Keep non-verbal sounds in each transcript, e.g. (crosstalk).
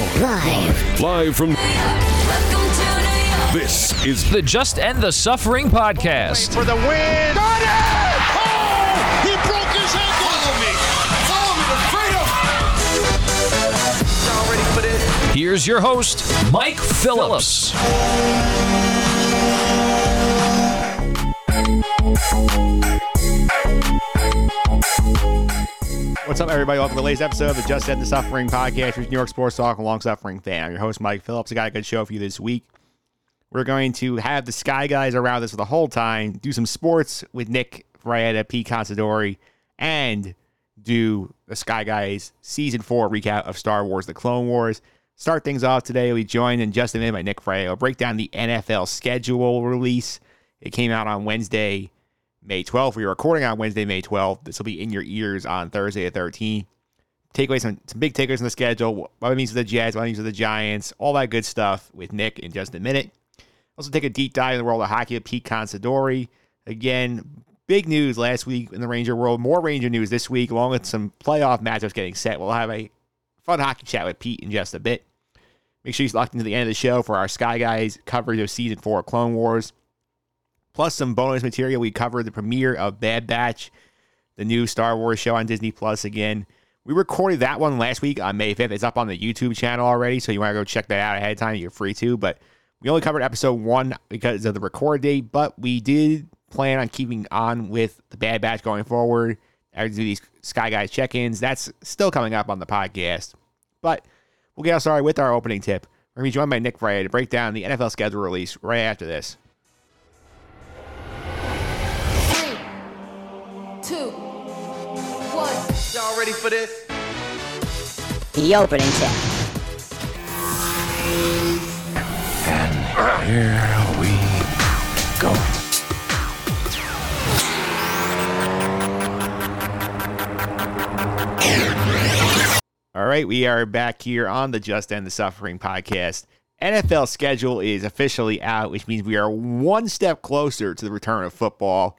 Live. Live from. This is the Just End the Suffering podcast. For the win. Got it! Oh! He broke his ankle. Follow me. Follow me to freedom. Y'all ready for this? Here's your host, Mike Phillips. What's up, everybody? Welcome to the latest episode of the Just End the Suffering podcast, with New York Sports Talk and Long Suffering fan. I'm your host, Mike Phillips. I got a good show for you this week. We're going to have the Sky Guys around us for the whole time, do some sports with Nick Frietta, Pete Considori, and do the Sky Guys season four recap of Star Wars The Clone Wars. Start things off today. We joined in just a minute by Nick Frietta. We'll break down the NFL schedule release. It came out on Wednesday, May 12th. We are recording on Wednesday, May 12th. This will be in your ears on Thursday the 13th. Takeaways, some, some big takeaways in the schedule. What it means for the Jets, what it means for the Giants, all that good stuff with Nick in just a minute. Also, take a deep dive in the world of hockey with Pete Considori. Again, big news last week in the Ranger world. More Ranger news this week, along with some playoff matchups getting set. We'll have a fun hockey chat with Pete in just a bit. Make sure you're locked into the end of the show for our Sky Guys coverage of season four of Clone Wars. Plus, some bonus material. We covered the premiere of Bad Batch, the new Star Wars show on Disney Plus again. We recorded that one last week on May 5th. It's up on the YouTube channel already, so you want to go check that out ahead of time. You're free to, but we only covered episode one because of the record date, but we did plan on keeping on with the Bad Batch going forward. I do these Sky Guys check ins. That's still coming up on the podcast. But we'll get started with our opening tip. We're going to be joined by Nick Friday to break down the NFL schedule release right after this. Two, one. Y'all ready for this? The opening tip. And here we go. All right, we are back here on the Just End the Suffering podcast. NFL schedule is officially out, which means we are one step closer to the return of football.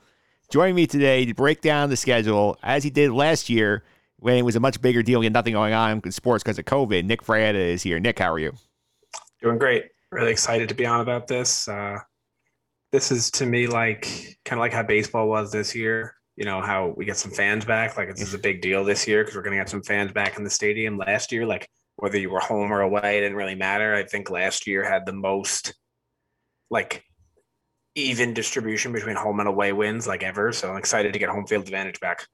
Joining me today to break down the schedule, as he did last year when it was a much bigger deal, we had nothing going on in sports because of COVID. Nick Frietta is here. Nick, how are you? Doing great. Really excited to be on about this. Uh, this is to me like kind of like how baseball was this year. You know how we get some fans back. Like this is a big deal this year because we're going to get some fans back in the stadium. Last year, like whether you were home or away, it didn't really matter. I think last year had the most like even distribution between home and away wins like ever. So I'm excited to get home field advantage back.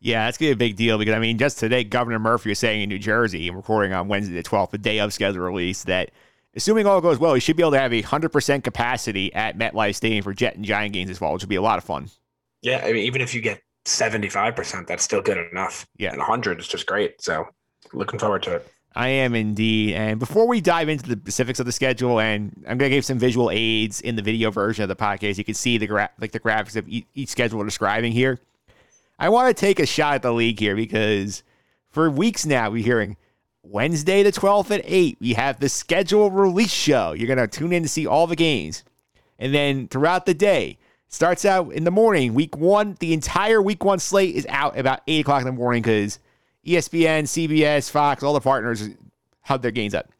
Yeah, that's going to be a big deal because, I mean, just today, Governor Murphy was saying in New Jersey, and recording on Wednesday the 12th, the day of schedule release, that assuming all goes well, he should be able to have a 100% capacity at MetLife Stadium for Jet and Giant games this fall, which would be a lot of fun. Yeah, I mean, even if you get 75%, that's still good enough. Yeah. And 100 is just great. So looking forward to it. I am indeed. And before we dive into the specifics of the schedule, and I'm going to give some visual aids in the video version of the podcast, you can see the gra- like the graphics of each, schedule we're describing here. I want to take a shot at the league here because for weeks now we're hearing Wednesday the 12th at 8, we have the schedule release show. You're going to tune in to see all the games. And then throughout the day, starts out in the morning, week one, the entire week one slate is out about 8 o'clock in the morning because ESPN, CBS, Fox, all the partners have their games up.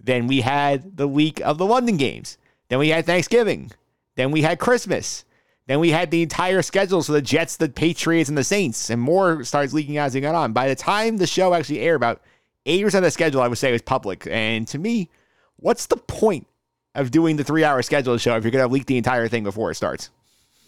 Then we had the week of the London games. Then we had Thanksgiving. Then we had Christmas. Then we had the entire schedule for the Jets, the Patriots, and the Saints, and more starts leaking out as it got on. By the time the show actually aired, about 80% of the schedule, I would say, was public. And to me, what's the point of doing the three hour schedule show if you're going to leak the entire thing before it starts?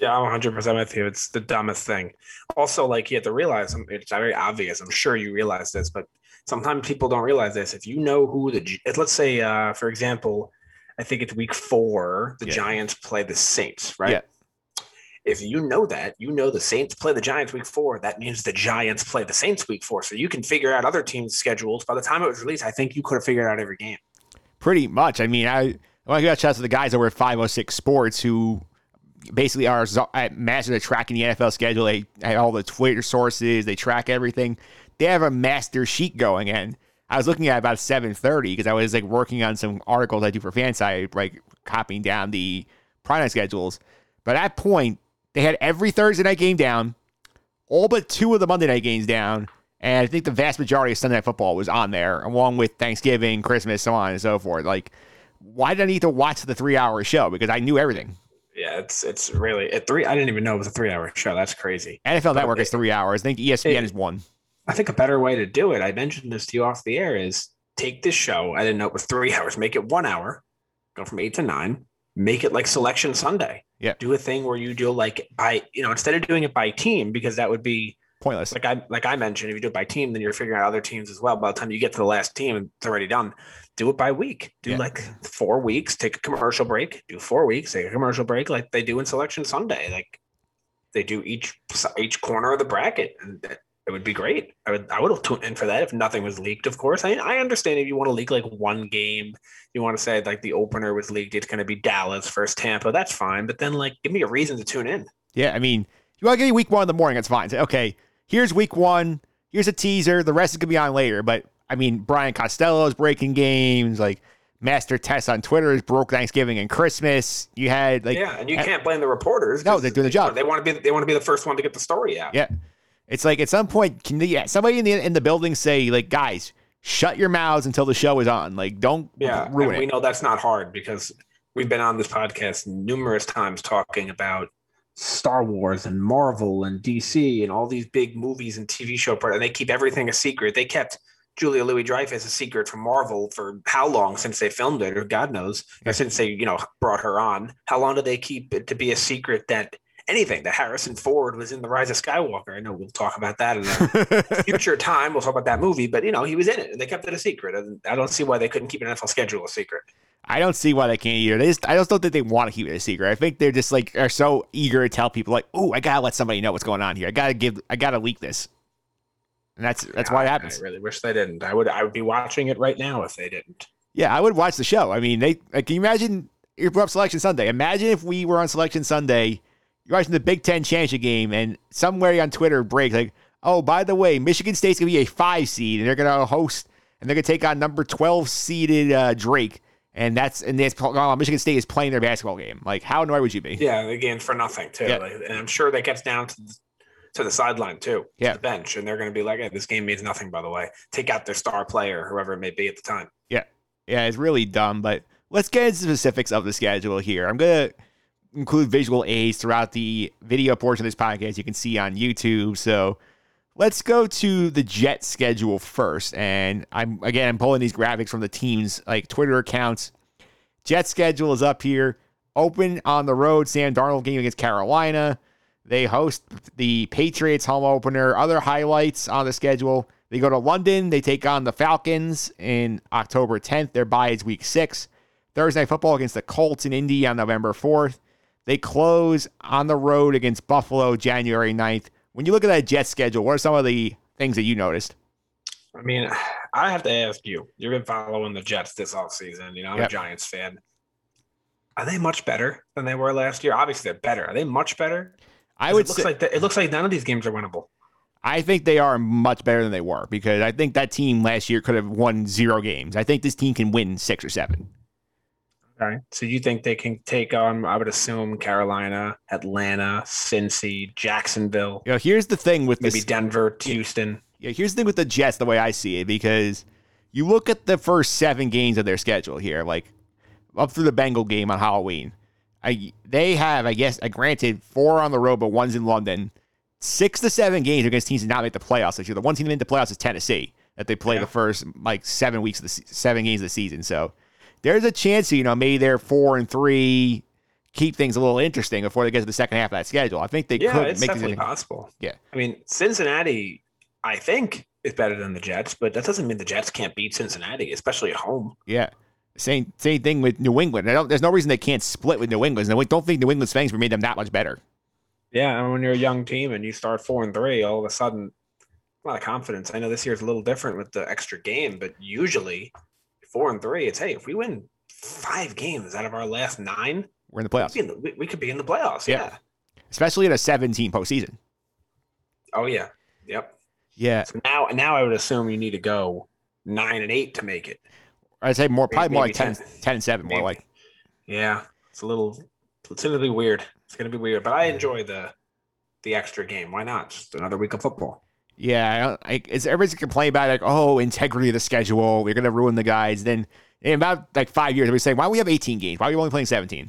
Yeah, I'm 100 percent with you. It's the dumbest thing. Also, like you have to realize it's very obvious. I'm sure you realize this, but sometimes people don't realize this. If you know who the let's say, uh, for example, I think it's week four, the Yeah. Giants play the Saints, right? Yeah. If you know that, you know the Saints play the Giants week four. That means the Giants play the Saints week four. So you can figure out other teams' schedules. By the time it was released, I think you could have figured out every game. Pretty much. I mean, I, I want to give a shout out to the guys over at 506 Sports who basically are masters at tracking the NFL schedule. They have all the Twitter sources. They track everything. They have a master sheet going, and I was looking at about 7:30 because I was like working on some articles I do for Fanside, like copying down the prime time schedules. But at that point, they had every Thursday night game down, all but two of the Monday night games down, And I think the vast majority of Sunday Night Football was on there, along with Thanksgiving, Christmas, so on and so forth. Like, why did I need to watch the three hour show? Because I knew everything. Yeah, it's it's really at three. I didn't even know it was a three hour show. That's crazy. NFL Network it- is three hours. I think ESPN it- is one. I think a better way to do it. I mentioned this to you off the air. Is take this show. I didn't know it was three (laughs) hours. Make it one hour. Go from eight to nine. Make it like Selection Sunday. Yeah. Do a thing where you do like by you know instead of doing it by team because that would be Pointless. like I like I mentioned, if you do it by team, then you're figuring out other teams as well. By the time you get to the last team, it's already done. Do it by week. Do Yeah. like four weeks. Take a commercial break. Do four weeks. Take a commercial break, like they do in Selection Sunday. Like they do each each corner of the bracket, and that- it would be great. I would I would have tuned in for that if nothing was leaked. Of course, I I understand if you want to leak like one game, you want to say like the opener was leaked. It's going to be Dallas versus Tampa. That's fine, but then like give me a reason to tune in. Yeah, I mean, you want to give me week one in the morning, that's fine. Say, okay, here's week one. Here's a teaser. The rest is gonna be on later. But I mean, Brian Costello is breaking games. Like Master Tess on Twitter has broke Thanksgiving and Christmas. You had like yeah, and you can't blame the reporters. No, they're doing the job. They want to be they want to be the first one to get the story out. Yeah, it's like at some point, can the, yeah, somebody in the in the building say like, guys, shut your mouths until the show is on. Like, don't Yeah, ruin and we know that's not hard because we've been on this podcast numerous times talking about Star Wars and Marvel and DC and all these big movies and TV show part, and they keep everything a secret. They kept Julia Louis Dreyfus a secret from Marvel for how long since they filmed it, or God knows, or since they you know brought her on. How long do they keep it to be a secret that anything that Harrison Ford was in the Rise of Skywalker? I know we'll talk about that in a (laughs) future time. We'll talk about that movie, but you know he was in it, and they kept it a secret. And I don't see why they couldn't keep an NFL schedule a secret. I don't see why they can't either. They just, I just don't think they want to keep it a secret. I think they're just like are so eager to tell people like, oh, I gotta let somebody know what's going on here. I gotta give, I gotta leak this, and that's that's why it happens. I really wish they didn't. I would I would be watching it right now if they didn't. Yeah, I would watch the show. I mean, they like, can you imagine you brought up Selection Sunday? Imagine if we were on Selection Sunday, you're watching the Big Ten championship game, and somewhere on Twitter breaks like, oh, by the way, Michigan State's gonna be a five seed, and they're gonna host, and they're gonna take on number twelve seeded uh, Drake, and that's and that's oh, Michigan State is playing their basketball game. Like, how annoyed would you be? Yeah, again for nothing too. Yeah. Like, and I'm sure that gets down to to the sideline too, to Yeah. the bench, and they're going to be like, hey, "This game means nothing." By the way, take out their star player, whoever it may be at the time. Yeah, yeah, it's really dumb. But let's get into the specifics of the schedule here. I'm gonna include visual aids throughout the video portion of this podcast. You can see on YouTube. So let's go to the Jet schedule first. And I'm again I'm pulling these graphics from the teams like Twitter accounts. Jet schedule is up here. Open on the road. Sam Darnold game against Carolina. They host the Patriots home opener. Other highlights on the schedule. They go to London. They take on the Falcons in October 10th. Their bye is week six. Thursday night football against the Colts in Indy on November 4th. They close on the road against Buffalo January 9th. When you look at that Jet schedule, what are some of the things that you noticed? I mean, I have to ask you. You've been following the Jets this offseason. You know, I'm Yep. a Giants fan. Are they much better than they were last year? Obviously, they're better. Are they much better? I would it looks say, like the, it looks like none of these games are winnable. I think they are much better than they were because I think that team last year could have won zero games. I think this team can win six or seven. Okay. So you think they can take on, I would assume, Carolina, Atlanta, Cincy, Jacksonville, You know, here's the thing with maybe this. Denver, Houston. Yeah, here's the thing with the Jets, the way I see it, because you look at the first seven games of their schedule here, like up through the Bengal game on Halloween. I they have, I guess, I granted four on the road, but one's in London. Six to seven games against teams that not make the playoffs this year. The one team that made the playoffs is Tennessee, that they play Yeah. the first like seven weeks of the se- seven games of the season. So there's a chance, you know, maybe they're four and three, keep things a little interesting before they get to the second half of that schedule. I think they Yeah, could it's make definitely possible. Yeah. I mean, Cincinnati, I think, is better than the Jets, but that doesn't mean the Jets can't beat Cincinnati, especially at home. Yeah. Same same thing with New England. I don't, there's no reason they can't split with New England. And I don't think New England's fans would made them that much better. Yeah, and when you're a young team and you start four and three, all of a sudden, a lot of confidence. I know this year's a little different with the extra game, but usually four and three, it's hey, if we win five games out of our last nine, We're in the we, playoffs, could be in the- we- we could be in the playoffs. Yeah. Yeah. especially in a 17 postseason. Oh yeah. Yep. Yeah, So now, now I would assume you need to go nine and eight to make it. I'd say more, probably more like Maybe 10, 10. 10 and seven, more like. Yeah, it's a little. It's gonna be weird. It's gonna be weird, but I enjoy the the extra game. Why not? Just another week of football. Yeah, I it's, everybody's complaining about like, oh, integrity of the schedule. We're gonna ruin the guys. Then in about like five years, we're saying, why do we have 18 games? Why are we only playing 17?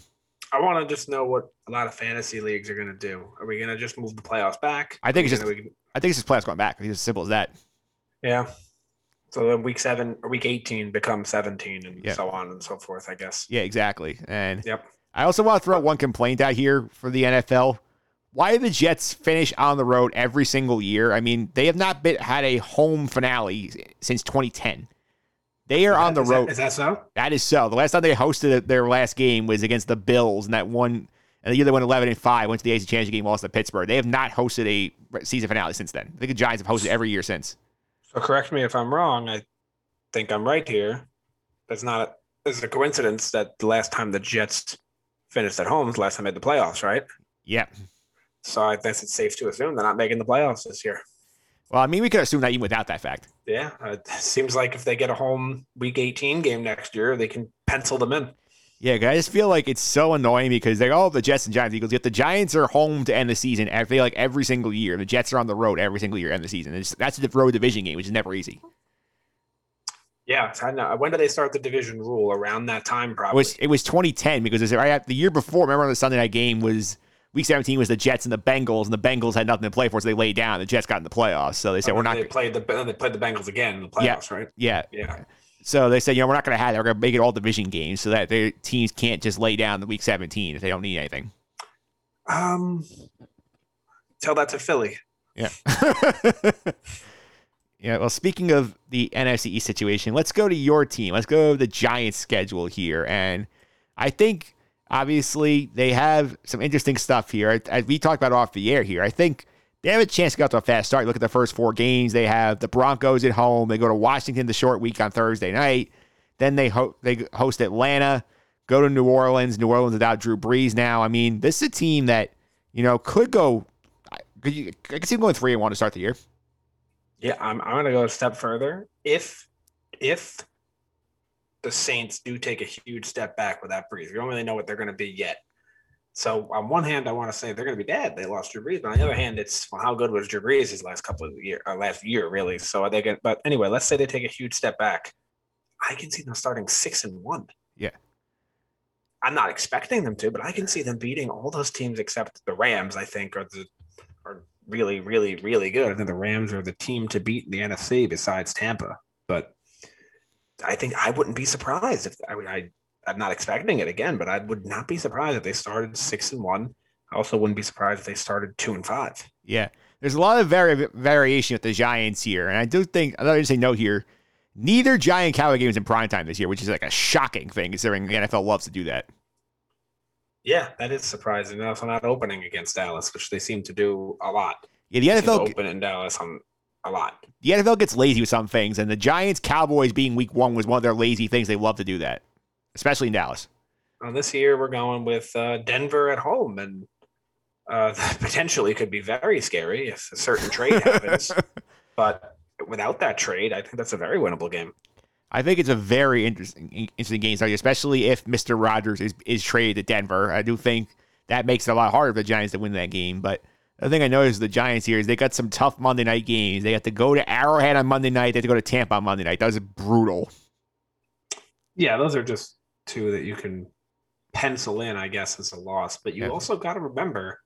I want to just know what a lot of fantasy leagues are going to do. Are we going to just move the playoffs back? I think it's just- gonna- I think it's just playoffs going back. It's as simple as that. yeah. So then week seven or week 18 becomes 17 and Yeah. so on and so forth, I guess. Yeah, exactly. And Yep. I also want to throw out one complaint out here for the NFL. Why do the Jets finish on the road every single year? I mean, they have not been, had a home finale since 2010. They are on the Is road. Is that so? That is so. The last time they hosted their last game was against the Bills, and that one, and the year they went 11 and 5, went to the AFC Championship game, lost to Pittsburgh. They have not hosted a season finale since then. I think the Giants have hosted every year since. So correct me if I'm wrong. I think I'm right here. It's not. It's a coincidence that the last time the Jets finished at home was the last time they made the playoffs, right? Yeah. So I guess it's safe to assume they're not making the playoffs this year. Well, I mean, we could assume that even without that fact. Yeah, it seems like if they get a home Week 18 game next year, they can pencil them in. Yeah, I just feel like it's so annoying because they're all the Jets and Giants Eagles. Yet the Giants are home to end the season. I feel like every single year. The Jets are on the road every single year end the season. It's, that's a road division game, which is never easy. Yeah, I know. When did they start the division rule? Around that time, It probably. was it was 2010 because it was right at, the year before. Remember on the Sunday night game was week 17 was the Jets and the Bengals, and the Bengals had nothing to play for, so they laid down. The Jets got in the playoffs, so they said oh, we're not. They played the they played the Bengals again in the Yeah. playoffs, right? Yeah, Yeah. So they said, you know, we're not going to have that. We're going to make it all division games so that their teams can't just lay down the week 17 if they don't need anything. Um, tell that to Philly. Yeah. (laughs) yeah. Well, speaking of the NFC East situation, let's go to your team. Let's go to the Giants schedule here. And I think obviously they have some interesting stuff here. As we talked about off the air here, I think they have a chance to get off to a fast start. Look at the first four games. They have the Broncos at home. They go to Washington the short week on Thursday night. Then they ho- they host Atlanta, go to New Orleans. New Orleans without Drew Brees now. I mean, this is a team that, you know, could go could you, I could see them going three and one to start the year. Yeah, I'm I'm gonna go a step further. If if the Saints do take a huge step back with that Brees, we don't really know what they're gonna be yet. So on one hand, I want to say they're gonna be bad. They lost Drew Brees, but on the other hand, it's well, how good was Drew Brees his last couple of year, uh, last year really? So are they get? But anyway, let's say they take a huge step back. I can see them starting six and one. Yeah. I'm not expecting them to, but I can see them beating all those teams except the Rams. I think are the are really, really, really good. I think the Rams are the team to beat in the NFC besides Tampa. But I think I wouldn't be surprised if I mean I I'm not expecting it again, but I would not be surprised if they started six and one. I also wouldn't be surprised if they started two and five. Yeah. There's a lot of vari- variation with the Giants here. And I do think, I'd say note here, neither Giant Cowboy game is in prime time this year, which is like a shocking thing considering the NFL loves to do that. Yeah, that is surprising. They're also not opening against Dallas, which they seem to do a lot. Yeah, the They seem to NFL open in Dallas on a lot. the NFL gets lazy with some things, and the Giants Cowboys being week one was one of their lazy things. They love to do that, especially in Dallas. Well, this year we're going with uh, Denver at home, and uh, (laughs) that potentially could be very scary if a certain trade happens. (laughs) But without that trade, I think that's a very winnable game. I think it's a very interesting interesting game especially if Mr. Rodgers is, is traded to Denver. I do think that makes it a lot harder for the Giants to win that game. But the thing I noticed with the Giants here is they got some tough Monday night games. They have to go to Arrowhead on Monday night. They have to go to Tampa on Monday night. That was brutal. Yeah, those are just two that you can pencil in, I guess, as a loss. But you Yeah. also got to remember.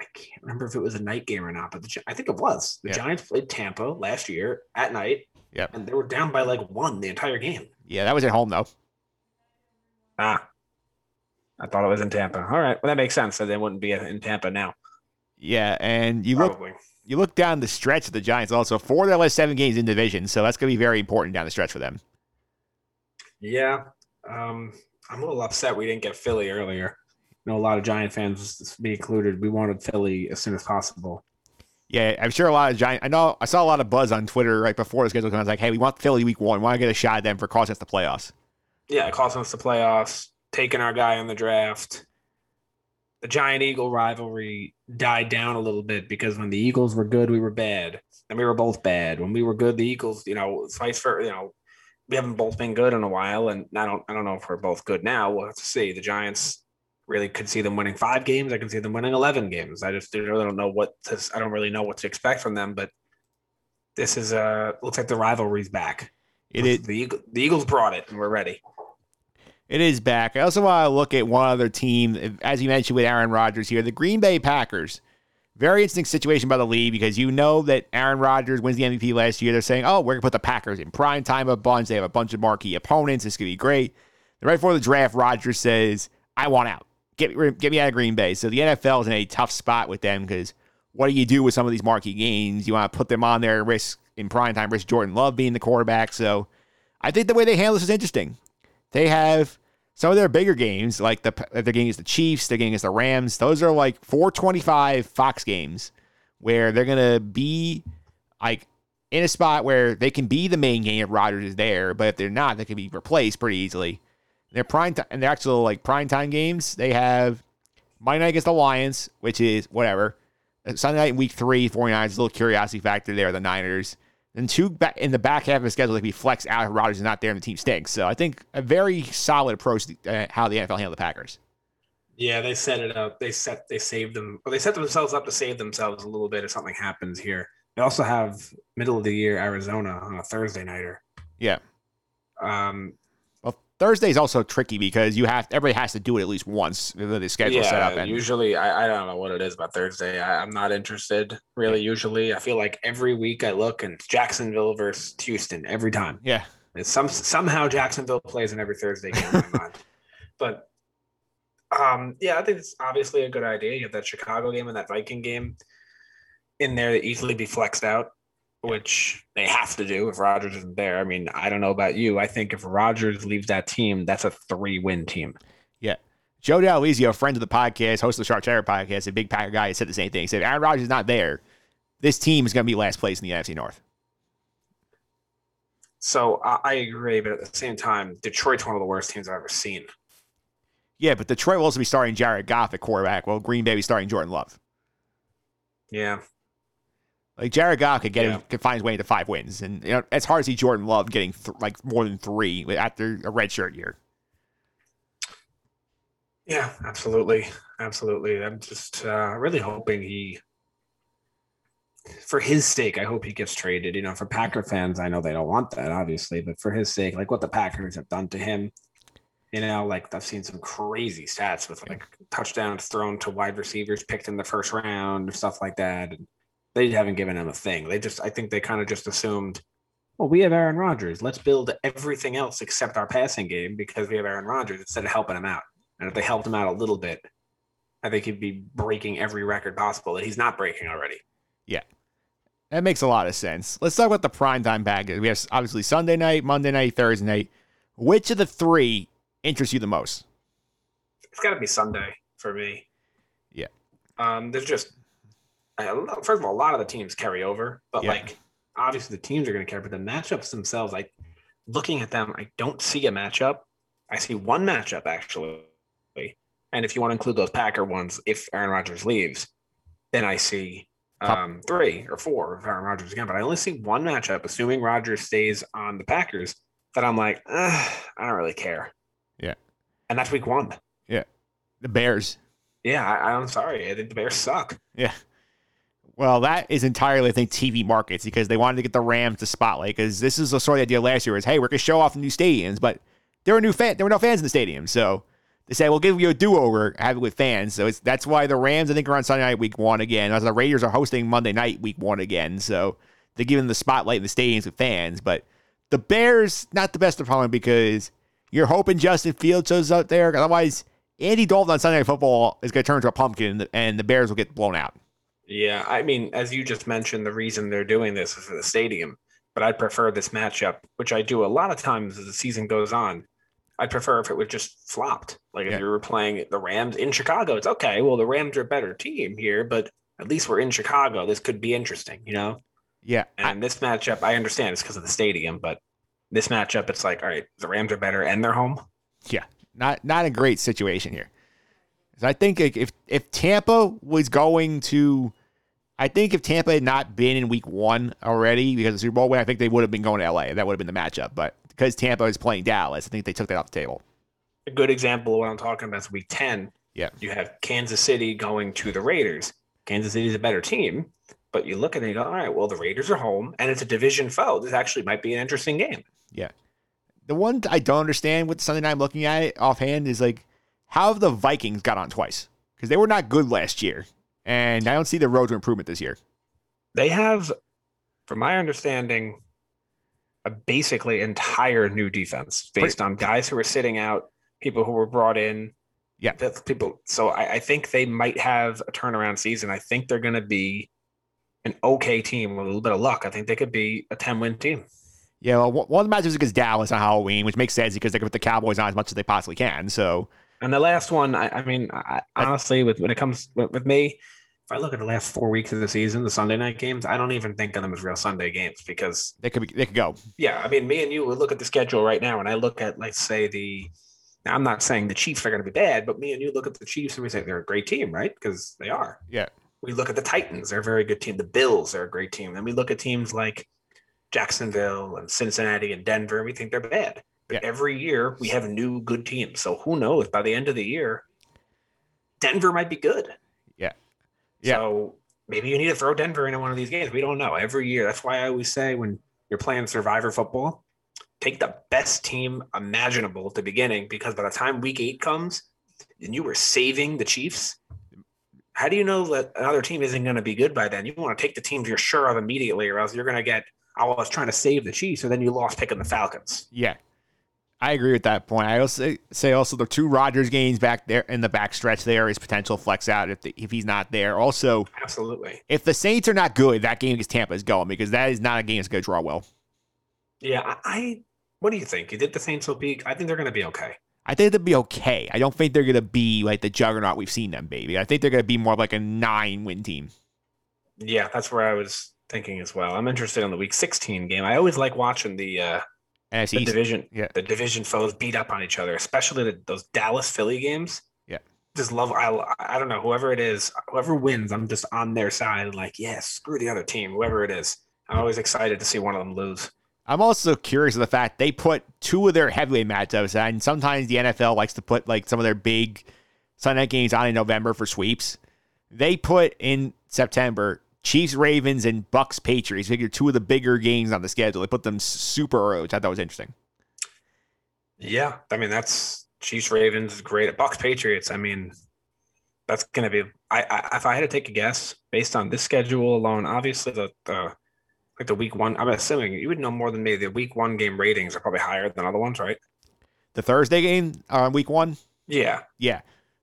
I can't remember if it was a night game or not, but the, I think it was. The Yeah. Giants played Tampa last year at night, Yep. and they were down by like one the entire game. Yeah, that was at home though. Ah, I thought it was in Tampa. All right, well that makes sense. So they wouldn't be in Tampa now. Yeah, and you look you look down the stretch of the Giants also. Four of their last seven games in division, so that's gonna be very important down the stretch for them. Yeah, um, I'm a little upset we didn't get Philly earlier. I know a lot of Giant fans, me included, we wanted Philly as soon as possible. Yeah, I'm sure a lot of Giant. I know I saw a lot of buzz on Twitter right before the schedule came. I was like, "Hey, we want Philly week one. We want to get a shot at them for costing us the playoffs." Yeah, it cost us the playoffs, taking our guy in the draft. The Giant Eagle rivalry died down a little bit because when the Eagles were good, we were bad, and we were both bad. When we were good, the Eagles, you know, vice versa. You know, we haven't both been good in a while, and I don't, I don't know if we're both good now. We'll have to see. The Giants really could see them winning five games. I can see them winning 11 games. I just really don't know what to, I don't really know what to expect from them, but this is uh looks like the rivalry's back. It is, The, the Eagles brought it and we're ready. it is back. I also want to look at one other team, as you mentioned with Aaron Rodgers here, the Green Bay Packers. Very interesting situation by the league because you know that Aaron Rodgers wins the MVP last year. They're saying, oh, we're going to put the Packers in prime time a bunch. They have a bunch of marquee opponents. This could be great. Then right before the draft, Rodgers says, I want out. Get me, get me out of Green Bay. So the NFL is in a tough spot with them because what do you do with some of these marquee games? You want to put them on there and risk in prime time, risk Jordan Love being the quarterback. So I think the way they handle this is interesting. They have some of their bigger games, like the they're getting against the Chiefs, they're getting against the Rams. Those are like 425 Fox games where they're gonna be like in a spot where they can be the main game if Rodgers is there, but if they're not, they can be replaced pretty easily. They're prime time and they're actual like prime time games. They have Monday night against the Lions, which is whatever. Sunday night in week three, 49ers, a little curiosity factor there, the Niners. And two back in the back half of the schedule, they can be flexed out if Rodgers is not there and the team stinks. So I think a very solid approach to uh, how the NFL handled the Packers. Yeah, they set it up. They set they saved them or they set themselves up to save themselves a little bit if something happens here. They also have middle of the year Arizona on a Thursday nighter. Yeah. Um Thursday is also tricky because you have everybody has to do it at least once. The the schedule set up. yeah, And, usually I, I don't know what it is about Thursday. I, I'm not interested really. Usually, I feel like every week I look and it's Jacksonville versus Houston every time. yeah. It's some somehow Jacksonville plays in every Thursday game (laughs) mind. But um, yeah, I think it's obviously a good idea. You have that Chicago game and that Viking game in there that easily be flexed out, which they have to do if Rodgers isn't there. I mean, I don't know about you. I think if Rodgers leaves that team, that's a three-win team. Yeah. Joe D'Alizio, a friend of the podcast, host of the Shark Terror podcast, a big Packer guy, said the same thing. He said, Aaron Rodgers is not there. This team is going to be last place in the NFC North. So I, I agree, but at the same time, Detroit's one of the worst teams I've ever seen. Yeah, but Detroit will also be starting Jared Goff at quarterback, while Green Bay will be starting Jordan Love. Yeah, Like Jared Goff could get Yeah. him, could find his way into five wins, and you know it's hard to see Jordan Love getting th- like more than three after a redshirt year. yeah, absolutely, absolutely. I'm just uh, really hoping he, for his sake, I hope he gets traded. You know, for Packer fans, I know they don't want that, obviously, but for his sake, like what the Packers have done to him, you know, like I've seen some crazy stats with like touchdowns thrown to wide receivers picked in the first round stuff like that. And they haven't given him a thing. They just, I think they kind of just assumed, well, we have Aaron Rodgers. Let's build everything else except our passing game because we have Aaron Rodgers instead of helping him out. And if they helped him out a little bit, I think he'd be breaking every record possible that he's not breaking already. Yeah. That makes a lot of sense. Let's talk about the primetime package. We have obviously Sunday night, Monday night, Thursday night. Which of the three interests you the most? It's got to be Sunday for me. Yeah. Um, there's just, first of all, a lot of the teams carry over, but Yeah. like obviously the teams are going to carry, but the matchups themselves, like looking at them, I don't see a matchup. I see one matchup actually. And if you want to include those Packer ones, if Aaron Rodgers leaves, then I see um, three or four of Aaron Rodgers again. But I only see one matchup, assuming Rodgers stays on the Packers, that I'm like, I don't really care. Yeah. And that's week one. Yeah, the Bears. Yeah, I, I'm sorry. I think the Bears suck. Yeah. Well, that is entirely, I think, TV markets because they wanted to get the Rams to spotlight because this is the sort of idea last year is, hey, we're going to show off the new stadiums, but there were new fan, there were no fans in the stadium. So they said, we'll give you a do-over, have it with fans. So it's that's why the Rams, I think, are on Sunday night week one again. As the Raiders are hosting Monday night week one again. So they're giving the spotlight in the stadiums with fans. But the Bears, not the best of opponent because you're hoping Justin Fields shows up there. Otherwise, Andy Dalton on Sunday Night Football is going to turn into a pumpkin and the Bears will get blown out. Yeah, I mean, as you just mentioned, the reason they're doing this is for the stadium. But I'd prefer this matchup, which I do a lot of times as the season goes on. I'd prefer if it was just flopped. Like if you were playing the Rams in Chicago, it's okay. Well, the Rams are a better team here, but at least we're in Chicago. This could be interesting, you know? Yeah. I- And this matchup, I understand it's because of the stadium, but this matchup, it's like, all right, the Rams are better and they're home. Yeah, not not a great situation here. I think if if Tampa was going to, I think if Tampa had not been in Week One already because of the Super Bowl win, I think they would have been going to LA. That would have been the matchup. But because Tampa is playing Dallas, I think they took that off the table. A good example of what I'm talking about is week 10. Yeah. You have Kansas City going to the Raiders. Kansas City is a better team, but you look at it and you go, all right, well, the Raiders are home and it's a division foe. This actually might be an interesting game. Yeah. The one I don't understand with Sunday night I'm looking at it offhand is like how have the Vikings got on twice? Because they were not good last year. And I don't see the road to improvement this year. They have, from my understanding, a basically entire new defense based on guys who are sitting out, people who were brought in. Yeah. That's people. So I, I think they might have a turnaround season. I think they're going to be an okay team with a little bit of luck. I think they could be a 10 win team. Yeah, well, one of the matches is against Dallas on Halloween, which makes sense because they can put the Cowboys on as much as they possibly can. So And the last one, I, I mean, I, honestly, with when it comes with, with me, if I look at the last four weeks of the season, the Sunday night games, I don't even think of them as real Sunday games because they could be, they could go. Yeah, I mean, me and you would look at the schedule right now, and I look at, let's say, the. Now, I'm not saying the Chiefs are going to be bad, but me and you look at the Chiefs and we say they're a great team, right? Because they are. Yeah. We look at the Titans; they're a very good team. The Bills are a great team. Then we look at teams like Jacksonville and Cincinnati and Denver, and we think they're bad. Yeah. every year we have new good teams. So who knows? By the end of the year, Denver might be good. Yeah. Yeah. So maybe you need to throw Denver into one of these games. We don't know. Every year. That's why I always say when you're playing survivor football, take the best team imaginable at the beginning because by the time week eight comes and you were saving the Chiefs, how do you know that another team isn't going to be good by then? You want to take the teams you're sure of immediately, or else you're going to get, oh, I was trying to save the Chiefs, and then you lost picking the Falcons. Yeah. I agree with that point. I also say also the two Rodgers games back there in the back stretch there is potential flex out if the, if he's not there. Also, Absolutely. if the Saints are not good, that game against Tampa is going because that is not a game that's going to draw well. Yeah. I, what do you think? You did the Saints will peak? I think they're going to be okay. I think they'll be okay. I don't think they're going to be like the juggernaut we've seen them, baby. I think they're going to be more of like a nine win team. Yeah, that's where I was thinking as well. I'm interested in the Week 16 game. I always like watching the uh, NFC the East. division Yeah. the division foes beat up on each other, especially the, those Dallas Philly games. Yeah. Just love. I I don't know whoever it is, whoever wins, I'm just on their side. Like, yeah, screw the other team, whoever it is. I'm always excited to see one of them lose. I'm also curious of the fact they put two of their heavyweight matchups, and sometimes the NFL likes to put like some of their big Sunday games on in November for sweeps. They put in September Chiefs, Ravens, and Bucs, Patriots. Figure two of the bigger games on the schedule. They put them super early, which I thought was interesting. Yeah, I mean that's Chiefs Ravens is great. Bucs Patriots. I mean, that's gonna be. I, I if I had to take a guess based on this schedule alone, obviously the the like the week one. I'm assuming you would know more than me. The week one game ratings are probably higher than other ones, right? The Thursday game on week one, Yeah, yeah,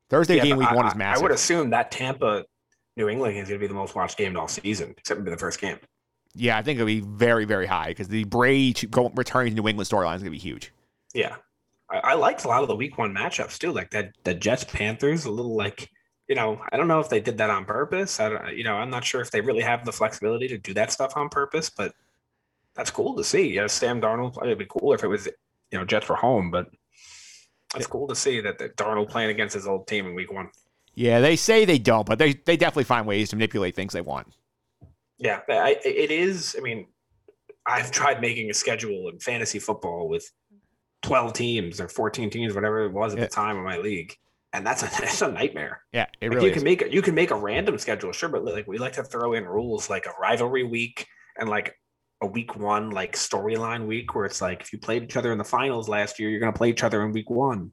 Thursday Yeah, game week I, one is massive. I would assume that Tampa New England is going to be the most watched game all season, except for the first game. yeah, I think it'll be very, very high because the Brady go, returning to New England storyline is going to be huge. Yeah, I, I liked a lot of the week one matchups too, like that the Jets Panthers. A little like you know, I don't know if they did that on purpose. I don't, you know, I'm not sure if they really have the flexibility to do that stuff on purpose, but that's cool to see. Yeah, Sam Darnold. It'd be cool if it was you know Jets were home, but that's cool to see that, that Darnold playing against his old team in week one. Yeah, they say they don't, but they they definitely find ways to manipulate things they want. Yeah, I, it is. I mean, I've tried making a schedule in fantasy football with 12 teams or 14 teams, whatever it was at Yeah. the time of my league. And that's a, (laughs) that's a nightmare. Yeah, it Like, really you is. can make you can make a random schedule, sure, but like we like to throw in rules like a rivalry week and like a week one like storyline week where it's like if you played each other in the finals last year, you're gonna play each other in week one,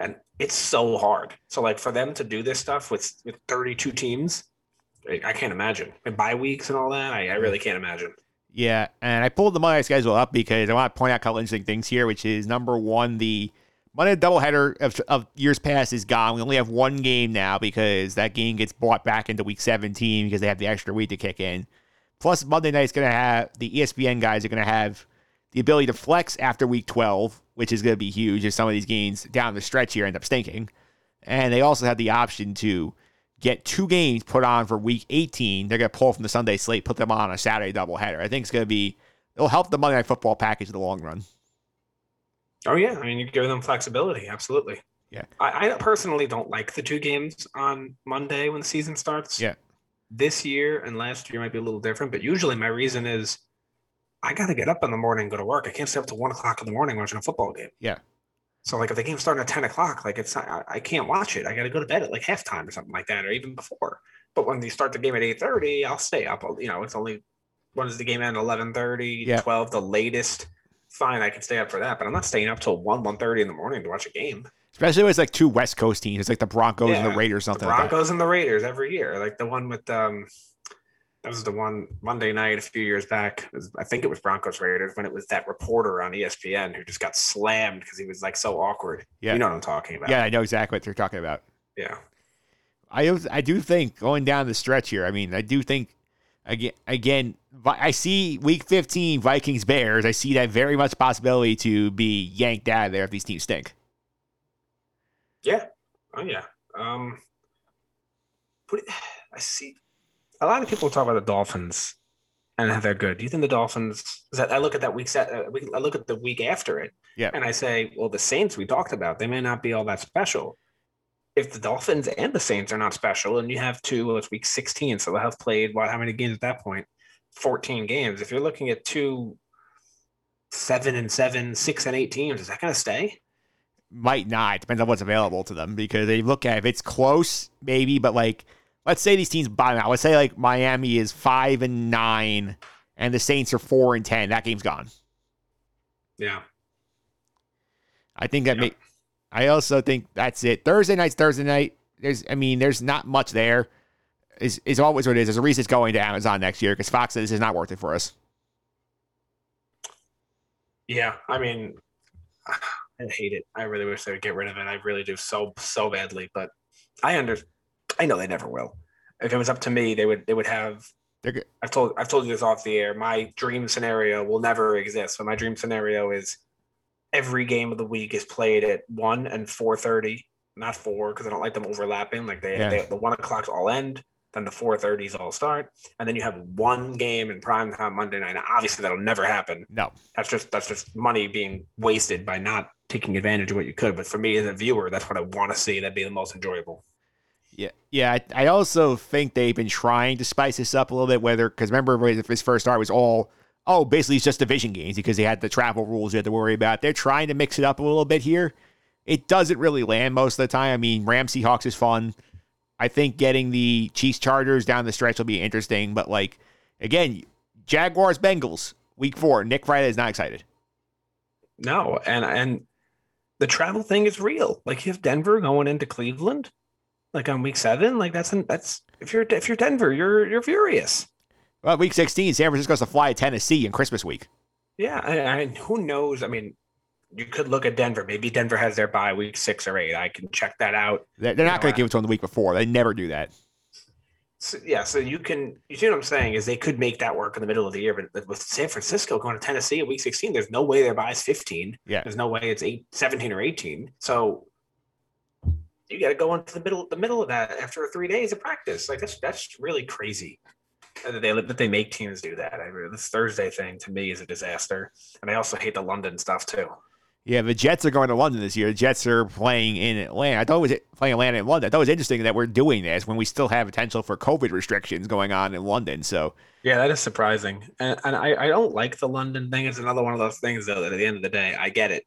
and it's so hard. So like for them to do this stuff with with 32 teams, I can't imagine and bye weeks and all that. I, I really can't imagine. Yeah, and I pulled the Monday night schedule up because I want to point out a couple interesting things here, which is number one, the Monday doubleheader of, of years past is gone. We only have one game now because that game gets bought back into week 17 because they have the extra week to kick in. Plus, Monday night's going to have the ESPN guys are going to have the ability to flex after week 12, which is going to be huge if some of these games down the stretch here end up stinking. And they also have the option to get two games put on for week 18. They're going to pull from the Sunday slate, put them on a Saturday doubleheader. I think it's going to be, it'll help the Monday Night Football package in the long run. Oh yeah, I mean you give them flexibility, absolutely. Yeah. I, I personally don't like the two games on Monday when the season starts. Yeah. This year and last year might be a little different, but usually my reason is I got to get up in the morning and go to work. I can't stay up till one o'clock in the morning watching a football game. Yeah. So like if the game's starting at 10 o'clock, like it's not, I, I can't watch it. I got to go to bed at like halftime or something like that, or even before. But when you start the game at 8:30, I'll stay up. You know, it's only when does the game end? 11:30, Yeah. 12, the latest. Fine, I can stay up for that, but I'm not staying up till 1, 1:30 in the morning to watch a game. Especially when it's like two West Coast teams. It's like the Broncos and the Yeah, Raiders, The something like that. Broncos and the Raiders every year. Like the one with um that was the one Monday night a few years back. Was- I think it was Broncos Raiders when it was that reporter on ESPN who just got slammed because he was like so awkward. Yeah. You know what I'm talking about. Yeah, I know exactly what you're talking about. Yeah. I I do think going down the stretch here. I mean, I do think again again. I see Week 15 Vikings Bears. I see that very much possibility to be yanked out of there if these teams stink. Yeah. Oh yeah. Um what, (sighs) I see a lot of people talk about the Dolphins and how they're good. Do you think the Dolphins? 'cause I I look at that week set. Uh, I look at the week after it, Yeah. and I say, well, the Saints we talked about, they may not be all that special. If the Dolphins and the Saints are not special, and you have two, well, it's week sixteen, so they'll have played what? How many games at that point? Fourteen games. If you're looking at two, seven and seven, six and eight teams, is that going to stay? Might not depends on what's available to them because they look at if it's close, maybe. But like, let's say these teams bottom out. Let's say like Miami is five and nine, and the Saints are four and ten. That game's gone. Yeah. I think that Yeah. may. I also think that's it. Thursday night's Thursday night. There's, I mean, there's not much there. Is is always what it is. There's a reason it's going to Amazon next year because Fox says this is not worth it for us. Yeah, I mean, (sighs) I hate it. I really wish they would get rid of it. I really do so so badly. But I under, I know they never will. If it was up to me, they would they would have. I've told I've told you this off the air. My dream scenario will never exist. But my dream scenario is every game of the week is played at one and four thirty, not four because I don't like them overlapping. Like they, Yeah. they the one o'clocks all end, then the four thirties all start, and then you have one game in prime time Monday night. Now, obviously, that'll never happen no. that's just that's just money being wasted by not taking advantage of what you could. But for me as a viewer, that's what I want to see. That'd be the most enjoyable. Yeah, yeah. I, I also think they've been trying to spice this up a little bit. Whether because remember his first start was all oh basically it's just division games because they had the travel rules you had to worry about. They're trying to mix it up a little bit here. It doesn't really land most of the time. I mean, Rams Seahawks is fun. I think getting the Chiefs Chargers down the stretch will be interesting. But like again, Jaguars Bengals week four. Nick Friday is not excited. No, and and the travel thing is real. Like you have Denver going into Cleveland, like on week seven. Like that's that's if you're if you're Denver, you're you're furious. Well, week sixteen, San Francisco's to fly to Tennessee in Christmas week. Yeah, and, and who knows? I mean, you could look at Denver. Maybe Denver has their bye week six or eight. I can check that out. They're, they're not going to give it to them the week before. They never do that. So, yeah, so you can you see what I'm saying is they could make that work in the middle of the year, but with San Francisco going to Tennessee at week 16, there's no way their bye is 15. Yeah. There's no way it's eight, 17 or 18. So you got to go into the middle the middle of that after three days of practice. Like that's that's really crazy that they that they make teams do that. I really, this Thursday thing to me is a disaster, and I also hate the London stuff too. Yeah, the Jets are going to London this year. The Jets are playing in Atlanta. I thought it was playing Atlanta in London. I thought it was interesting that we're doing this when we still have potential for COVID restrictions going on in London. So Yeah, that is surprising. And, and I, I don't like the London thing. It's another one of those things, though, that at the end of the day, I get it.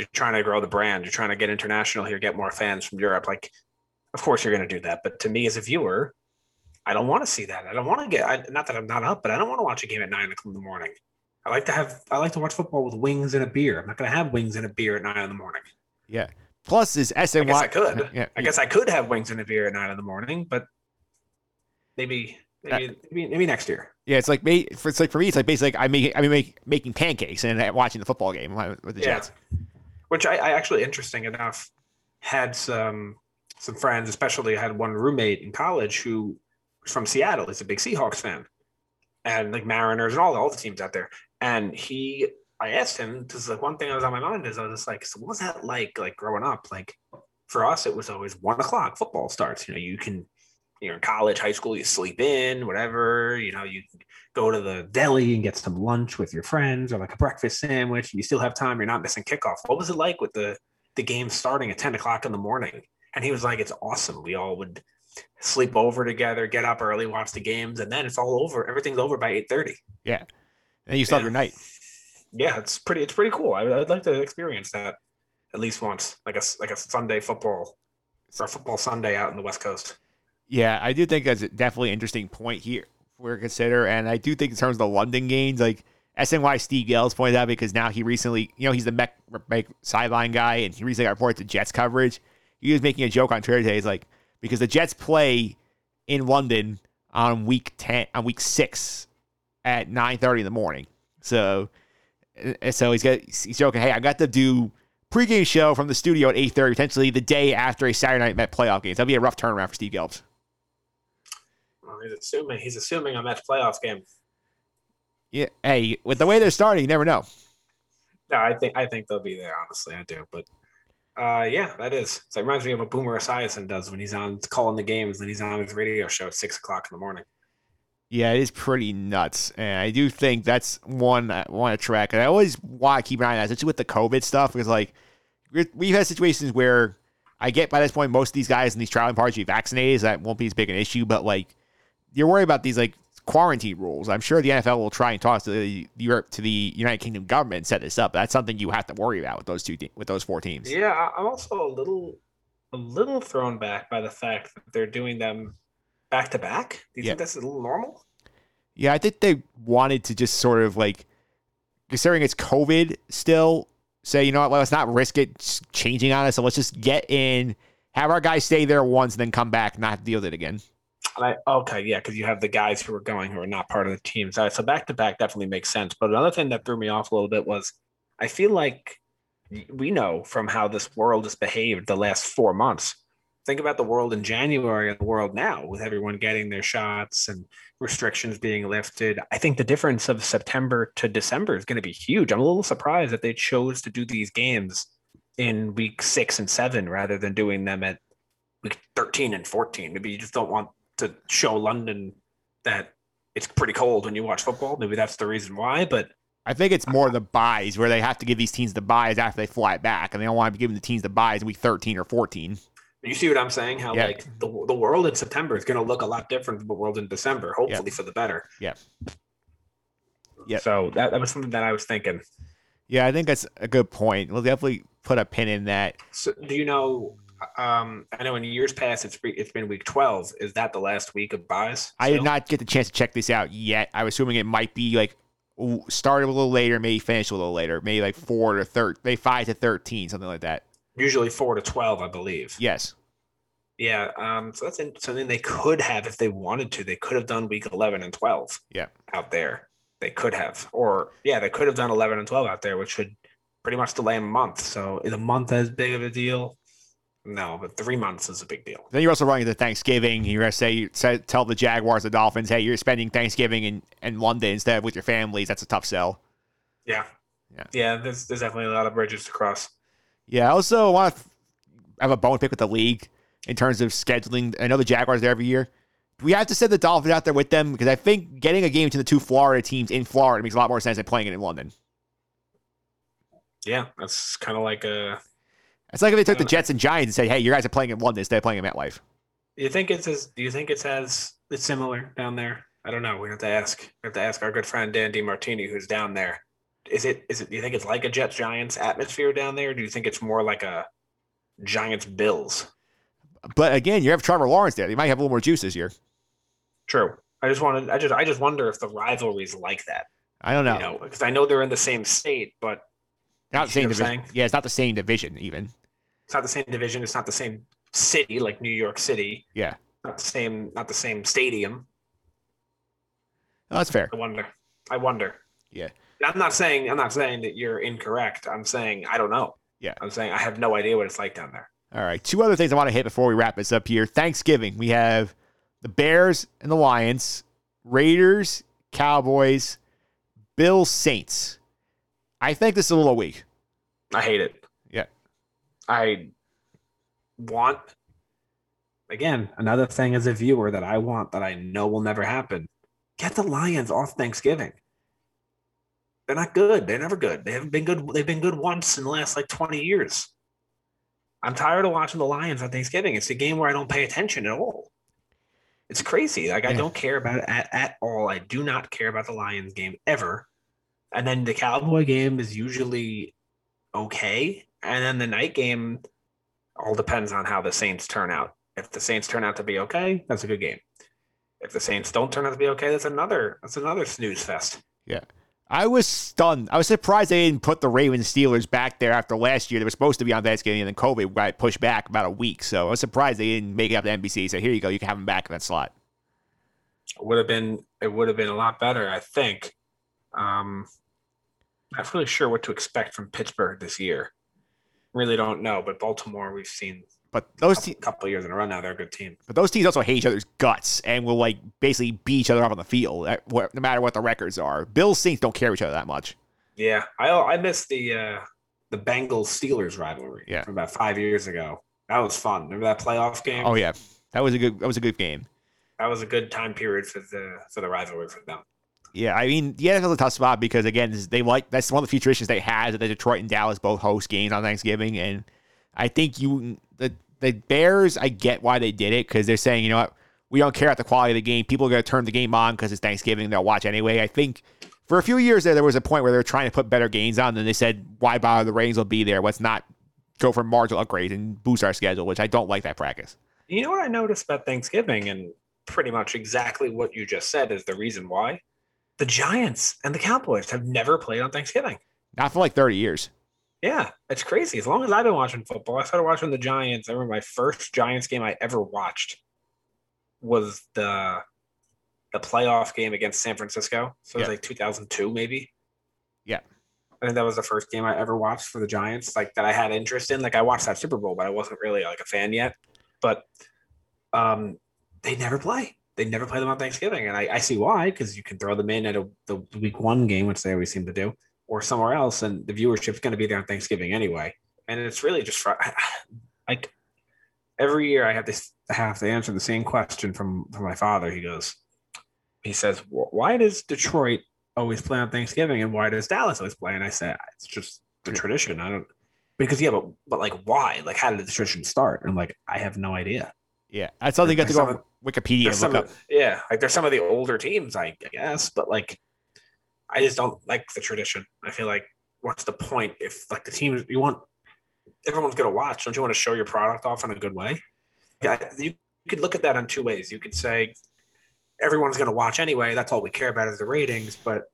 You're trying to grow the brand. You're trying to get international here, get more fans from Europe. Like, of course you're going to do that. But to me as a viewer, I don't want to see that. I don't want to get, I, not that I'm not up, but I don't want to watch a game at nine o'clock in the morning. I like to have, I like to watch football with wings and a beer. I'm not going to have wings and a beer at nine in the morning. yeah. Plus is SNY. I guess I could. Yeah, I guess I could have wings and a beer at nine in the morning, but maybe, uh, maybe, maybe, maybe next year. yeah. It's like me. It's like for me. It's like basically I make I mean make, making pancakes and watching the football game with the Yeah. Jets. Which I, I actually interesting enough had some some friends especially I had one roommate in college who was from seattle. He's a big seahawks fan. And like mariners and all, all the teams out there. And he i asked him because like one thing that was on my mind is i was just like so what was that like like growing up? Like for us it was always one o'clock football starts. You know you can you're in college high school you sleep in whatever you know you go to the deli and get some lunch with your friends or like a breakfast sandwich. You still have time. You're not missing kickoff. What was it like with the the game starting at 10 o'clock in the morning? And he was like, it's awesome. We all would sleep over together, get up early, watch the games, and then it's all over. Everything's over by 8:30. Yeah. And you still have your night. Yeah, it's pretty. It's pretty cool. I, I'd like to experience that. at least once, like a like a Sunday football or a football Sunday out in the West Coast. Yeah, I do think that's definitely interesting point here for consider, and I do think in terms of the London games, like SNY Steve Gelbs pointed out because now he recently, you know, he's the Mets, Mets sideline guy, and he recently got reported to Jets coverage. He was making a joke on Twitter today. He's like, because the Jets play in London on week ten, on week six at nine thirty in the morning. So, so he's got he's joking. Hey, I got to do pregame show from the studio at eight thirty, potentially the day after a Saturday night Met playoff game. So that'd be a rough turnaround for Steve Gelbs. Well, he's assuming he's assuming a Mets playoff game. Yeah. Hey, with the way they're starting, you never know. No, I think I think they'll be there. Honestly, I do. But uh, yeah, that is. So it reminds me of what Boomer Esiason does when he's on calling the games and he's on his radio show at six o'clock in the morning. Yeah, it is pretty nuts, and I do think that's one I want to track. And I always want to keep an eye on that, especially with the COVID stuff, because like we've had situations where I get by this point most of these guys in these traveling parties be vaccinated, so that won't be as big an issue. But like you're worried about these like quarantine rules. I'm sure the NFL will try and talk to the Europe to the United Kingdom government and set this up. That's something you have to worry about with those two te- with those four teams. Yeah, I'm also a little a little thrown back by the fact that they're doing them back to back. Do you Yeah. think that's a little normal? Yeah, I think they wanted to just sort of like, considering it's COVID still, say, you know what, let's not risk it changing on us. So let's just get in, have our guys stay there once, and then come back, not deal with it again. I, okay, yeah, because you have the guys who are going who are not part of the teams. Right, so back to back definitely makes sense. But another thing that threw me off a little bit was I feel like we know from how this world has behaved the last four months. Think about the world in January and the world now with everyone getting their shots and restrictions being lifted. I think the difference of September to December is going to be huge. I'm a little surprised that they chose to do these games in week six and seven rather than doing them at week 13 and 14. Maybe you just don't want to show London that it's pretty cold when you watch football. Maybe that's the reason why. But I think it's more the byes where they have to give these teams the byes after they fly back, and they don't want to be giving the teams the byes in week 13 or 14. you see what I'm saying? How Yeah. like the, the world in September is going to look a lot different than the world in December, hopefully for the better. Yeah. Yeah. So that, that was something that I was thinking. Yeah, I think that's a good point. We'll definitely put a pin in that. So do you know? Um, I know in years past it's it's been week 12. Is that the last week of byes? I did not get the chance to check this out yet. I was assuming it might be like start a little later, maybe finish a little later, maybe like four to third, maybe five to thirteen, something like that. usually four to 12, I believe. Yes. Yeah. Um. So that's in, something they could have if they wanted to. They could have done week 11 and 12. Yeah. Out there, they could have, or yeah, they could have done 11 and 12 out there, which would pretty much delay a month. So is a month as big of a deal? No, but three months is a big deal. Then you're also running into Thanksgiving. You're gonna say, say tell the Jaguars, the Dolphins, hey, you're spending Thanksgiving in, in London instead of with your families. That's a tough sell. Yeah. Yeah. Yeah. There's there's definitely a lot of bridges to cross. Yeah. I also want to have a bone pick with the league in terms of scheduling. I know the Jaguars are there every year. Do we have to send the Dolphins out there with them? Because I think getting a game to the two Florida teams in Florida makes a lot more sense than playing it in London. Yeah, that's kind of like a. It's like if they took the Jets and Giants and said, hey, you guys are playing in London instead of playing in MetLife. You think it's as? Do you think it's as? It's similar down there. I don't know. We have to ask. We have to ask our good friend Dan DiMartini, who's down there. Is it? Is it? Do you think it's like a Jets Giants atmosphere down there? Or do you think it's more like a Giants Bills? But again, you have Trevor Lawrence there. They might have a little more juice this year. True. I just wanted. I just. I just wonder if the rivalries like that. I don't know. You know, because I know they're in the same state, but not the same see what I'm division. Yeah, it's not the same division even. It's not the same division. It's not the same city like New York City. Yeah. Not the same. Not the same stadium. Oh, that's fair. I wonder. I wonder. Yeah. I'm not saying I'm not saying that you're incorrect. I'm saying I don't know. Yeah. I'm saying I have no idea what it's like down there. All right. Two other things I want to hit before we wrap this up here. Thanksgiving. We have the Bears and the Lions, Raiders, Cowboys, Bills, Saints. I think this is a little weak. I hate it. Yeah. I want again another thing as a viewer that I want that I know will never happen. Get the Lions off Thanksgiving. They're not good. They're never good. They haven't been good. They've been good once in the last like 20 years. I'm tired of watching the Lions on Thanksgiving. It's a game where I don't pay attention at all. It's crazy. Like I don't care about it at, at all. I do not care about the Lions game ever. And then the Cowboy game is usually okay. And then the night game all depends on how the Saints turn out. If the Saints turn out to be okay, that's a good game. If the Saints don't turn out to be okay, that's another that's another snooze fest. Yeah. I was stunned. I was surprised they didn't put the Ravens Steelers back there after last year. They were supposed to be on Thanksgiving, and then COVID got pushed back about a week. So I was surprised they didn't make it up to NBC. So here you go. You can have them back in that slot. It would have been it would have been a lot better, I think. Um, I'm not really sure what to expect from Pittsburgh this year. Really don't know, but Baltimore we've seen But those a te- couple of years in a row now. They're a good team. but those teams also hate each other's guts and will like basically beat each other up on the field, no matter what the records are. Bills Saints don't care each other that much. Yeah, I I missed the uh, the Bengals Steelers rivalry Yeah. from about five years ago. That was fun. Remember that playoff game? Oh yeah, that was a good that was a good game. that was a good time period for the for the rivalry for them. Yeah, I mean, the NFL's a tough spot because again, they like that's one of the few traditions they had that the Detroit and Dallas both host games on Thanksgiving, and I think you the the Bears, I get why they did it because they're saying, you know what, we don't care about the quality of the game. People are going to turn the game on because it's Thanksgiving, they'll watch anyway. I think for a few years there, there was a point where they were trying to put better games on, and they said, why bother? The ratings will be there. Let's not go for marginal upgrades and boost our schedule, which I don't like that practice. You know what I noticed about Thanksgiving, and pretty much exactly what you just said is the reason why. The Giants and the Cowboys have never played on Thanksgiving. Not for like 30 years. Yeah, it's crazy. As long as I've been watching football, I started watching the Giants. I remember my first Giants game I ever watched was the the playoff game against San Francisco. So it was Yeah. like 2002, maybe. Yeah. I think that was the first game I ever watched for the Giants, like that I had interest in. Like I watched that Super Bowl, but I wasn't really like a fan yet. But um, they never play. They never play them on Thanksgiving, and I, I see why because you can throw them in at a, the week one game, which they always seem to do, or somewhere else, and the viewership's going to be there on Thanksgiving anyway. And it's really just (sighs) like every year I have this I have to answer the same question from from my father. He goes, he says, "Why does Detroit always play on Thanksgiving, and why does Dallas always play?" And I said, "It's just the tradition. I don't." Because yeah, but but like why? Like how did the tradition start? And I'm like, I have no idea. Yeah, I something they got to go Wikipedia and some up. yeah, like there's some of the older teams, I guess, but like I just don't like the tradition. I feel like what's the point if like the team you want everyone's gonna watch? Don't you want to show your product off in a good way? Yeah, you could look at that in two ways. You could say everyone's gonna watch anyway. That's all we care about is the ratings, but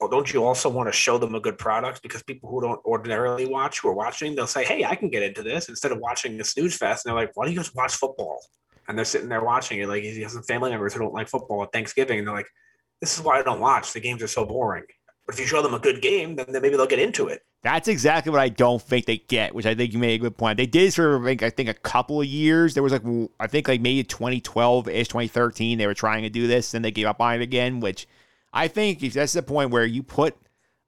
well, don't you also want to show them a good product? Because people who don't ordinarily watch, who are watching, they'll say, "Hey, I can get into this," instead of watching the snooze fest. And they're like, "Why do you just watch football?" And they're sitting there watching it. Like he has some family members who don't like football at Thanksgiving, and they're like, "This is why I don't watch. The games are so boring." But if you show them a good game, then, then maybe they'll get into it. That's exactly what I don't think they get, which I think you made a good point. They did of like I think a couple of years. There was like I think like maybe 2012 ish, 2013. They were trying to do this, and they gave up on it again. Which I think if that's the point where you put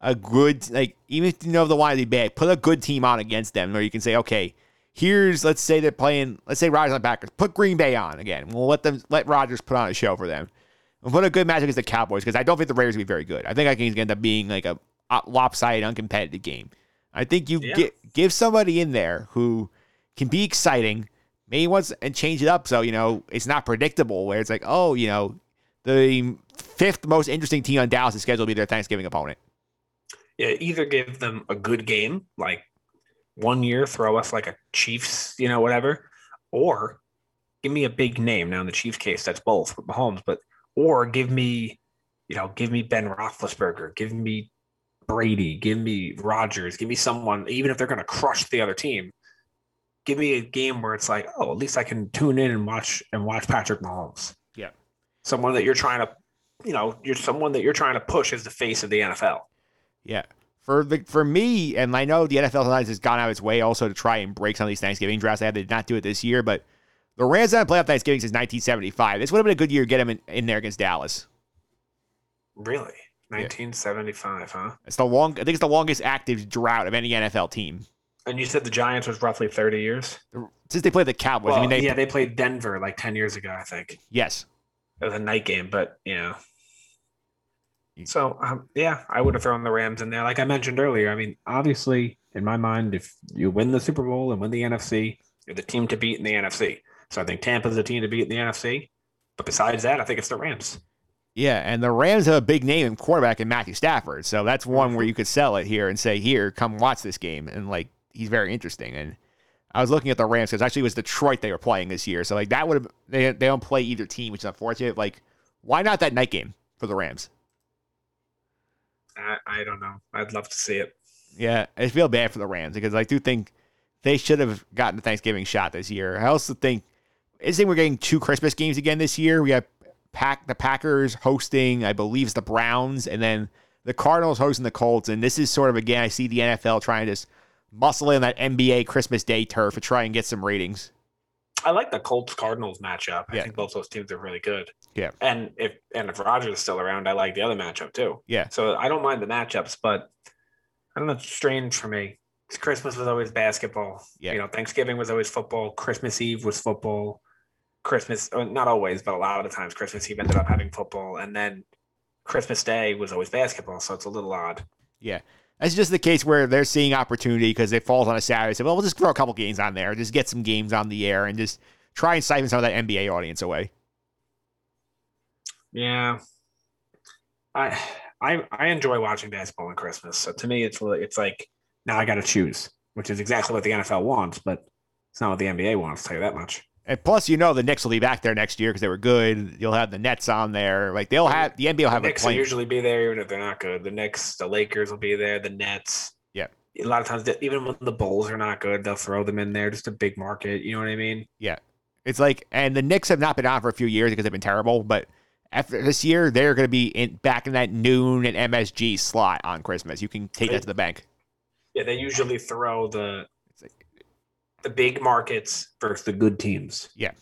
a good like even if you know the line be bad, put a good team on against them, where you can say, okay, here's let's say they're playing, let's say Rodgers on Packers, put Green Bay on again. We'll let them let Rodgers put on a show for them. We'll put a good match against the Cowboys because I don't think the Raiders will be very good. I think I can end up being like a a lopsided, uncompetitive game. I think you Yeah. get give somebody in there who can be exciting, maybe once and change it up so you know it's not predictable. Where it's like, oh, you know, the fifth most interesting team on Dallas' schedule will be their Thanksgiving opponent. Yeah, either give them a good game, like one year, throw us like a Chiefs, you know, whatever, or give me a big name. Now in the Chiefs case, that's both with Mahomes, but or give me, you know, give me Ben Roethlisberger, give me Brady, give me Rodgers, give me someone, even if they're going to crush the other team. Give me a game where it's like, oh, at least I can tune in and watch and watch Patrick Mahomes. Yeah. Someone that you're trying to, you know, you're someone that you're trying to push as the face of the NFL. Yeah. For the for me, and I know the NFL sometimes has gone out of its way also to try and break some of these Thanksgiving drafts. They had to not do it this year, but the Rams haven't played off Thanksgiving since 1975. This would have been a good year to get them in, in there against Dallas. Really? 1975, huh? It's the long. I think it's the longest active drought of any NFL team And you said the Giants was roughly 30 years? since they played the Cowboys. Well, I mean, they yeah, they played Denver like 10 years ago, I think. yes, It was a night game, but yeah. So, um, yeah, I would have thrown the Rams in there. Like I mentioned earlier, I mean, obviously, in my mind, if you win the Super Bowl and win the NFC, you're the team to beat in the NFC. So I think Tampa's the team to beat in the NFC. But besides that, I think it's the Rams. yeah, and the Rams have a big name in quarterback in Matthew Stafford, so that's one where you could sell it here and say, "Here, come watch this game," and like he's very interesting. And I was looking at the Rams because actually it was Detroit they were playing this year. So like that would have they they don't play either team, which is unfortunate. Like why not that night game for the Rams? I, I don't know. I'd love to see it. Yeah, I feel bad for the Rams because I do think they should have gotten the Thanksgiving shot this year. I also think I think we're getting two Christmas games again this year. We have pack the Packers hosting, I believe, it's the Browns, and then the Cardinals hosting the Colts. And this is sort of again, I see the NFL trying to just muscle in that NBA Christmas Day turf to try and get some ratings. I like the Colts Cardinals matchup. I Yeah. think both those teams are really good. Yeah. And if and if Rodgers is still around, I like the other matchup too. Yeah. So I don't mind the matchups, but I don't know. It's strange for me. Christmas was always basketball. Yeah. You know, Thanksgiving was always football. Christmas Eve was football. Christmas, uh, not always, but a lot of the times, Christmas Eve ended up having football, and then Christmas Day was always basketball. So it's a little odd. Yeah. That's just the case where they're seeing opportunity because it falls on a Saturday. So, well, we'll just throw a couple games on there, just get some games on the air, and just try and siphon some of that NBA audience away. Yeah. I I I enjoy watching basketball on Christmas. So to me it's it's like now I got to choose, which is exactly what the NFL wants, but it's not what the NBA wants, I'll tell you that much. And plus, you know, the Knicks will be back there next year because they were good. You'll have the Nets on there. Like they'll have the NBA will have the a Knicks will plan. usually be there even if they're not good. The Knicks, the Lakers will be there, the Nets. Yeah. A lot of times even when the Bulls are not good, they'll throw them in there just a big market, you know what I mean? Yeah. It's like, and the Knicks have not been on for a few years because they've been terrible. But after this year, they're going to be in, back in that noon and MSG slot on Christmas. You can take that to the bank. Yeah, they usually throw the the big markets versus the good teams. Yeah.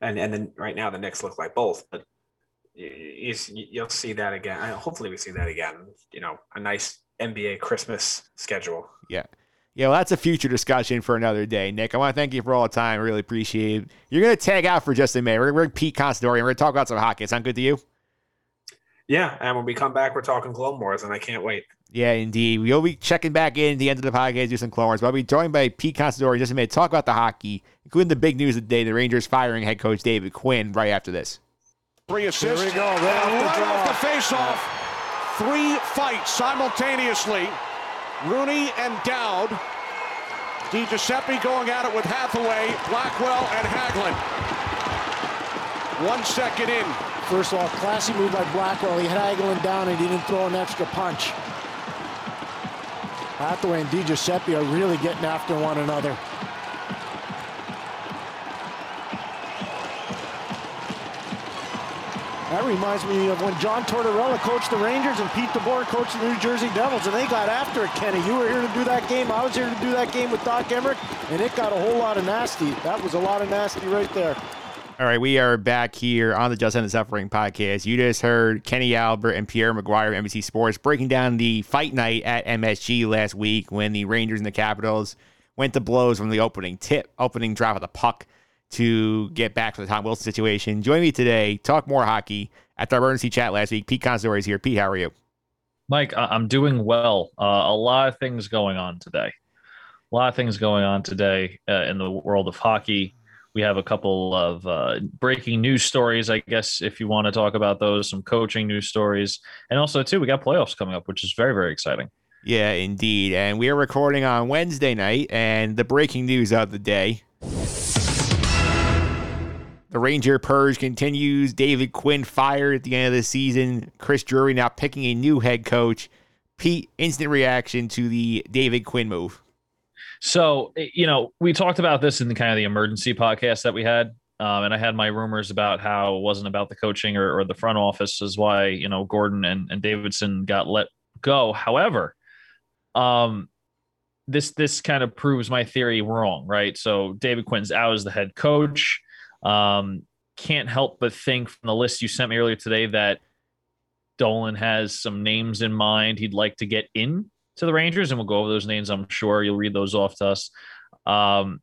and and then right now the Knicks look like both, but you, you'll see that again. Hopefully, we see that again. You know, a nice NBA Christmas schedule. Yeah. Yeah, well, that's a future discussion for another day, Nick. I want to thank you for all the time. I really appreciate it. You're going to tag out for just a minute. We're going to Pete Considori and we're going to talk about some hockey. Sound good to you? Yeah, and when we come back, we're talking Clone Wars, and I can't wait. Yeah, indeed. We'll be checking back in at the end of the podcast, do some Clone Wars. But I'll be joined by Pete Considori in just a minute to talk about the hockey, including the big news of the day the Rangers firing head coach David Quinn right after this. Three assists. Here we go, right And off the right draw. off the face-off. Three fights simultaneously. Rooney and Dowd. Di Giuseppe going at it with Hathaway, Blackwell, and Hagelin. One second in. First of all, classy move by Blackwell. He had Hagelin down and he didn't throw an extra punch. Hathaway and Di Giuseppe are really getting after one another. That reminds me of when John Tortorella coached the Rangers and Pete DeBoer coached the New Jersey Devils, and they got after it, Kenny. You were here to do that game. I was here to do that game with Doc Emrick, and it got a whole lot of nasty. That was a lot of nasty right there. All right, we are back here on the Just End the Suffering podcast. You just heard Kenny Albert and Pierre McGuire of NBC Sports breaking down the fight night at MSG last week when the Rangers and the Capitals went to blows from the opening tip, opening drop of the puck to get back to the Tom Wilson situation. Join me today, talk more hockey after our emergency chat last week. Pete Considori is here. Pete, how are you? Mike, I'm doing well. Uh, a lot of things going on today. A lot of things going on today uh, in the world of hockey. We have a couple of uh, breaking news stories, I guess, if you want to talk about those, some coaching news stories. And also, too, we got playoffs coming up, which is very, very exciting. Yeah, indeed. And we are recording on Wednesday night, and the breaking news of the day. The Ranger purge continues. David Quinn fired at the end of the season. Chris Drury now picking a new head coach. Pete, instant reaction to the David Quinn move. So, eh, you know, we talked about this in the kind of the emergency podcast that we had. Um, and I had my rumors about how it wasn't about the coaching or, or the front office is why, you know, Gorton and, and Davidson got let go. However, um, this this kind of proves my theory wrong, right? So David Quinn's out as the head coach. Um, can't help but think from the list you sent me earlier today that Dolan has some names in mind he'd like to get in to the Rangers, and we'll go over those names. I'm sure you'll read those off to us. Um,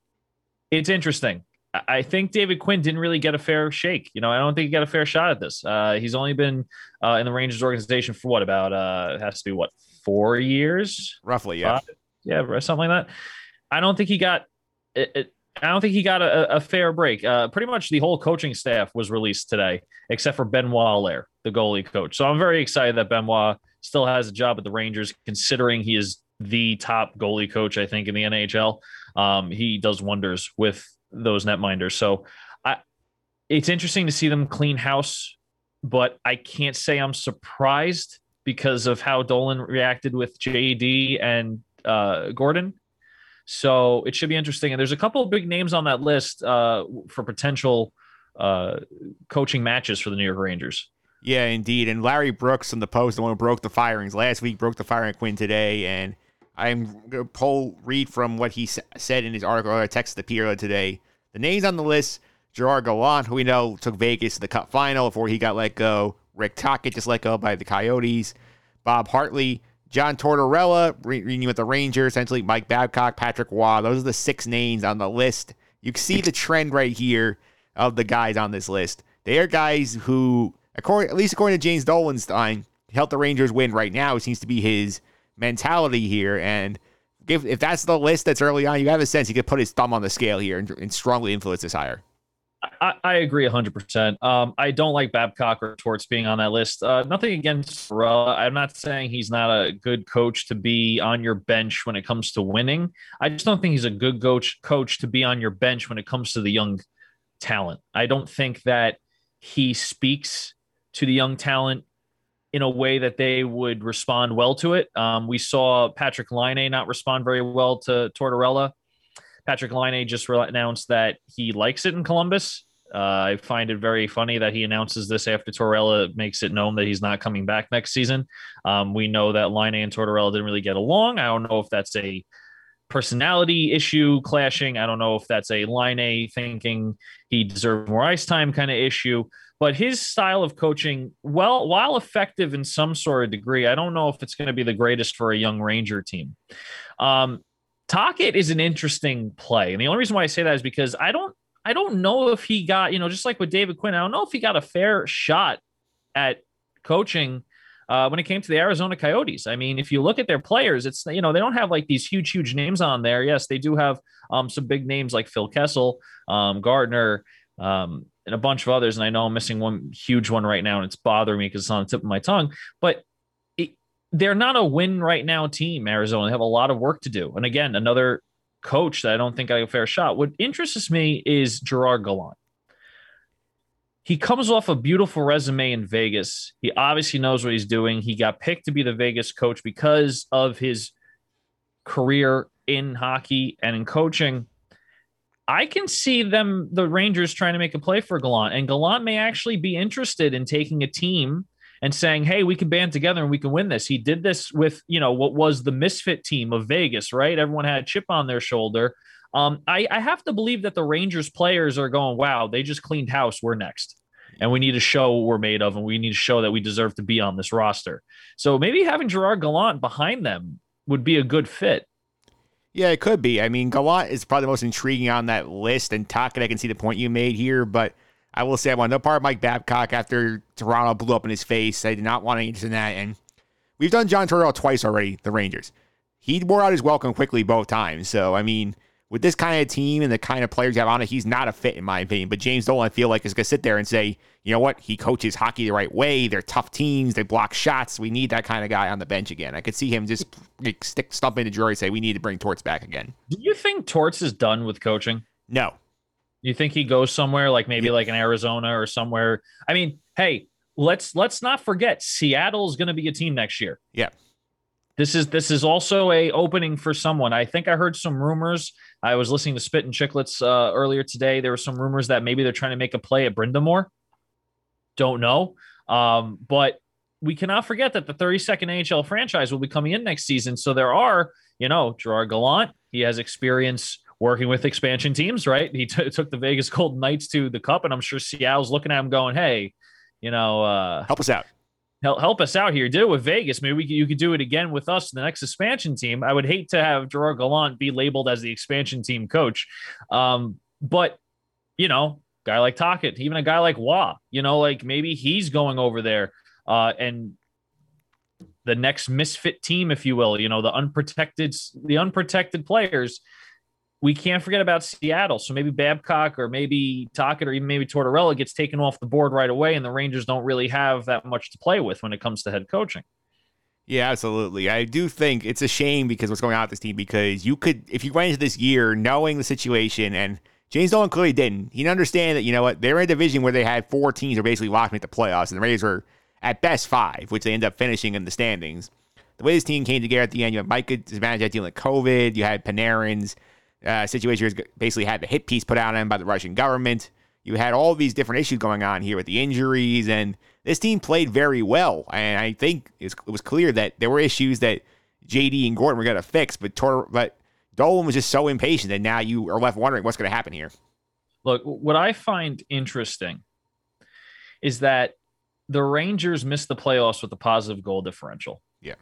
it's interesting. I- think David Quinn didn't really get a fair shake. You know, I don't think he got a fair shot at this. Uh, he's only been uh, in the Rangers organization for what about? Uh, it has to be what four years, Roughly, yeah. Five? yeah, or something like that. I don't think he got. It, it, I don't think he got a, a fair break. Uh, pretty much the whole coaching staff was released today, except for Benoit Allaire, the goalie coach. So I'm very excited that Benoit still has a job at the Rangers, considering he is the top goalie coach, I think, in the NHL. Um, he does wonders with those netminders. So I, it's interesting to see them clean house, but I can't say I'm surprised because of how Dolan reacted with JD and uh, Gorton. So it should be interesting. And there's a couple of big names on that list uh, for potential uh, coaching matches for the New York Rangers. Yeah, indeed. And Larry Brooks on the post, the one who broke the firings last week, broke the firing at Quinn today. And I'm going to pull read from what he said in his article, I texted the Pierre today. The names on the list Gerard Gallant, who we know took Vegas to the Cup final before he got let go. Rick Tocchet just let go by the Coyotes. Bob Hartley, John Tortorella, renewing with the Rangers, essentially Mike Babcock, Patrick Roy. Those are the six names on the list. You can see the trend right here of the guys on this list. They are guys who, according, at least according to James Dolenstein, help the Rangers win right now. Seems to be his mentality here. And if, if that's the list that's early on, you have a sense he could put his thumb on the scale here and, and strongly influence this hire. I, I agree 100%. Um, I don't like Babcock or Torts being on that list. Uh, nothing against Torella. I'm not saying he's not a good coach to be on your bench when it comes to winning. I just don't think he's a good coach coach to be on your bench when it comes to the young talent. I don't think that he speaks to the young talent in a way that they would respond well to it. Um, we saw Patrick Laine not respond very well to Tortorella. Patrick Laine just announced that he likes it in Columbus. Uh, I find it very funny that he announces this after Tortorella makes it known that he's not coming back next season. Um, we know that Laine and Tortorella didn't really get along. I don't know if that's a personality issue clashing. I don't know if that's a Laine thinking he deserves more ice time kind of issue. But his style of coaching, well, while effective in some sort of degree, I don't know if it's going to be the greatest for a young Ranger team. Um, Tocchet is an interesting play, and the only reason why I say that is because I don't, I don't know if he got, you know, just like with David Quinn, I don't know if he got a fair shot at coaching uh, when it came to the Arizona Coyotes. I mean, if you look at their players, it's you know they don't have like these huge, huge names on there. Yes, they do have um, some big names like Phil Kessel, um, Gardner, um, and a bunch of others. And I know I'm missing one huge one right now, and it's bothering me because it's on the tip of my tongue. But it, they're not a win right now team, Arizona. They have a lot of work to do. And again, another coach that I don't think I have a fair shot. What interests me is Gerard Gallant. He comes off a beautiful resume in Vegas. He obviously knows what he's doing. He got picked to be the Vegas coach because of his career in hockey and in coaching. I can see them, the Rangers, trying to make a play for Gallant, and Gallant may actually be interested in taking a team and saying, "Hey, we can band together and we can win this." He did this with, you know, what was the misfit team of Vegas, right? Everyone had a chip on their shoulder. Um, I, I have to believe that the Rangers players are going, "Wow, they just cleaned house. We're next." And we need to show what we're made of, and we need to show that we deserve to be on this roster. So maybe having Gerard Gallant behind them would be a good fit. Yeah, it could be. I mean, Gallant is probably the most intriguing on that list, and Tocchet, I can see the point you made here, but I will say I want no part of Mike Babcock after Toronto blew up in his face. I did not want any in that, and we've done John Tortorella twice already, the Rangers. He wore out his welcome quickly both times, so I mean, with this kind of team and the kind of players you have on it, he's not a fit in my opinion. But James Dolan, I feel like, is going to sit there and say, you know what? He coaches hockey the right way. They're tough teams. They block shots. We need that kind of guy on the bench again. I could see him just like, stick stump into Drury say we need to bring Torts back again. Do you think Torts is done with coaching? No. You think he goes somewhere like maybe yeah. like in Arizona or somewhere? I mean, hey, let's let's not forget Seattle's going to be a team next year. Yeah. This is this is also a opening for someone. I think I heard some rumors. I was listening to Spittin' Chiclets uh, earlier today. There were some rumors that maybe they're trying to make a play at Brind'Amour. Don't know, um, but we cannot forget that the 32nd AHL franchise will be coming in next season. So there are, you know, Gerard Gallant. He has experience working with expansion teams, right? He t- (laughs) took the Vegas Golden Knights to the Cup, and I'm sure Seattle's looking at him going, "Hey, you know, uh, help us out." Help, help us out here. Did it with Vegas. Maybe we could, you could do it again with us, the next expansion team. I would hate to have Gerard Gallant be labeled as the expansion team coach. Um, but, you know, guy like Tocchet, even a guy like Wah, you know, like maybe he's going over there uh, and the next misfit team, if you will, you know, the unprotected, the unprotected players – we can't forget about Seattle. So maybe Babcock or maybe Tocchet or even maybe Tortorella gets taken off the board right away, and the Rangers don't really have that much to play with when it comes to head coaching. Yeah, absolutely. I do think it's a shame because what's going on with this team because you could if you went into this year knowing the situation and James Dolan clearly didn't. He didn't understand that, you know what, they're in a division where they had four teams that are basically locked into the playoffs, and the Rangers were at best five, which they end up finishing in the standings. The way this team came together at the end, you had Mike Zibanejad dealing with COVID, you had Panarin's uh, situation basically had the hit piece put out on him by the Russian government. You had all these different issues going on here with the injuries, and this team played very well. And I think it was clear that there were issues that JD and Gorton were going to fix, but Tor- but Dolan was just so impatient that now you are left wondering what's going to happen here. Look, what I find interesting is that the Rangers missed the playoffs with a positive goal differential. Yeah.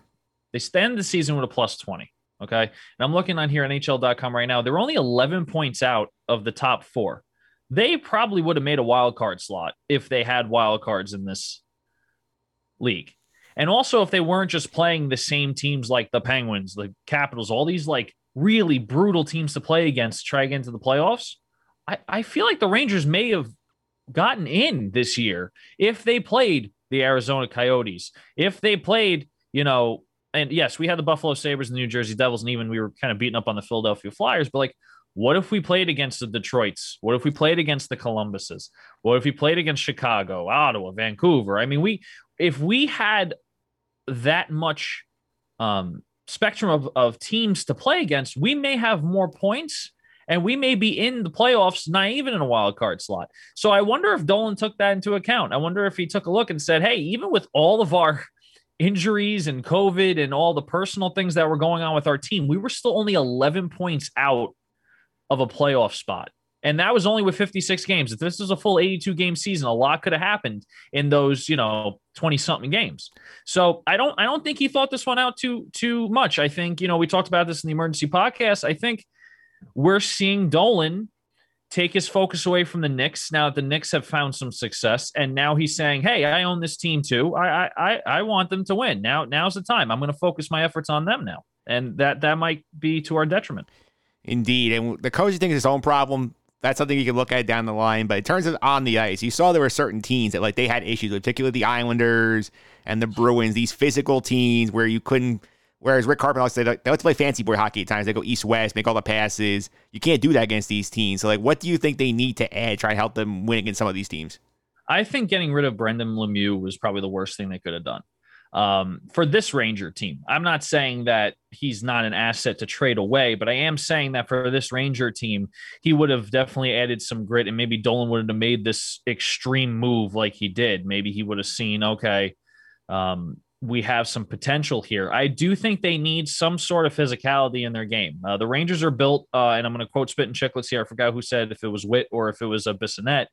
They stand the season with a plus 20. Okay. And I'm looking on here NHL.com right now. They're only 11 points out of the top four. They probably would have made a wild card slot if they had wild cards in this league. And also, if they weren't just playing the same teams like the Penguins, the Capitals, all these like really brutal teams to play against, try to get into the playoffs. I, I feel like the Rangers may have gotten in this year if they played the Arizona Coyotes, if they played, you know, and yes, we had the Buffalo Sabres and the New Jersey Devils, and even we were kind of beating up on the Philadelphia Flyers, but like, what if we played against the Detroits? What if we played against the Columbuses? What if we played against Chicago, Ottawa, Vancouver? I mean, we if we had that much um, spectrum of, of teams to play against, we may have more points and we may be in the playoffs, not even in a wild card slot. So I wonder if Dolan took that into account. I wonder if he took a look and said, hey, even with all of our injuries and COVID and all the personal things that were going on with our team, we were still only 11 points out of a playoff spot. And that was only with 56 games. If this was a full 82 game season, a lot could have happened in those, you know, 20 something games. So I don't I don't think he thought this one out too too much. I think, you know, we talked about this in the emergency podcast. I think we're seeing Dolan take his focus away from the Knicks now that the Knicks have found some success. And now he's saying, Hey, I own this team too. I I I want them to win. Now now's the time. I'm going to focus my efforts on them now. And that that might be to our detriment. Indeed. And the coaching thing is his own problem that's something you can look at down the line. But in terms of on the ice, you saw there were certain teams that like they had issues, particularly the Islanders and the Bruins. These physical teams where you couldn't. Whereas Rick Carpenter always said they like to play fancy boy hockey at times. They go east west, make all the passes. You can't do that against these teams. So like, what do you think they need to add try to help them win against some of these teams? I think getting rid of Brendan Lemieux was probably the worst thing they could have done um, for this Ranger team. I'm not saying that he's not an asset to trade away, but I am saying that for this Ranger team, he would have definitely added some grit, and maybe Dolan would have made this extreme move like he did. Maybe he would have seen, okay, um, we have some potential here. I do think they need some sort of physicality in their game. Uh, the Rangers are built, uh, and I'm going to quote Spittin' Chiclets here. I forgot who said if it was Whit or if it was a Bissonnette.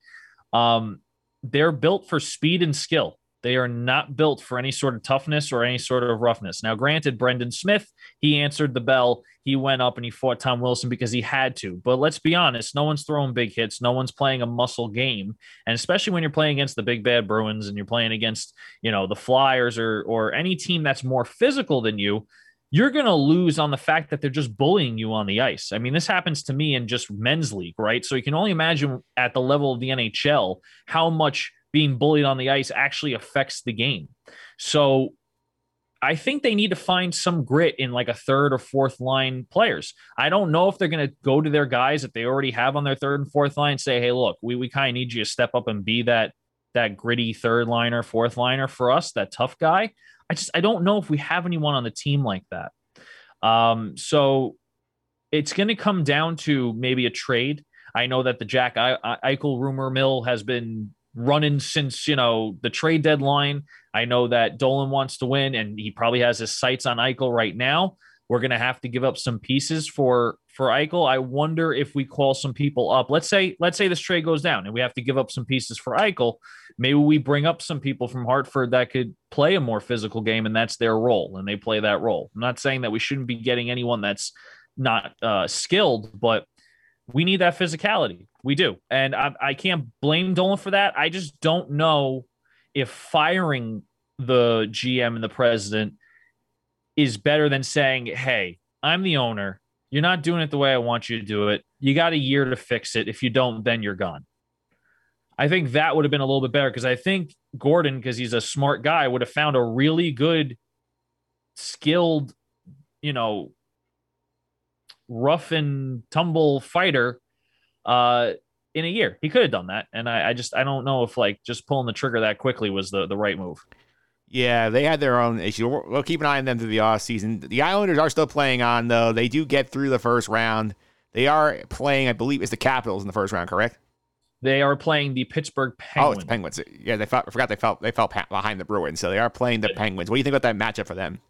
Um, they're built for speed and skill. They are not built for any sort of toughness or any sort of roughness. Now, granted, Brendan Smith, he answered the bell. He went up and he fought Tom Wilson because he had to. But let's be honest, no one's throwing big hits. No one's playing a muscle game. And especially when you're playing against the big bad Bruins and you're playing against, you know, the Flyers or or any team that's more physical than you, you're going to lose on the fact that they're just bullying you on the ice. I mean, this happens to me in just men's league, right? So you can only imagine at the level of the NHL how much being bullied on the ice actually affects the game. So I think they need to find some grit in like a third or fourth line players. I don't know if they're going to go to their guys that they already have on their third and fourth line, say, "Hey, look, we we kind of need you to step up and be that that gritty third liner, fourth liner for us, that tough guy." I just I don't know if we have anyone on the team like that. Um, so it's going to come down to maybe a trade. I know that the Jack Eichel rumor mill has been running since you know the trade deadline. I know that Dolan wants to win, and he probably has his sights on Eichel right now. We're going to have to give up some pieces for for Eichel. I wonder if we call some people up. Let's say let's say this trade goes down, and we have to give up some pieces for Eichel. Maybe we bring up some people from Hartford that could play a more physical game, and that's their role, and they play that role. I'm not saying that we shouldn't be getting anyone that's not uh, skilled, but we need that physicality. We do. And I, I can't blame Dolan for that. I just don't know if firing the GM and the president is better than saying, hey, I'm the owner. You're not doing it the way I want you to do it. You got a year to fix it. If you don't, then you're gone. I think that would have been a little bit better because I think Gorton, because he's a smart guy, would have found a really good skilled, you know, rough and tumble fighter uh, in a year. He could have done that, and I, I just I don't know if like just pulling the trigger that quickly was the the right move. Yeah, they had their own issue. We'll we'll keep an eye on them through the off season. The Islanders are still playing on though. They do get through the first round. They are playing, I believe, it's the Capitals in the first round, correct? They are playing the Pittsburgh Oh, it's the Penguins. Yeah, they I forgot they felt they fell behind the Bruins, so they are playing the Penguins. What do you think about that matchup for them?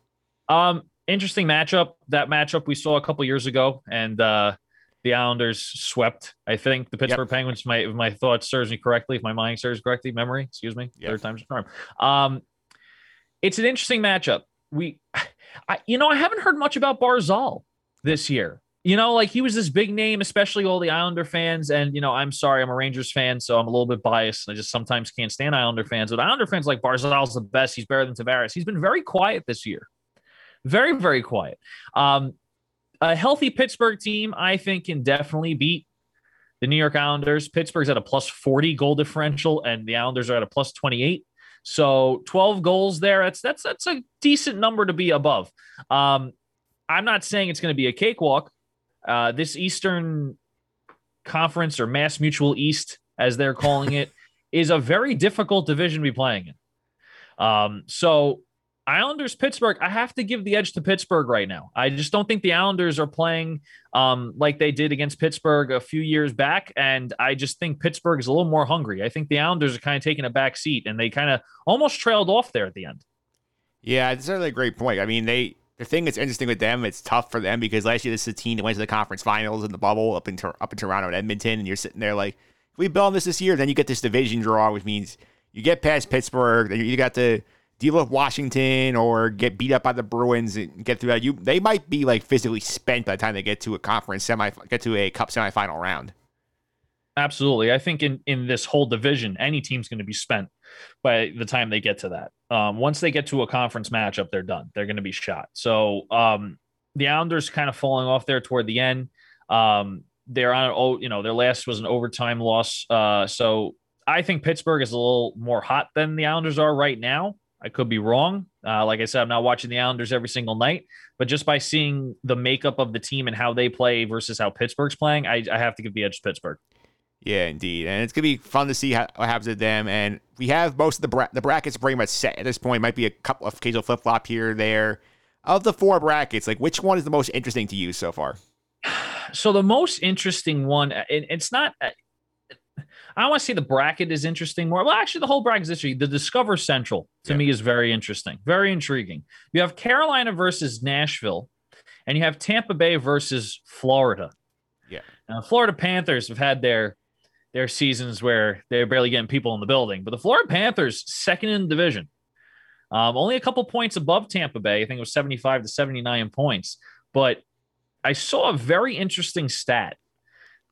Um, interesting matchup. That matchup we saw a couple years ago, and uh, the Islanders swept. I think the Pittsburgh Penguins. My if my thought serves me correctly, if my mind serves correctly, memory. Excuse me. Yep. Third time's a charm. Um, it's an interesting matchup. We, (sighs) I, you know, I haven't heard much about Barzal this year. You know, like he was this big name, especially all the Islander fans. And you know, I'm sorry, I'm a Rangers fan, so I'm a little bit biased. I just sometimes can't stand Islander fans. But Islander fans like Barzal's the best. He's better than Tavares. He's been very quiet this year very very quiet um a healthy pittsburgh team i think can definitely beat the new york islanders. Pittsburgh's at a plus 40 goal differential and the islanders are at a plus 28 so 12 goals there that's that's that's a decent number to be above. Um i'm not saying it's going to be a cakewalk. Uh this eastern conference or mass mutual east as they're calling it (laughs) is a very difficult division to be playing in. Um so Islanders Pittsburgh, I have to give the edge to Pittsburgh right now. I just don't think the Islanders are playing um, like they did against Pittsburgh a few years back. And I just think Pittsburgh is a little more hungry. I think the Islanders are kind of taking a back seat and they kind of almost trailed off there at the end. Yeah, it's certainly a great point. I mean, they the thing that's interesting with them, it's tough for them because last year this is a team that went to the conference finals in the bubble up in up in Toronto and Edmonton, and you're sitting there like, if we build this this year, then you get this division draw, which means you get past Pittsburgh, then you got to deal with Washington or get beat up by the Bruins and get through that. You they might be like physically spent by the time they get to a conference semi, get to a cup semifinal round. Absolutely. I think in, in this whole division, any team's going to be spent by the time they get to that. Um, once they get to a conference matchup, they're done. They're going to be shot. So um, the Islanders kind of falling off there toward the end. Um, they're on, oh, you know, their last was an overtime loss. Uh, so I think Pittsburgh is a little more hot than the Islanders are right now. I could be wrong. Uh, like I said, I'm not watching the Islanders every single night, but just by seeing the makeup of the team and how they play versus how Pittsburgh's playing, I, I have to give the edge to Pittsburgh. Yeah, indeed, and it's gonna be fun to see how, what happens to them. And we have most of the bra- the brackets pretty much set at this point. Might be a couple of occasional flip flop here or there. Of the four brackets, like which one is the most interesting to you so far? So the most interesting one, and it's not. I want to say the bracket is interesting more. Well, actually, the whole bracket is interesting. The Discover Central to Yeah. me is very interesting, very intriguing. You have Carolina versus Nashville, and you have Tampa Bay versus Florida. Yeah. Now, the Florida Panthers have had their their seasons where they're barely getting people in the building, but the Florida Panthers second in the division, um, only a couple points above Tampa Bay. I think it was seventy five to seventy nine points, but I saw a very interesting stat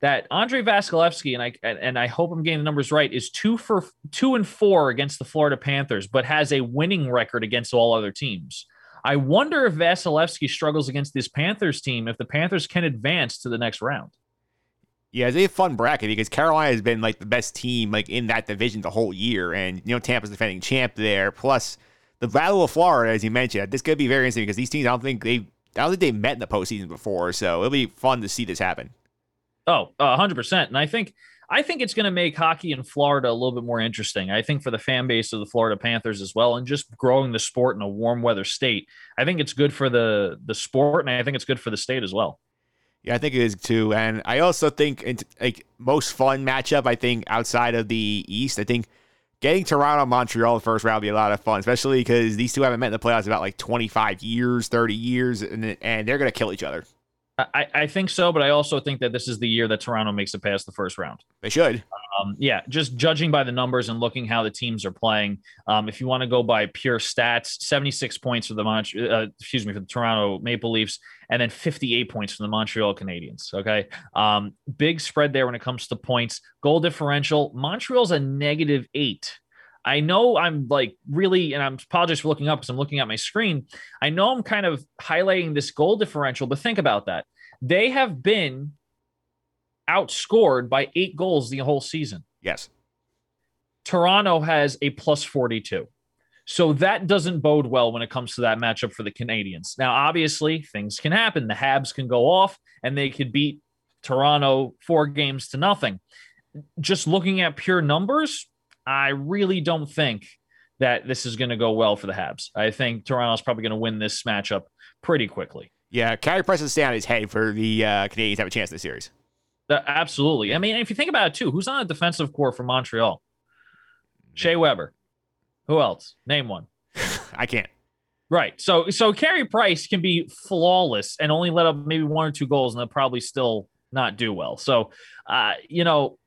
that Andrei Vasilevskiy and I and, I hope I'm getting the numbers right is two for two and four against the Florida Panthers, but has a winning record against all other teams. I wonder if Vasilevskiy struggles against this Panthers team if the Panthers can advance to the next round. Yeah, it's a fun bracket because Carolina has been like the best team like in that division the whole year, and you know Tampa's defending champ there. Plus the Battle of Florida, as you mentioned, this could be very interesting because these teams I don't think they I don't think they've met in the postseason before, so it'll be fun to see this happen. Oh, hundred percent. And I think I think it's going to make hockey in Florida a little bit more interesting. I think for the fan base of the Florida Panthers as well, and just growing the sport in a warm weather state, I think it's good for the the sport, and I think it's good for the state as well. Yeah, I think it is too, and I also think it's like most fun matchup. I think outside of the East, I think getting Toronto Montreal the first round would be a lot of fun, especially because these two haven't met in the playoffs about like twenty five years, thirty years, and and they're gonna kill each other. I, I think so, but I also think that this is the year that Toronto makes it past the first round. They should. Um, yeah, just judging by the numbers and looking how the teams are playing. Um, if you want to go by pure stats, 76 points for the Mont- uh, excuse me for the Toronto Maple Leafs, and then 58 points for the Montreal Canadiens. Okay, um, big spread there when it comes to points. Goal differential, Montreal's a negative eight. I know I'm like really, and I'm apologize for looking up because I'm looking at my screen. I know I'm kind of highlighting this goal differential, but think about that. They have been outscored by eight goals the whole season. Yes. Toronto has a plus 42. So that doesn't bode well when it comes to that matchup for the Canadiens. Now, obviously, things can happen. The Habs can go off and they could beat Toronto four games to nothing. Just looking at pure numbers, I really don't think that this is going to go well for the Habs. I think Toronto's probably going to win this matchup pretty quickly. Yeah, Carey Price is on his head for the uh, Canadiens to have a chance in the series. Uh, absolutely. I mean, if you think about it too, who's on the defensive corps for Montreal? Shea Weber. Who else? Name one. (laughs) I can't. Right. So so Carey Price can be flawless and only let up maybe one or two goals and they'll probably still not do well. So uh, you know,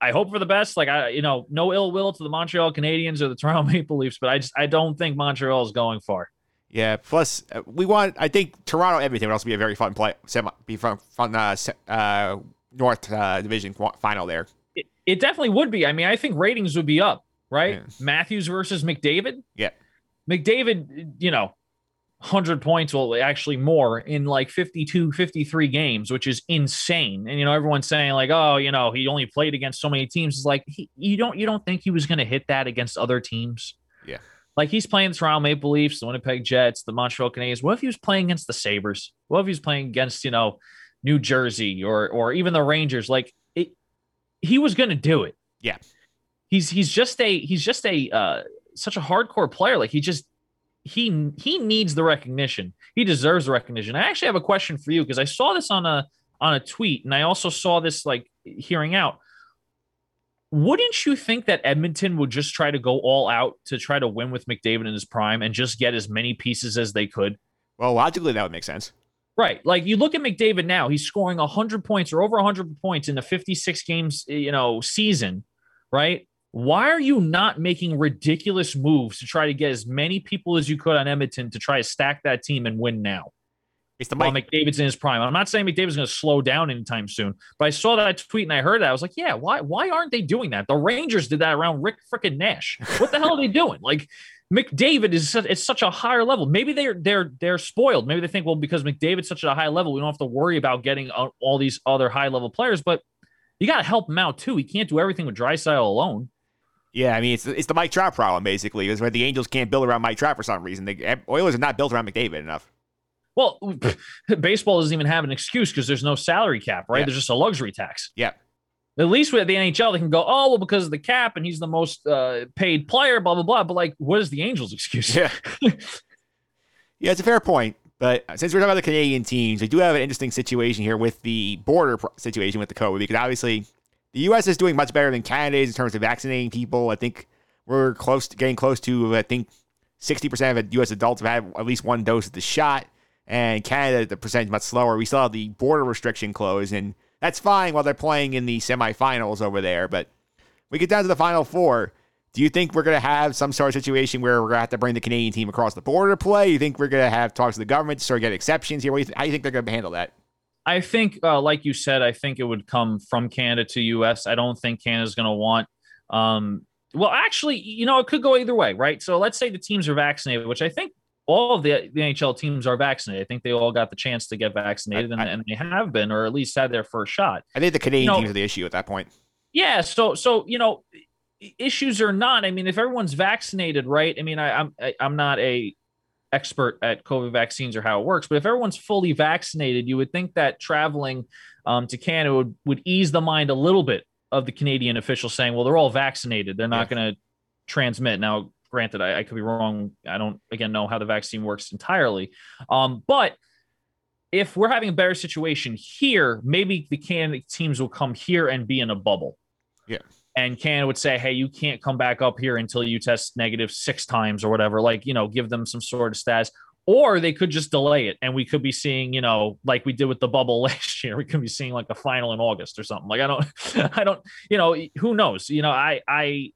I hope for the best. Like I, you know, no ill will to the Montreal Canadiens or the (laughs) Toronto Maple Leafs, but I just I don't think Montreal is going far. Yeah. Plus, uh, we want. I think Toronto Everything would also be a very fun play. Semi, be fun, fun uh, uh, North uh, Division final there. It, it definitely would be. I mean, I think ratings would be up, right? Yeah. Matthews versus McDavid. Yeah. McDavid, you know, 100 points, well, actually more in like 52, 53 games, which is insane. And, you know, everyone's saying like, oh, you know, he only played against so many teams. It's like, he, you don't, you don't think he was going to hit that against other teams? Yeah. Like he's playing the Toronto Maple Leafs, the Winnipeg Jets, the Montreal Canadiens. What if he was playing against the Sabres? What if he was playing against, you know, New Jersey or, or even the Rangers? Like it, he was going to do it. Yeah. He's, he's just a, he's just a, uh, such a hardcore player. Like he just, he he needs the recognition. He deserves the recognition. I actually have a question for you because I saw this on a on a tweet and I also saw this like hearing out. Wouldn't you think that Edmonton would just try to go all out to try to win with McDavid in his prime and just get as many pieces as they could? Well, logically, that would make sense. Right. Like you look at McDavid now, he's scoring 100 points or over 100 points in the 56 games, you know, season, right? Why are you not making ridiculous moves to try to get as many people as you could on Edmonton to try to stack that team and win now? It's the While Mike. McDavid's in his prime. I'm not saying McDavid's going to slow down anytime soon, but I saw that tweet and I heard that. I was like, yeah, why why aren't they doing that? The Rangers did that around Rick frickin' Nash. What the hell are they doing? Like McDavid is such, it's such a higher level. Maybe they're they're they're spoiled. Maybe they think, well, because McDavid's such a high level, we don't have to worry about getting all all these other high level players. But you got to help him out too. He can't do everything with Draisaitl alone. Yeah, I mean, it's it's the Mike Trout problem basically. Is where the Angels can't build around Mike Trout for some reason. The Oilers are not built around McDavid enough. Well, (laughs) baseball doesn't even have an excuse because there's no salary cap, right? Yeah. There's just a luxury tax. Yeah. At least with the NHL, they can go, oh, well, because of the cap and he's the most uh, paid player, blah, blah, blah. But like, what is the Angels' excuse? Yeah. (laughs) yeah, it's a fair point. But since we're talking about the Canadian teams, we do have an interesting situation here with the border situation with the COVID because obviously the U.S. is doing much better than Canada is in terms of vaccinating people. I think we're close to getting close to, I think, 60% of U.S. adults have had at least one dose of the shot. And Canada, the percentage much slower. We still have the border restriction closed, and that's fine while they're playing in the semifinals over there. But we get down to the final four. Do you think we're going to have some sort of situation where we're going to have to bring the Canadian team across the border to play? You think we're going to have talks to the government to sort of get exceptions here? What do you th- how do you think they're going to handle that? I think, uh, like you said, I think it would come from Canada to U.S. I don't think Canada's going to want. Um, well, actually, you know, it could go either way, right? So let's say the teams are vaccinated, which I think all of the, the NHL teams are vaccinated. I think they all got the chance to get vaccinated, and, I- and they have been, or at least had their first shot. I think the Canadian You know- teams are the issue at that point. Yeah. So, so you know, issues or not, I mean, if everyone's vaccinated, right? I mean, I, I'm I, I'm not a expert at COVID vaccines or how it works, but if everyone's fully vaccinated, you would think that traveling um, to Canada would, would ease the mind a little bit of the Canadian officials saying, well, they're all vaccinated. They're not going to transmit. Now, granted, I, I could be wrong. I don't, again, know how the vaccine works entirely. Um, but if we're having a better situation here, maybe the Canada teams will come here and be in a bubble. Yeah. And Canada would say, hey, you can't come back up here until you test negative six times or whatever. Like, you know, give them some sort of status. Or they could just delay it. And we could be seeing, you know, like we did with the bubble (laughs) last year, we could be seeing like the final in August or something. Like, I don't, (laughs) I don't, you know, who knows? You know, I, I,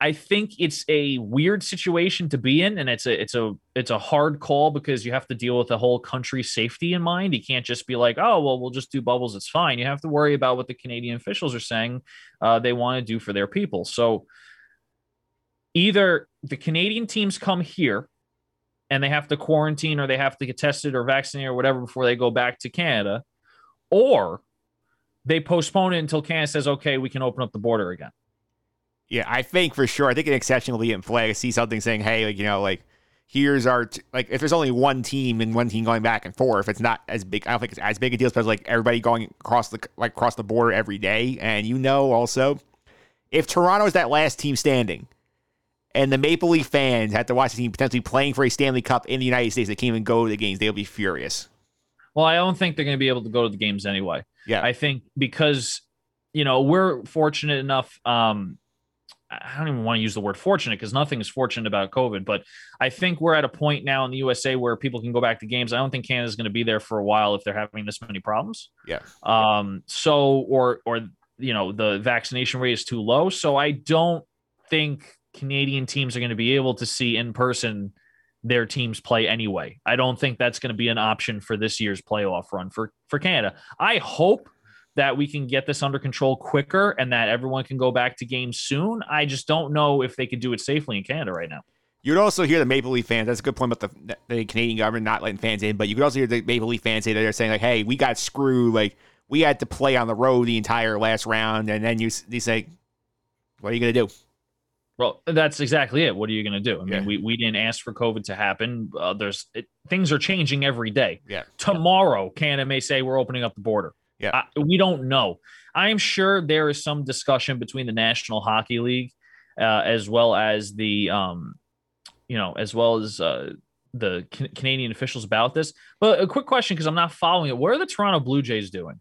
I think it's a weird situation to be in, and it's a it's a it's a hard call because you have to deal with the whole country's safety in mind. You can't just be like, oh well, we'll just do bubbles, it's fine. You have to worry about what the Canadian officials are saying uh, they want to do for their people. So either the Canadian teams come here and they have to quarantine or they have to get tested or vaccinated or whatever before they go back to Canada, or they postpone it until Canada says, okay, we can open up the border again. Yeah, I think for sure. I think an exception will be in play. I see something saying, "Hey, like you know, like here's our t-, like if there's only one team and one team going back and forth, it's not as big. I don't think it's as big a deal, especially like everybody going across the like across the border every day. And you know, also, if Toronto is that last team standing, and the Maple Leaf fans have to watch the team potentially playing for a Stanley Cup in the United States, they can't even go to the games. They'll be furious. Well, I don't think they're going to be able to go to the games anyway. Yeah, I think because you know we're fortunate enough. Um, I don't even want to use the word fortunate because nothing is fortunate about COVID, but I think we're at a point now in the USA where people can go back to games. I don't think Canada's going to be there for a while if they're having this many problems. Yeah. Um. So, or or you know the vaccination rate is too low, so I don't think Canadian teams are going to be able to see in person their teams play anyway. I don't think that's going to be an option for this year's playoff run for for Canada. I hope that we can get this under control quicker and that everyone can go back to games soon. I just don't know if they could do it safely in Canada right now. You'd also hear the Maple Leaf fans. That's a good point about the, the Canadian government not letting fans in. But you could also hear the Maple Leaf fans say that they're saying like, "Hey, we got screwed. Like we had to play on the road the entire last round." And then you you say, "What are you gonna do?" Well, that's exactly it. What are you going to do? I mean, Yeah. we, we didn't ask for COVID to happen. Uh, there's it, things are changing every day. Yeah. Tomorrow, Canada may say we're opening up the border. Yeah. I, we don't know. I am sure there is some discussion between the National Hockey League, uh, as well as the, um, you know, as well as uh, the Can- Canadian officials about this. But a quick question, because I'm not following it. What are the Toronto Blue Jays doing?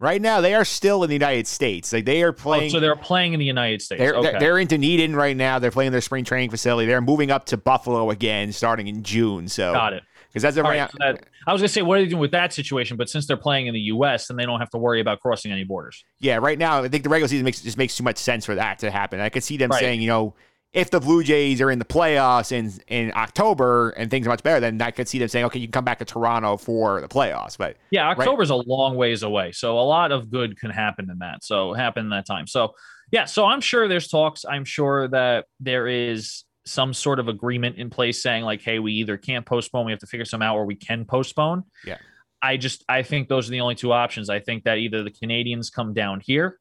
Right now, they are still in the United States. Like they are Oh, playing. so they're playing in the United States. They're, okay. they're in Dunedin right now. They're playing their spring training facility. They're moving up to Buffalo again, starting in June. So Got it. Because that's All right right, so that- I was gonna say, what are they doing with that situation? But since they're playing in the U.S., then they don't have to worry about crossing any borders. Yeah, right now I think the regular season makes just makes too much sense for that to happen. I could see them Right. saying, you know, if the Blue Jays are in the playoffs in in October and things are much better, then I could see them saying, okay, you can come back to Toronto for the playoffs. But Yeah, Right. October's a long ways away, so a lot of good can happen in that. So happen in that time. So yeah, so I'm sure there's talks. I'm sure that there is some sort of agreement in place saying like, hey, we either can't postpone, we have to figure some out, or we can postpone. Yeah. I just I think those are the only two options. I think that either the Canadians come down here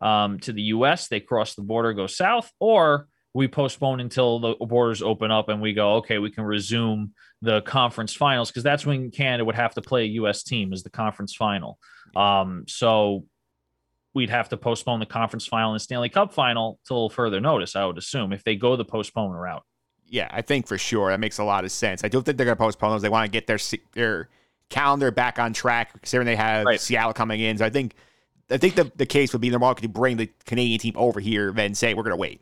um, to the U.S., they cross the border, go south, or we postpone until the borders open up and we go, okay, we can resume the conference finals because that's when Canada would have to play a U.S. team as the conference final. Um, so we'd have to postpone the conference final and Stanley Cup final till further notice. I would assume if they go the postponer route. yeah, I think for sure that makes a lot of sense. I don't think they're going to postpone those. They want to get their their calendar back on track considering they have Right. Seattle coming in. So I think I think the, the case would be they're more likely to bring the Canadian team over here than say we're going to wait.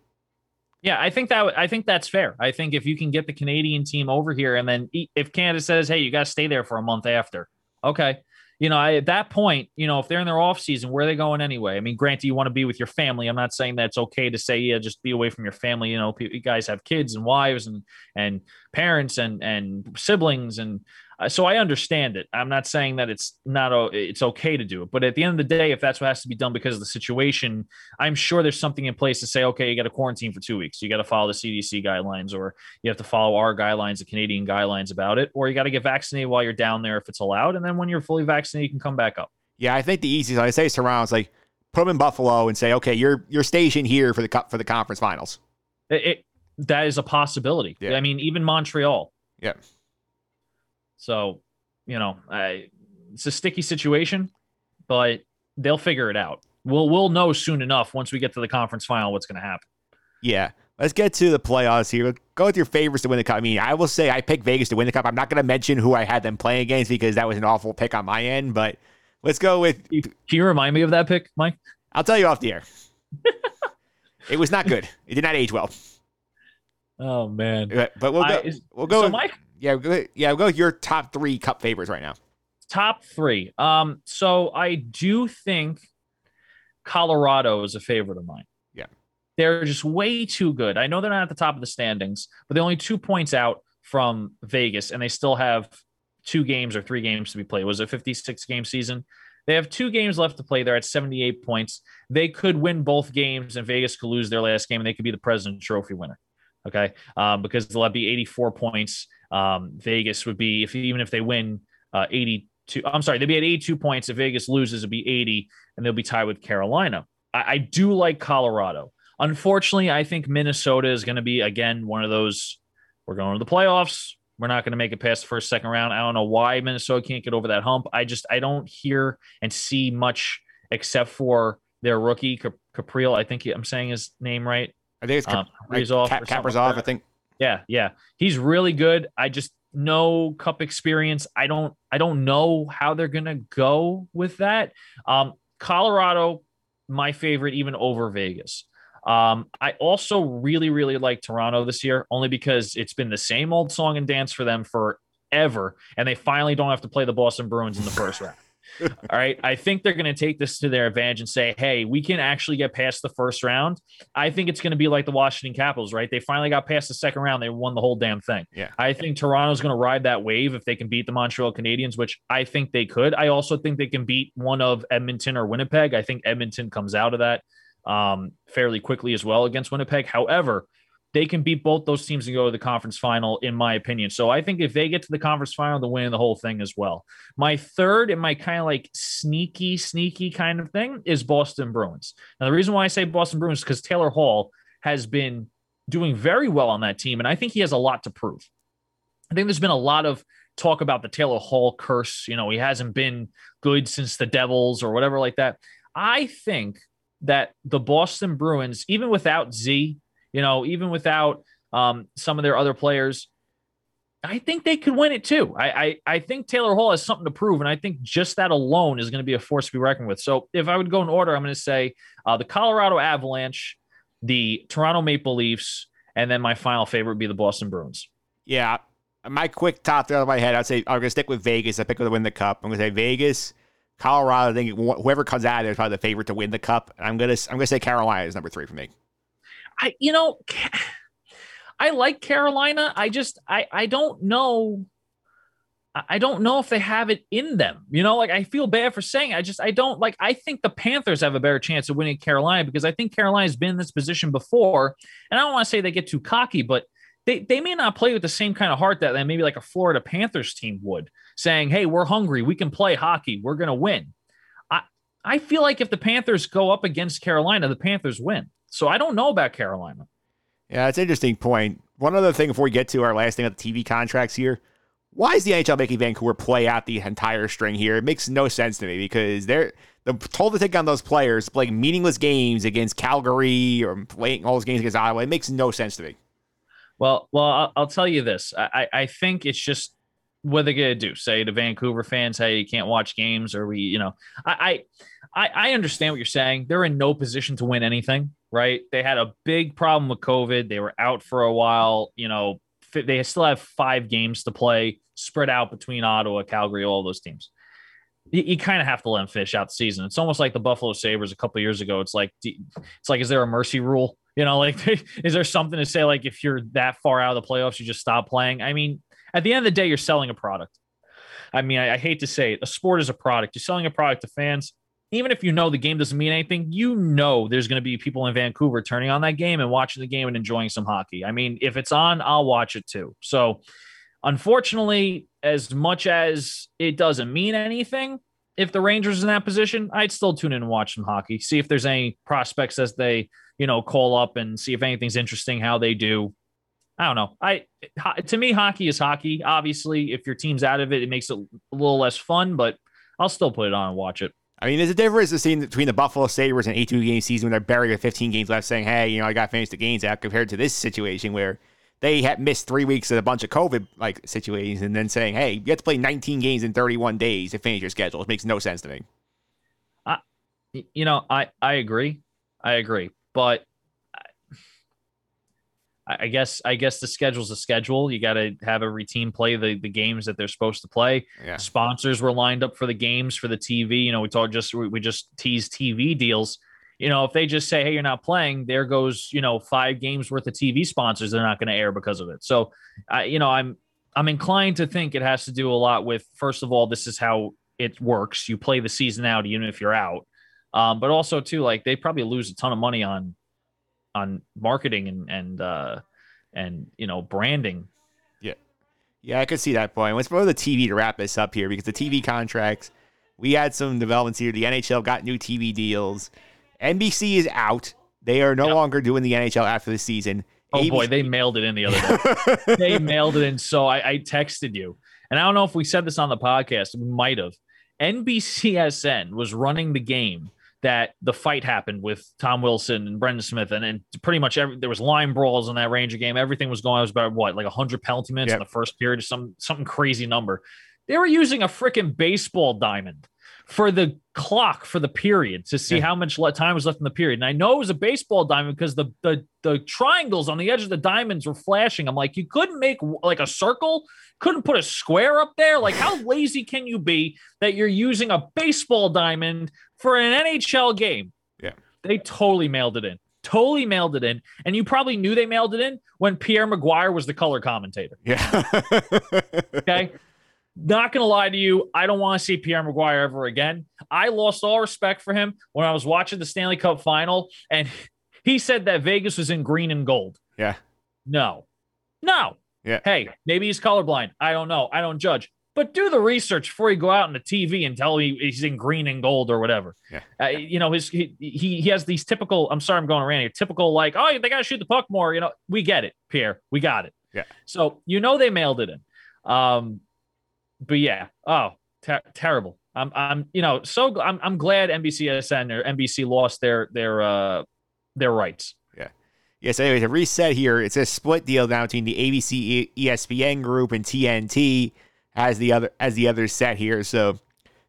Yeah, I think that I think that's fair. I think if you can get the Canadian team over here, and then if Canada says, "Hey, you got to stay there for a month after," okay, you know, I, at that point, you know, if they're in their off season, where are they going anyway? I mean, granted, you want to be with your family. I'm not saying that's okay to say, yeah, just be away from your family. You know, you guys have kids and wives and and parents and and siblings, and uh, so I understand it. I'm not saying that it's not it's okay to do it, but at the end of the day, if that's what has to be done because of the situation, I'm sure there's something in place to say, okay, you got to quarantine for two weeks. You got to follow the CDC guidelines, or you have to follow our guidelines, the Canadian guidelines about it, or you got to get vaccinated while you're down there if it's allowed. And then when you're fully vaccinated, you can come back up. Yeah, I think the easiest I say is Toronto like put them in Buffalo and say, okay, you're you're stationed here for the cup for the conference finals. It, it- that is a possibility. Yeah. I mean, even Montreal. Yeah. So, you know, I, it's a sticky situation, but they'll figure it out. We'll we'll know soon enough once we get to the conference final what's going to happen. Yeah. Let's get to the playoffs here. Go with your favorites to win the cup. I mean, I will say I picked Vegas to win the cup. I'm not going to mention who I had them playing against because that was an awful pick on my end, but let's go with Can you remind me of that pick, Mike? I'll tell you off the air. (laughs) it was not good. It did not age well. Oh man. But we'll go. I- is- we'll go. so with- Mike, yeah, yeah, we'll go with your top three cup favorites right now. top three. Um, so I do think Colorado is a favorite of mine. Yeah. They're just way too good. I know they're not at the top of the standings, but they're only two points out from Vegas, and they still have two games or three games to be played. Was it a 56 game season? They have two games left to play. They're at 78 points. They could win both games, and Vegas could lose their last game, and they could be the President's Trophy winner. Okay, um, because they'll be 84 points. Um, Vegas would be if even if they win uh, 82. I'm sorry, they'd be at 82 points. If Vegas loses, it'd be 80, and they'll be tied with Carolina. I, I do like Colorado. Unfortunately, I think Minnesota is going to be again one of those. We're going to the playoffs. We're not going to make it past the first second round. I don't know why Minnesota can't get over that hump. I just I don't hear and see much except for their rookie Cap- Capriel. I think I'm saying his name right. I think it's Um, like, Kaprizov Cap- or Kaprizov, like I think. Yeah, yeah. He's really good. I just no cup experience. I don't I don't know how they're gonna go with that. Um Colorado, my favorite, even over Vegas. Um, I also really, really like Toronto this year, only because it's been the same old song and dance for them forever, and they finally don't have to play the Boston Bruins in the first round. All right. I think they're going to take this to their advantage and say, hey, we can actually get past the first round. I think it's going to be like the Washington Capitals, right? They finally got past the second round. They won the whole damn thing. Yeah. I think Toronto's going to ride that wave if they can beat the Montreal Canadiens, which I think they could. I also think they can beat one of Edmonton or Winnipeg. I think Edmonton comes out of that um, fairly quickly as well against Winnipeg. However, they can beat both those teams and go to the conference final, in my opinion. So I think if they get to the conference final, they're winning the whole thing as well. My third and my kind of like sneaky, sneaky kind of thing is Boston Bruins. Now, the reason why I say Boston Bruins is because Taylor Hall has been doing very well on that team, and I think he has a lot to prove. I think there's been a lot of talk about the Taylor Hall curse. You know, he hasn't been good since the Devils or whatever like that. I think that the Boston Bruins, even without Z, you know, even without um, some of their other players, I think they could win it too. I, I I think Taylor Hall has something to prove, and I think just that alone is going to be a force to be reckoned with. So if I would go in order, I'm going to say uh, the Colorado Avalanche, the Toronto Maple Leafs, and then my final favorite would be the Boston Bruins. Yeah. My quick top three out of my head, I'd say I'm going to stick with Vegas. I pick to win the cup. I'm going to say Vegas, Colorado. I think whoever comes out of there is probably the favorite to win the cup. I'm going to I'm going to say Carolina is number three for me. I you know I like Carolina. I just I I don't know I- don't know if they have it in them. You know, like I feel bad for saying it. I just I don't like I think the Panthers have a better chance of winning Carolina because I think Carolina's been in this position before. And I don't want to say they get too cocky, but they, they may not play with the same kind of heart that maybe like a Florida Panthers team would, saying, Hey, we're hungry, we can play hockey, we're gonna win. I I feel like if the Panthers go up against Carolina, the Panthers win. So I don't know about Carolina. Yeah, it's an interesting point. One other thing before we get to our last thing about the TV contracts here. Why is the NHL making Vancouver play out the entire string here? It makes no sense to me because they're they're told to take on those players playing meaningless games against Calgary or playing all those games against Ottawa. It makes no sense to me. Well, well, I'll, I'll tell you this. I, I I think it's just what they're gonna do. Say to Vancouver fans, "Hey, you can't watch games," or we, you know, I, I, I understand what you're saying. They're in no position to win anything, right? They had a big problem with COVID. They were out for a while. You know, they still have five games to play, spread out between Ottawa, Calgary, all those teams. You, you kind of have to let them finish out the season. It's almost like the Buffalo Sabres a couple years ago. It's like, it's like, is there a mercy rule? You know, like, (laughs) is there something to say like if you're that far out of the playoffs, you just stop playing? I mean, at the end of the day, you're selling a product. I mean, I, I hate to say it, a sport is a product. You're selling a product to fans. Even if you know the game doesn't mean anything, you know there's going to be people in Vancouver turning on that game and watching the game and enjoying some hockey. I mean, if it's on, I'll watch it too. So, unfortunately, as much as it doesn't mean anything, if the Rangers in that position, I'd still tune in and watch some hockey. See if there's any prospects as they, you know, call up and see if anything's interesting, how they do. I don't know. I to me, hockey is hockey. Obviously, if your team's out of it, it makes it a little less fun, but I'll still put it on and watch it. I mean, there's a difference between the Buffalo Sabres and 18 game season when they're buried with 15 games left, saying, "Hey, you know, I got to finish the games out," compared to this situation where they had missed three weeks of a bunch of COVID like situations, and then saying, "Hey, you have to play 19 games in 31 days to finish your schedule." It makes no sense to me. Y- You know, I I agree, I agree, but I, guess I guess the schedule's a schedule. You got to have every team play the the games that they're supposed to play. Yeah. Sponsors were lined up for the games for the TV. You know, we talked just we, we just teased TV deals. You know, if they just say, "Hey, you're not playing," there goes you know five games worth of TV sponsors. They're not going to air because of it. So, I you know, I'm I'm inclined to think it has to do a lot with first of all, this is how it works. You play the season out, even if you're out. Um, but also too, like they probably lose a ton of money on on marketing and and uh, and you know branding. Yeah, yeah, I could see that point. Let's go to the TV to wrap this up here because the TV contracts, we had some developments here. The NHL got new TV deals. NBC is out. They are no Yep. longer doing the NHL after the season. Oh ABC boy, they mailed it in the other day. (laughs) they mailed it in. So I, I texted you, and I don't know if we said this on the podcast. We might have. NBCSN was running the game that the fight happened with Tom Wilson and Brendan Smith, and, and pretty much every there was line brawls in that Ranger game. Everything was going. It was about what like hundred penalty minutes Yep. in the first period, some something crazy number. They were using a freaking baseball diamond for the clock for the period to see Yeah. how much time was left in the period. And I know it was a baseball diamond because the the the triangles on the edge of the diamonds were flashing. I'm like, you couldn't make like a circle, couldn't put a square up there. Like, how lazy can you be that you're using a baseball diamond for an NHL game? Yeah. They totally mailed it in. Totally mailed it in. And you probably knew they mailed it in when Pierre McGuire was the color commentator. Yeah. (laughs) Okay. Not gonna lie to you, I don't want to see Pierre McGuire ever again. I lost all respect for him when I was watching the Stanley Cup final, and (laughs) he said that Vegas was in green and gold. yeah. No, no. Yeah. Hey, maybe he's colorblind. I don't know. I don't judge. But do the research before you go out on the TV and tell me he's in green and gold or whatever. Yeah. Uh, you know, his he, he he has these typical. I'm sorry, I'm going around here. Typical like, oh, they got to shoot the puck more. You know, we get it, Pierre. We got it. Yeah. So you know they mailed it in. Um, but yeah, oh, ter- terrible. I'm I'm you know so I'm I'm glad NBCSN or NBC lost their their uh their rights. Yeah. Yes. Anyway, to reset here, it's a split deal now between the ABC ESPN group and TNT as the other as the other set here. So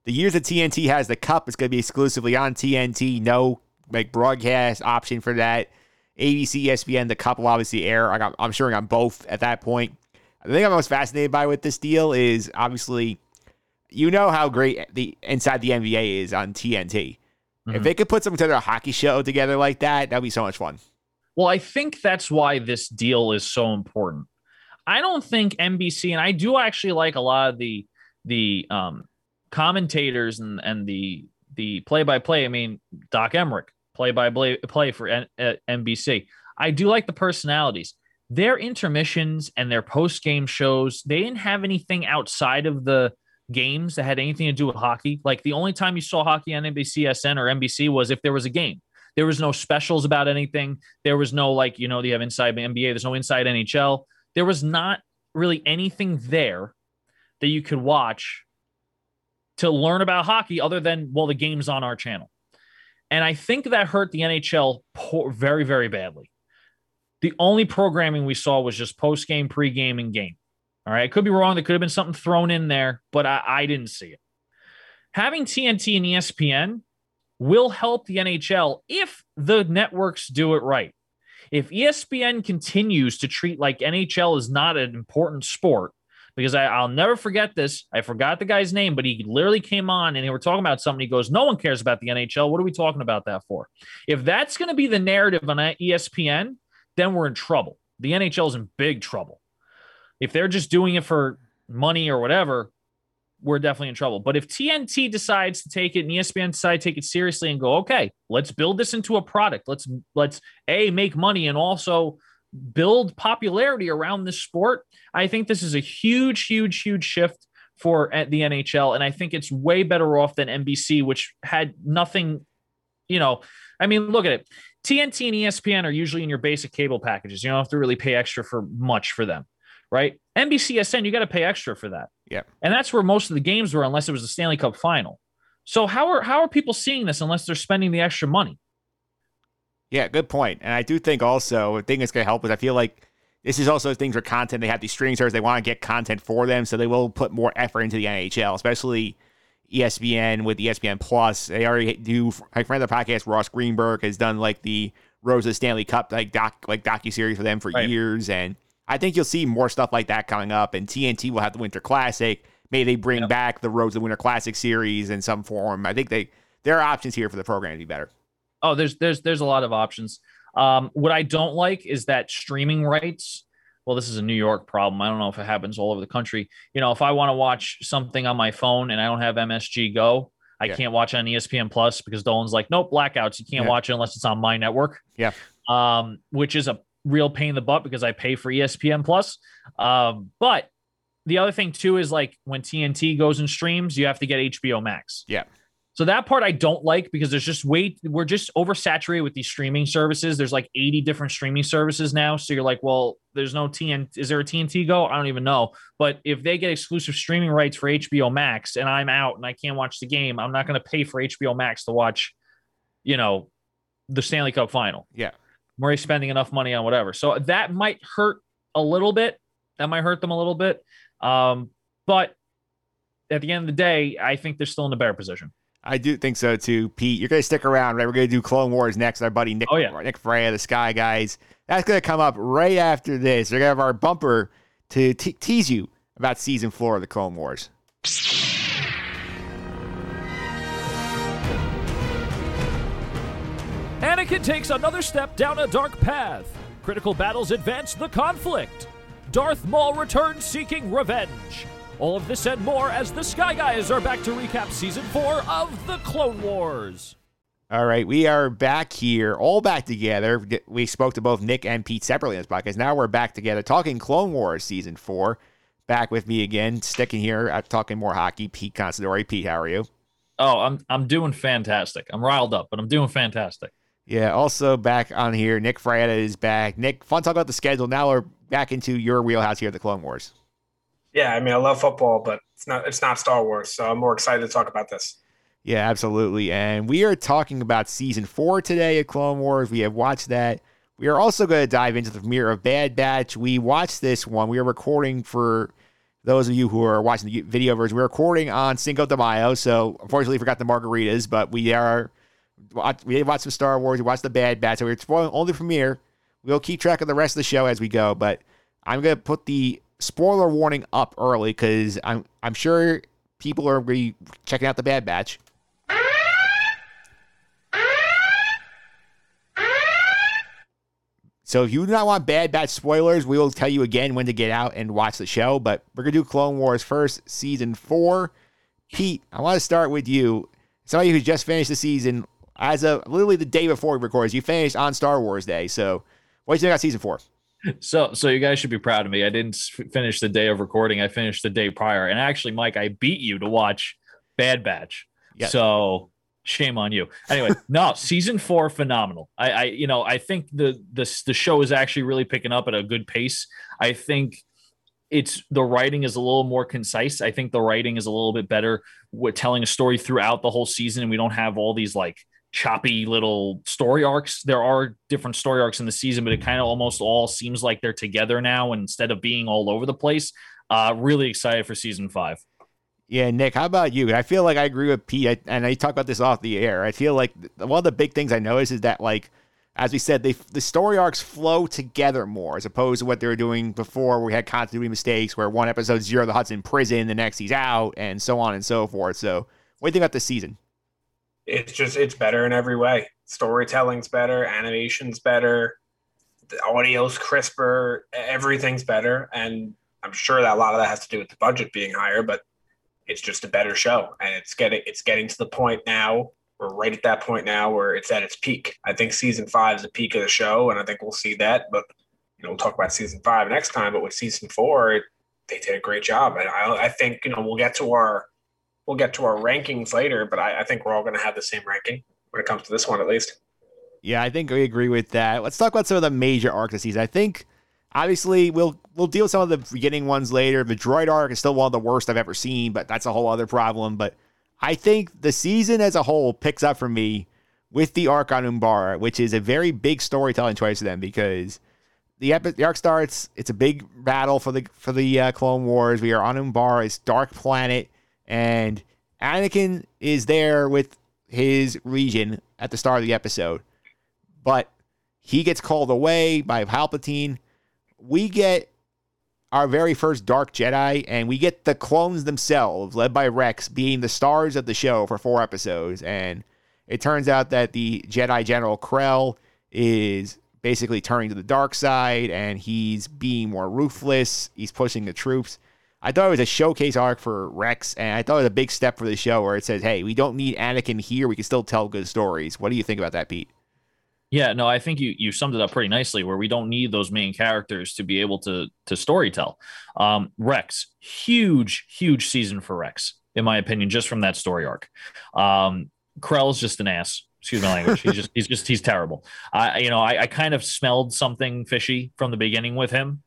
the years that TNT has the cup, it's going to be exclusively on TNT. No like broadcast option for that. ABC, ESPN, the cup will obviously air. I got, I'm sure on both at that point. The thing I'm most fascinated by with this deal is obviously, you know how great the inside the NBA is on TNT. If Mhm. they could put some sort of hockey show together like that, that'd be so much fun. Well, I think that's why this deal is so important. I don't think NBC, and I do actually like a lot of the the um, commentators and and the the play by play. I mean, Doc Emrick play by play play for N- uh, NBC. I do like the personalities. Their intermissions and their post game shows. They didn't have anything outside of the games that had anything to do with hockey. Like the only time you saw hockey on NBCSN or NBC was if there was a game. There was no specials about anything. There was no like, you know, they have inside NBA, there's no inside NHL. There was not really anything there that you could watch to learn about hockey other than, well, the game's on our channel. And I think that hurt the NHL poor, very, very badly. The only programming we saw was just post game, pre game, and game. All right. I could be wrong. There could have been something thrown in there, but I, I didn't see it. Having TNT and ESPN will help the NHL if the networks do it right. If ESPN continues to treat like NHL is not an important sport, because I, I'll never forget this. I forgot the guy's name, but he literally came on and they were talking about something. He goes, No one cares about the NHL. What are we talking about that for? If that's going to be the narrative on ESPN, then we're in trouble. The NHL is in big trouble. If they're just doing it for money or whatever, we're definitely in trouble. But if TNT decides to take it and ESPN decide to take it seriously and go, okay, let's build this into a product. Let's let's a make money and also build popularity around this sport. I think this is a huge, huge, huge shift for the NHL, and I think it's way better off than NBC, which had nothing. You know, I mean, look at it. TNT and ESPN are usually in your basic cable packages. You don't have to really pay extra for much for them, right? NBCSN, you got to pay extra for that. Yeah. And that's where most of the games were, unless it was the Stanley Cup final. So how are how are people seeing this unless they're spending the extra money? Yeah, good point. And I do think also a thing that's going to help is I feel like this is also things where content they have these streaming services they want to get content for them, so they will put more effort into the NHL, especially ESPN with ESPN Plus. They already do. My friend of the podcast Ross Greenburg has done like the Rose of the Stanley Cup like doc like docu series for them for Right. years, and I think you'll see more stuff like that coming up. And TNT will have the Winter Classic. Maybe they bring Yep. back the Road to the Winter Classic series in some form. I think they there are options here for the program to be better. Oh, there's there's there's a lot of options. Um, what I don't like is that streaming rights. Well, this is a New York problem. I don't know if it happens all over the country. You know, if I want to watch something on my phone and I don't have MSG Go, I Yeah. can't watch it on ESPN Plus because Dolan's like, nope, blackouts. You can't Yeah. watch it unless it's on my network. Yeah. Um, which is a real pain in the butt because I pay for ESPN Plus. Um, but the other thing too is like when TNT goes and streams, you have to get HBO Max. Yeah. So that part I don't like because there's just way we're just oversaturated with these streaming services. There's like 80 different streaming services now. So you're like, well, there's no TNT. Is there a TNT Go? I don't even know. But if they get exclusive streaming rights for HBO Max and I'm out and I can't watch the game, I'm not going to pay for HBO Max to watch, you know, the Stanley Cup final. Yeah. I'm already spending enough money on whatever. So that might hurt a little bit. That might hurt them a little bit. Um, but at the end of the day, I think they're still in a better position. I do think so too, Pete. You're gonna stick around, right? We're gonna do Clone Wars next. Our buddy Nick, Oh, yeah. Nick Freya, the Sky Guys. That's gonna come up right after this. We're gonna have our bumper to te- tease you about season four of the Clone Wars. Anakin takes another step down a dark path. Critical battles advance the conflict. Darth Maul returns seeking revenge. All of this and more as the Sky Guys are back to recap season four of The Clone Wars. All right, we are back here, all back together. We spoke to both Nick and Pete separately in this podcast. Now we're back together talking Clone Wars season four. Back with me again, sticking here, uh, talking more hockey. Pete Considori. Pete, how are you? Oh, I'm I'm doing fantastic. I'm riled up, but I'm doing fantastic. Yeah, also back on here, Nick Frietta is back. Nick, fun talk about the schedule. Now we're back into your wheelhouse here at the Clone Wars. Yeah, I mean, I love football, but it's not it's not Star Wars, so I'm more excited to talk about this. Yeah, absolutely. And we are talking about season four today of Clone Wars. We have watched that. We are also going to dive into the premiere of Bad Batch. We watched this one. We are recording for those of you who are watching the video version. We're recording on Cinco de Mayo, so unfortunately forgot the margaritas, but we are we watched some Star Wars. We watched the Bad Batch. So we're spoiling only the premiere. We'll keep track of the rest of the show as we go, but I'm going to put the spoiler warning up early because I'm I'm sure people are be checking out the Bad Batch. So if you do not want Bad Batch spoilers, we will tell you again when to get out and watch the show. But we're gonna do Clone Wars first, season four. Pete, I want to start with you. Somebody who's just finished the season as of literally the day before we record. You finished on Star Wars Day. So what do you think about season four? So, so you guys should be proud of me. I didn't finish the day of recording. I finished the day prior. And actually, Mike, I beat you to watch Bad Batch. Yeah. So shame on you. Anyway, (laughs) no, season four, phenomenal. I, I, you know, I think the the the show is actually really picking up at a good pace. I think it's the writing is a little more concise. I think the writing is a little bit better with telling a story throughout the whole season, and we don't have all these like choppy little story arcs. There are different story arcs in the season, but it kind of almost all seems like they're together now instead of being all over the place. Uh, really excited for season five. Yeah, Nick, how about you? I feel like I agree with Pete, I- and I talk about this off the air. I feel like one of the big things I noticed is that, like, as we said, they the story arcs flow together more as opposed to what they were doing before, where we had continuity mistakes, where one episode Ziro the Hutt's in prison, the next he's out, and so on and so forth. So, what do you think about this season? It's just it's better in every way. Storytelling's better, animation's better, the audio's crisper, everything's better, and I'm sure that a lot of that has to do with the budget being higher, but it's just a better show, and it's getting it's getting to the point now. We're right at that point now where it's at its peak. I think season five is the peak of the show, and I think we'll see that. But you know, we'll talk about season five next time. But with season four, they did a great job, and I, I think you know we'll get to our we'll get to our rankings later. But I, I think we're all going to have the same ranking when it comes to this one, at least. Yeah, I think we agree with that. Let's talk about some of the major arcs season. I think obviously we'll we'll deal with some of the beginning ones later. The droid arc is still one of the worst I've ever seen, but that's a whole other problem. But I think the season as a whole picks up for me with the arc on Umbara, which is a very big storytelling choice for them because the the arc starts. It's a big battle for the for the uh, Clone Wars. We are on Umbara, it's dark planet, and Anakin is there with his legion at the start of the episode, but he gets called away by Palpatine. We get our very first Dark Jedi, and we get the clones themselves, led by Rex, being the stars of the show for four episodes. And it turns out that the Jedi General Krell is basically turning to the dark side, and he's being more ruthless. He's pushing the troops. I thought it was a showcase arc for Rex, and I thought it was a big step for the show where it says, hey, we don't need Anakin here. We can still tell good stories. What do you think about that, Pete? Yeah, no, I think you you summed it up pretty nicely. Where we don't need those main characters to be able to to storytell. Um, Rex, huge, huge season for Rex. in my opinion, just from that story arc. Um, Krell's just an ass. Excuse my language. He's just he's just he's terrible. I you know I, I kind of smelled something fishy from the beginning with him,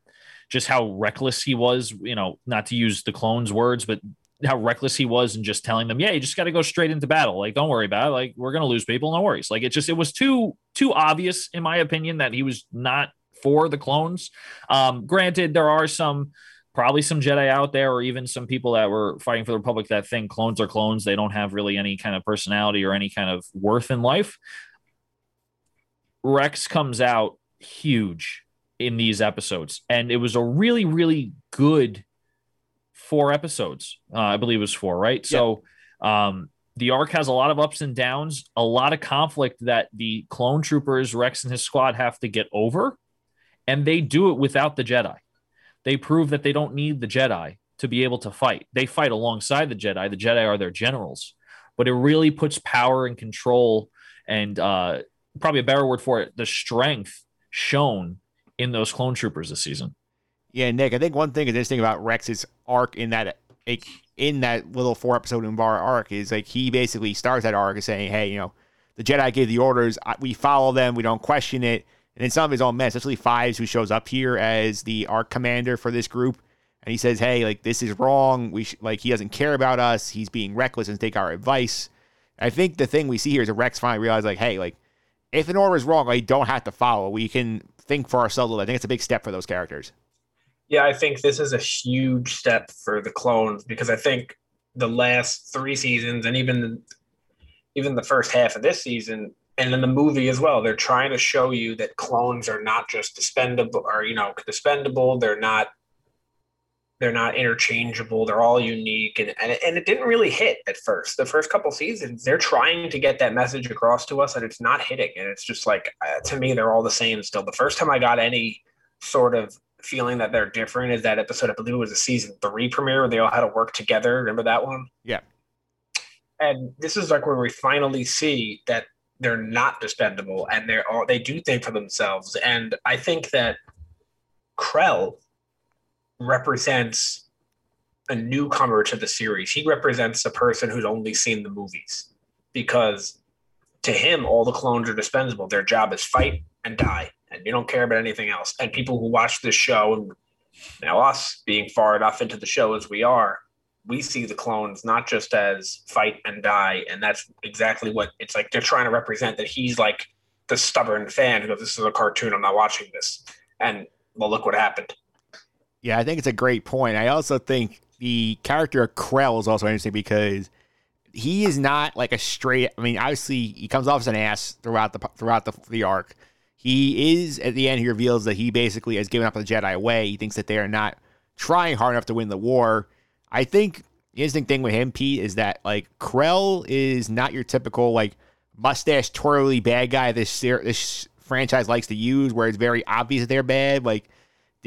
just how reckless he was. You know, not to use the clones' words, but how reckless he was and just telling them, yeah, you just got to go straight into battle. Like, don't worry about it. Like, we're gonna lose people, no worries. Like, it just it was too too obvious, in my opinion, that he was not for the clones. Um, granted, there are some probably some Jedi out there, or even some people that were fighting for the Republic that think clones are clones. They don't have really any kind of personality or any kind of worth in life. Rex comes out huge in these episodes, and it was a really, really good four episodes. Uh, I believe it was four, right? Yeah. So, um, the arc has a lot of ups and downs, a lot of conflict that the clone troopers, Rex and his squad, have to get over, and they do it without the Jedi they prove that they don't need the Jedi to be able to fight. They fight alongside the Jedi. The Jedi are their generals, but it really puts power and control and uh, probably a better word for it, the strength shown in those clone troopers this season. Yeah, Nick, I think one thing is interesting about Rex's arc in that like, in that little four episode Umbara arc is like he basically starts that arc as saying, "Hey, you know, the Jedi gave the orders, we follow them, we don't question it." And then some of his own men, especially Fives, who shows up here as the arc commander for this group, and he says, "Hey, like this is wrong. We sh- like he doesn't care about us. He's being reckless and take our advice." I think the thing we see here is that Rex finally realized, like, "Hey, like if an order is wrong, we don't have to follow. We can think for ourselves." I think it's a big step for those characters. Yeah, I think this is a huge step for the clones because I think the last three seasons and even even the first half of this season and in the movie as well they're trying to show you that clones are not just dispendable or you know dispendable they're not they're not interchangeable they're all unique and, and, and it didn't really hit at first. The first couple seasons they're trying to get that message across to us and it's not hitting and it's just like uh, to me they're all the same still. The first time i got any sort of feeling that they're different is that episode i believe it was a season three premiere where they all had to work together. Remember that one? Yeah. And this is like where we finally see that they're not dispendable and they're all they do think for themselves. And I think that Krell represents a newcomer to the series. He represents a person who's only seen the movies because to him, all the clones are dispensable. Their job is fight and die, and you don't care about anything else. And people who watch this show, and now us being far enough into the show as we are, we see the clones not just as fight and die, and that's exactly what it's like. They're trying to represent that he's like the stubborn fan who goes, "This is a cartoon. I'm not watching this." And well, look what happened. Yeah, I think it's a great point. I also think the character of Krell is also interesting because he is not like a straight. I mean, obviously he comes off as an ass throughout the throughout the, the arc. He is at the end. He reveals that he basically has given up the Jedi way. He thinks that they are not trying hard enough to win the war. I think the interesting thing with him, Pete, is that like Krell is not your typical like mustache twirly bad guy this this franchise likes to use, where it's very obvious that they're bad. Like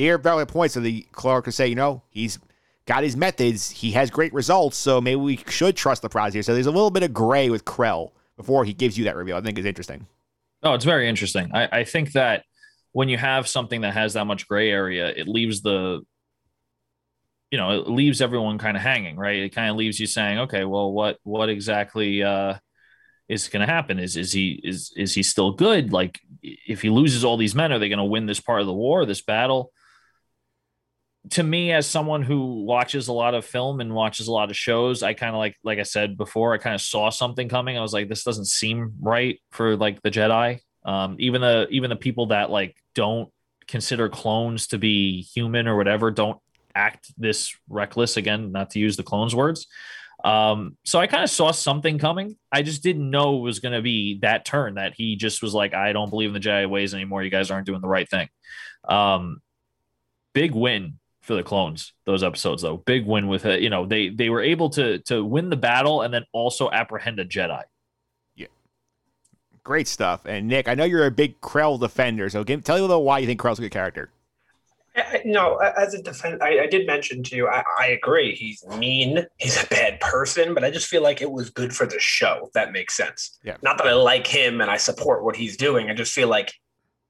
are valid points of the Clark could say, you know, he's got his methods, he has great results, so maybe we should trust the process here. So there's a little bit of gray with Krell before he gives you that reveal. I think is interesting. Oh, it's very interesting. I, I think that when you have something that has that much gray area, it leaves the you know it leaves everyone kind of hanging right it kind of leaves you saying okay well what what exactly uh is going to happen is is he is is he still good like if he loses all these men are they going to win this part of the war this battle to me as someone who watches a lot of film and watches a lot of shows i kind of like like i said before i kind of saw something coming i was like this doesn't seem right for like the jedi um even the even the people that like don't consider clones to be human or whatever don't act this reckless again, not to use the clones words. Um, so I kind of saw something coming. I just didn't know it was going to be that turn that he just was like, I don't believe in the Jedi ways anymore. You guys aren't doing the right thing. Um, big win for the clones. Those episodes, though, big win with it. You know, they they were able to to win the battle and then also apprehend a Jedi. Yeah, great stuff. And Nick, I know you're a big Krell defender, so give, tell me a little why you think Krell's a good character. No, as a defense, I, I, did mention to you, I, I, agree. He's mean. He's a bad person, but I just feel like it was good for the show. If that makes sense. Yeah. Not that I like him and I support what he's doing. I just feel like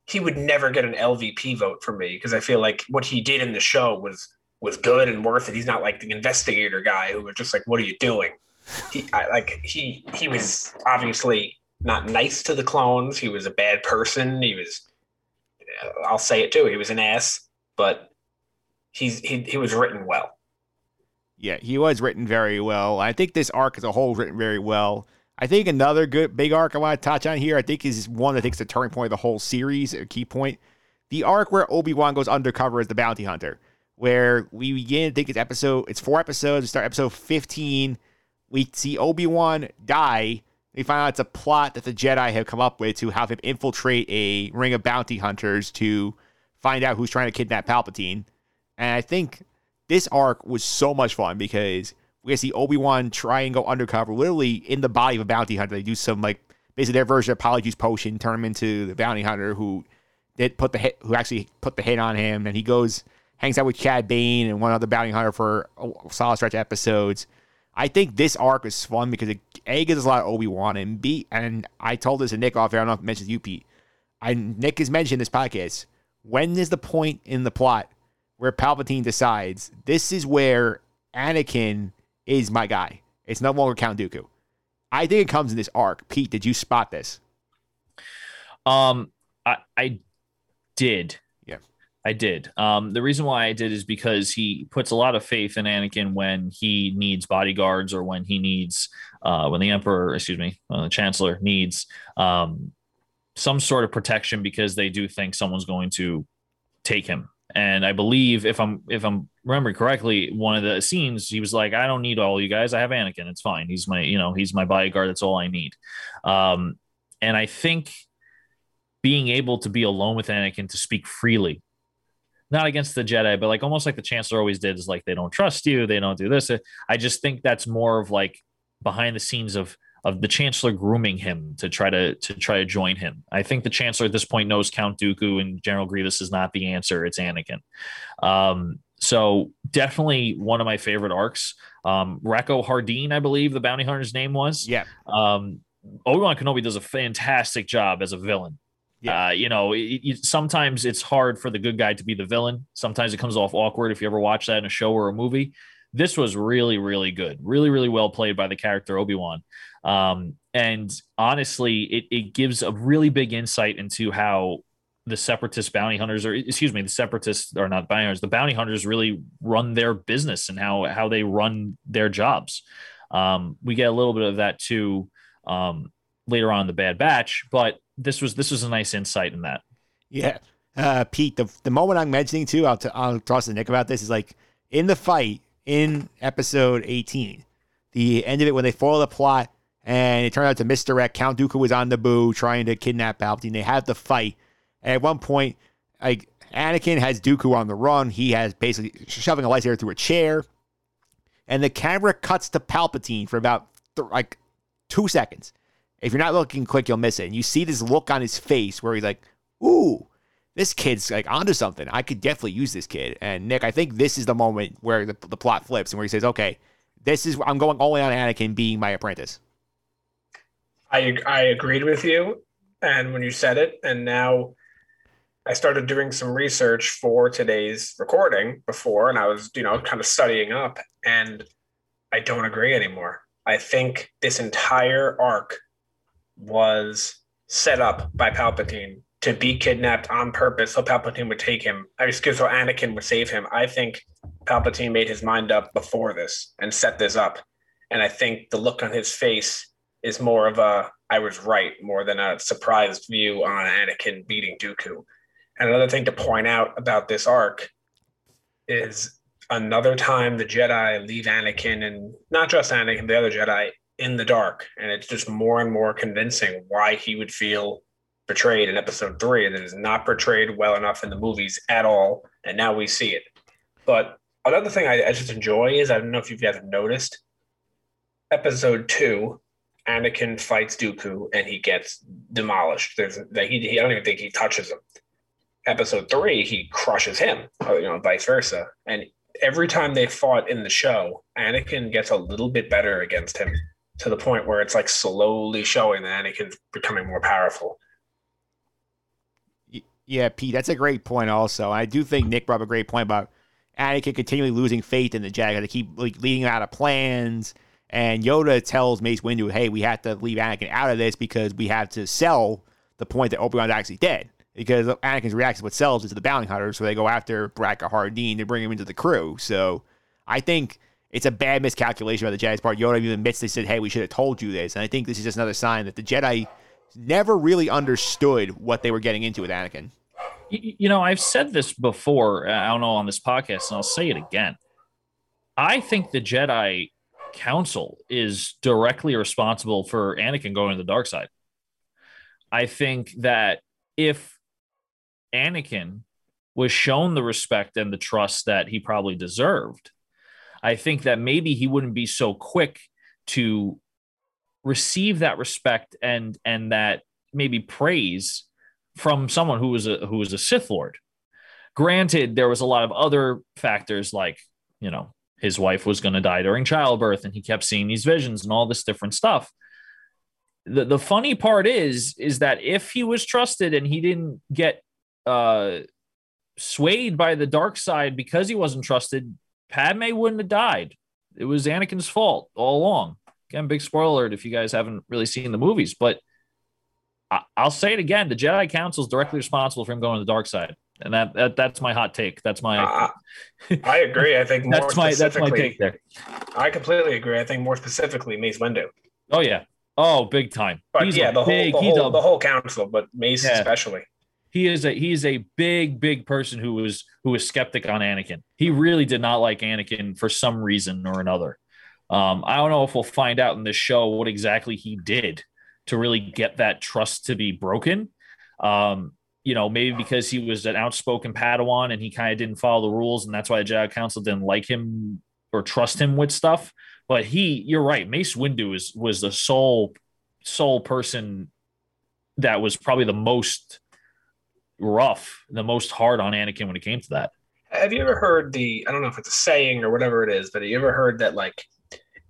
he would never get an LVP vote from me because I feel like what he did in the show was was good and worth it. He's not like the investigator guy who was just like, "What are you doing?" He I, like he he was obviously not nice to the clones. He was a bad person. He was, uh, I'll say it too. He was an ass, but he's he he was written well. Yeah, he was written very well. I think this arc as a whole is written very well. I think another good big arc I want to touch on here, I think is one that is the turning point of the whole series, a key point. The arc where Obi-Wan goes undercover as the bounty hunter, where we begin, I think it's episode, it's four episodes, we start episode 15. We see Obi-Wan die. We find out it's a plot that the Jedi have come up with to have him infiltrate a ring of bounty hunters to find out who's trying to kidnap Palpatine. And I think this arc was so much fun because we see Obi Wan try and go undercover, literally in the body of a bounty hunter. They do some like basically their version of Polyjuice Potion, turn him into the bounty hunter who did put the hit, who actually put the hit on him, and he goes hangs out with Cad Bane and one other bounty hunter for a solid stretch of episodes. I think this arc is fun because it a gives us a lot of Obi Wan and B and I told this to Nick off. air. I don't know if it mentions you, Pete. I Nick has mentioned this podcast. When is the point in the plot where Palpatine decides this is where Anakin is my guy? It's no longer Count Dooku. I think it comes in this arc. Pete, did you spot this? Um, I I did. Yeah. I did. Um, the reason why I did is because he puts a lot of faith in Anakin when he needs bodyguards or when he needs, uh, when the Emperor, excuse me, uh, the Chancellor needs um, some sort of protection because they do think someone's going to take him. And I believe if I'm if I'm remembering correctly, one of the scenes he was like, "I don't need all you guys. I have Anakin. It's fine. He's my you know he's my bodyguard. That's all I need." Um, and I think being able to be alone with Anakin to speak freely not against the Jedi, but like almost like the Chancellor always did is like they don't trust you, they don't do this. I just think that's more of like behind the scenes of of the Chancellor grooming him to try to to try to join him. I think the Chancellor at this point knows Count Dooku and General Grievous is not the answer. It's Anakin. Um, so definitely one of my favorite arcs. Um, Rako Hardeen, I believe the bounty hunter's name was. Yeah. Um, Obi Wan Kenobi does a fantastic job as a villain. Yeah. Uh, you know, it, it, sometimes it's hard for the good guy to be the villain. Sometimes it comes off awkward if you ever watch that in a show or a movie. This was really, really good. Really, really well played by the character Obi Wan. Um, and honestly, it, it gives a really big insight into how the separatist bounty hunters, or excuse me, the separatists are not bounty hunters, the bounty hunters really run their business and how how they run their jobs. Um, we get a little bit of that too um, later on in the Bad Batch, but this was this was a nice insight in that. Yeah. Uh, Pete, the, the moment I'm mentioning too, I'll, t- I'll toss to Nick about this is like in the fight in episode 18, the end of it when they follow the plot and it turned out to misdirect. Count Dooku was on Naboo trying to kidnap Palpatine. They have the fight. At one point, like Anakin has Dooku on the run. He has basically shoving a lightsaber through a chair, and the camera cuts to Palpatine for about th- like two seconds. If you're not looking quick, you'll miss it. And you see this look on his face where he's like, "Ooh, this kid's like onto something. I could definitely use this kid." And Nick, I think this is the moment where the, the plot flips and where he says, "Okay, this is I'm going all in on Anakin being my apprentice." I I agreed with you, and when you said it, and now I started doing some research for today's recording before, and I was you know kind of studying up, and I don't agree anymore. I think this entire arc was set up by Palpatine to be kidnapped on purpose so Palpatine would take him. I mean, so Anakin would save him. I think Palpatine made his mind up before this and set this up. And I think the look on his face is more of a I was right more than a surprised view on Anakin beating Dooku. And another thing to point out about this arc is another time the Jedi leave Anakin and not just Anakin, the other Jedi in the dark. And it's just more and more convincing why he would feel betrayed in episode three. And it is not portrayed well enough in the movies at all. And now we see it. But another thing I, I just enjoy is I don't know if you guys have noticed episode two, Anakin fights Dooku and he gets demolished. There's he, he I don't even think he touches him. Episode three, he crushes him, or, you know, vice versa. And every time they fought in the show, Anakin gets a little bit better against him to the point where it's like slowly showing that Anakin's becoming more powerful. Yeah, Pete, that's a great point. Also, I do think Nick brought up a great point about Anakin continually losing faith in the Jedi. They keep like leading out of plans. And Yoda tells Mace Windu, "Hey, we have to leave Anakin out of this because we have to sell the point that Obi Wan's actually dead." Because Anakin's reaction what sells to the bounty hunters, so they go after Baraka Hardeen to bring him into the crew. So I think it's a bad miscalculation by the Jedi's part. Yoda even admits they said, "Hey, we should have told you this," and I think this is just another sign that the Jedi never really understood what they were getting into with Anakin. You, you know, I've said this before. Uh, I don't know on this podcast, and I'll say it again. I think the Jedi Council is directly responsible for Anakin going to the dark side. I think that if Anakin was shown the respect and the trust that he probably deserved, I think that maybe he wouldn't be so quick to receive that respect and and that maybe praise from someone who was a who was a Sith Lord. Granted, there was a lot of other factors like, you know, his wife was going to die during childbirth and he kept seeing these visions and all this different stuff. The the funny part is is that if he was trusted and he didn't get uh swayed by the dark side because he wasn't trusted, Padme wouldn't have died. It was Anakin's fault all along. Again, big spoiler alert if you guys haven't really seen the movies, but I, will say it again: the Jedi Council is directly responsible for him going to the dark side, and that, that that's my hot take. That's my. Uh, (laughs) I agree. I think that's my that's my take there. I completely agree. I think more specifically, Mace Windu. Oh yeah. Oh, big time. But he's yeah, the big, whole, the whole, a, the whole council, but Mace yeah. especially. He is a he is a big big person who was who was skeptic on Anakin. He really did not like Anakin for some reason or another. Um, I don't know if we'll find out in this show what exactly he did to really get that trust to be broken. Um, you know, maybe because he was an outspoken Padawan and he kind of didn't follow the rules, and that's why the Jedi Council didn't like him or trust him with stuff. But he, you're right, Mace Windu is was the sole sole person that was probably the most rough, the most hard on Anakin when it came to that. Have you ever heard the I don't know if it's a saying or whatever it is, but have you ever heard that like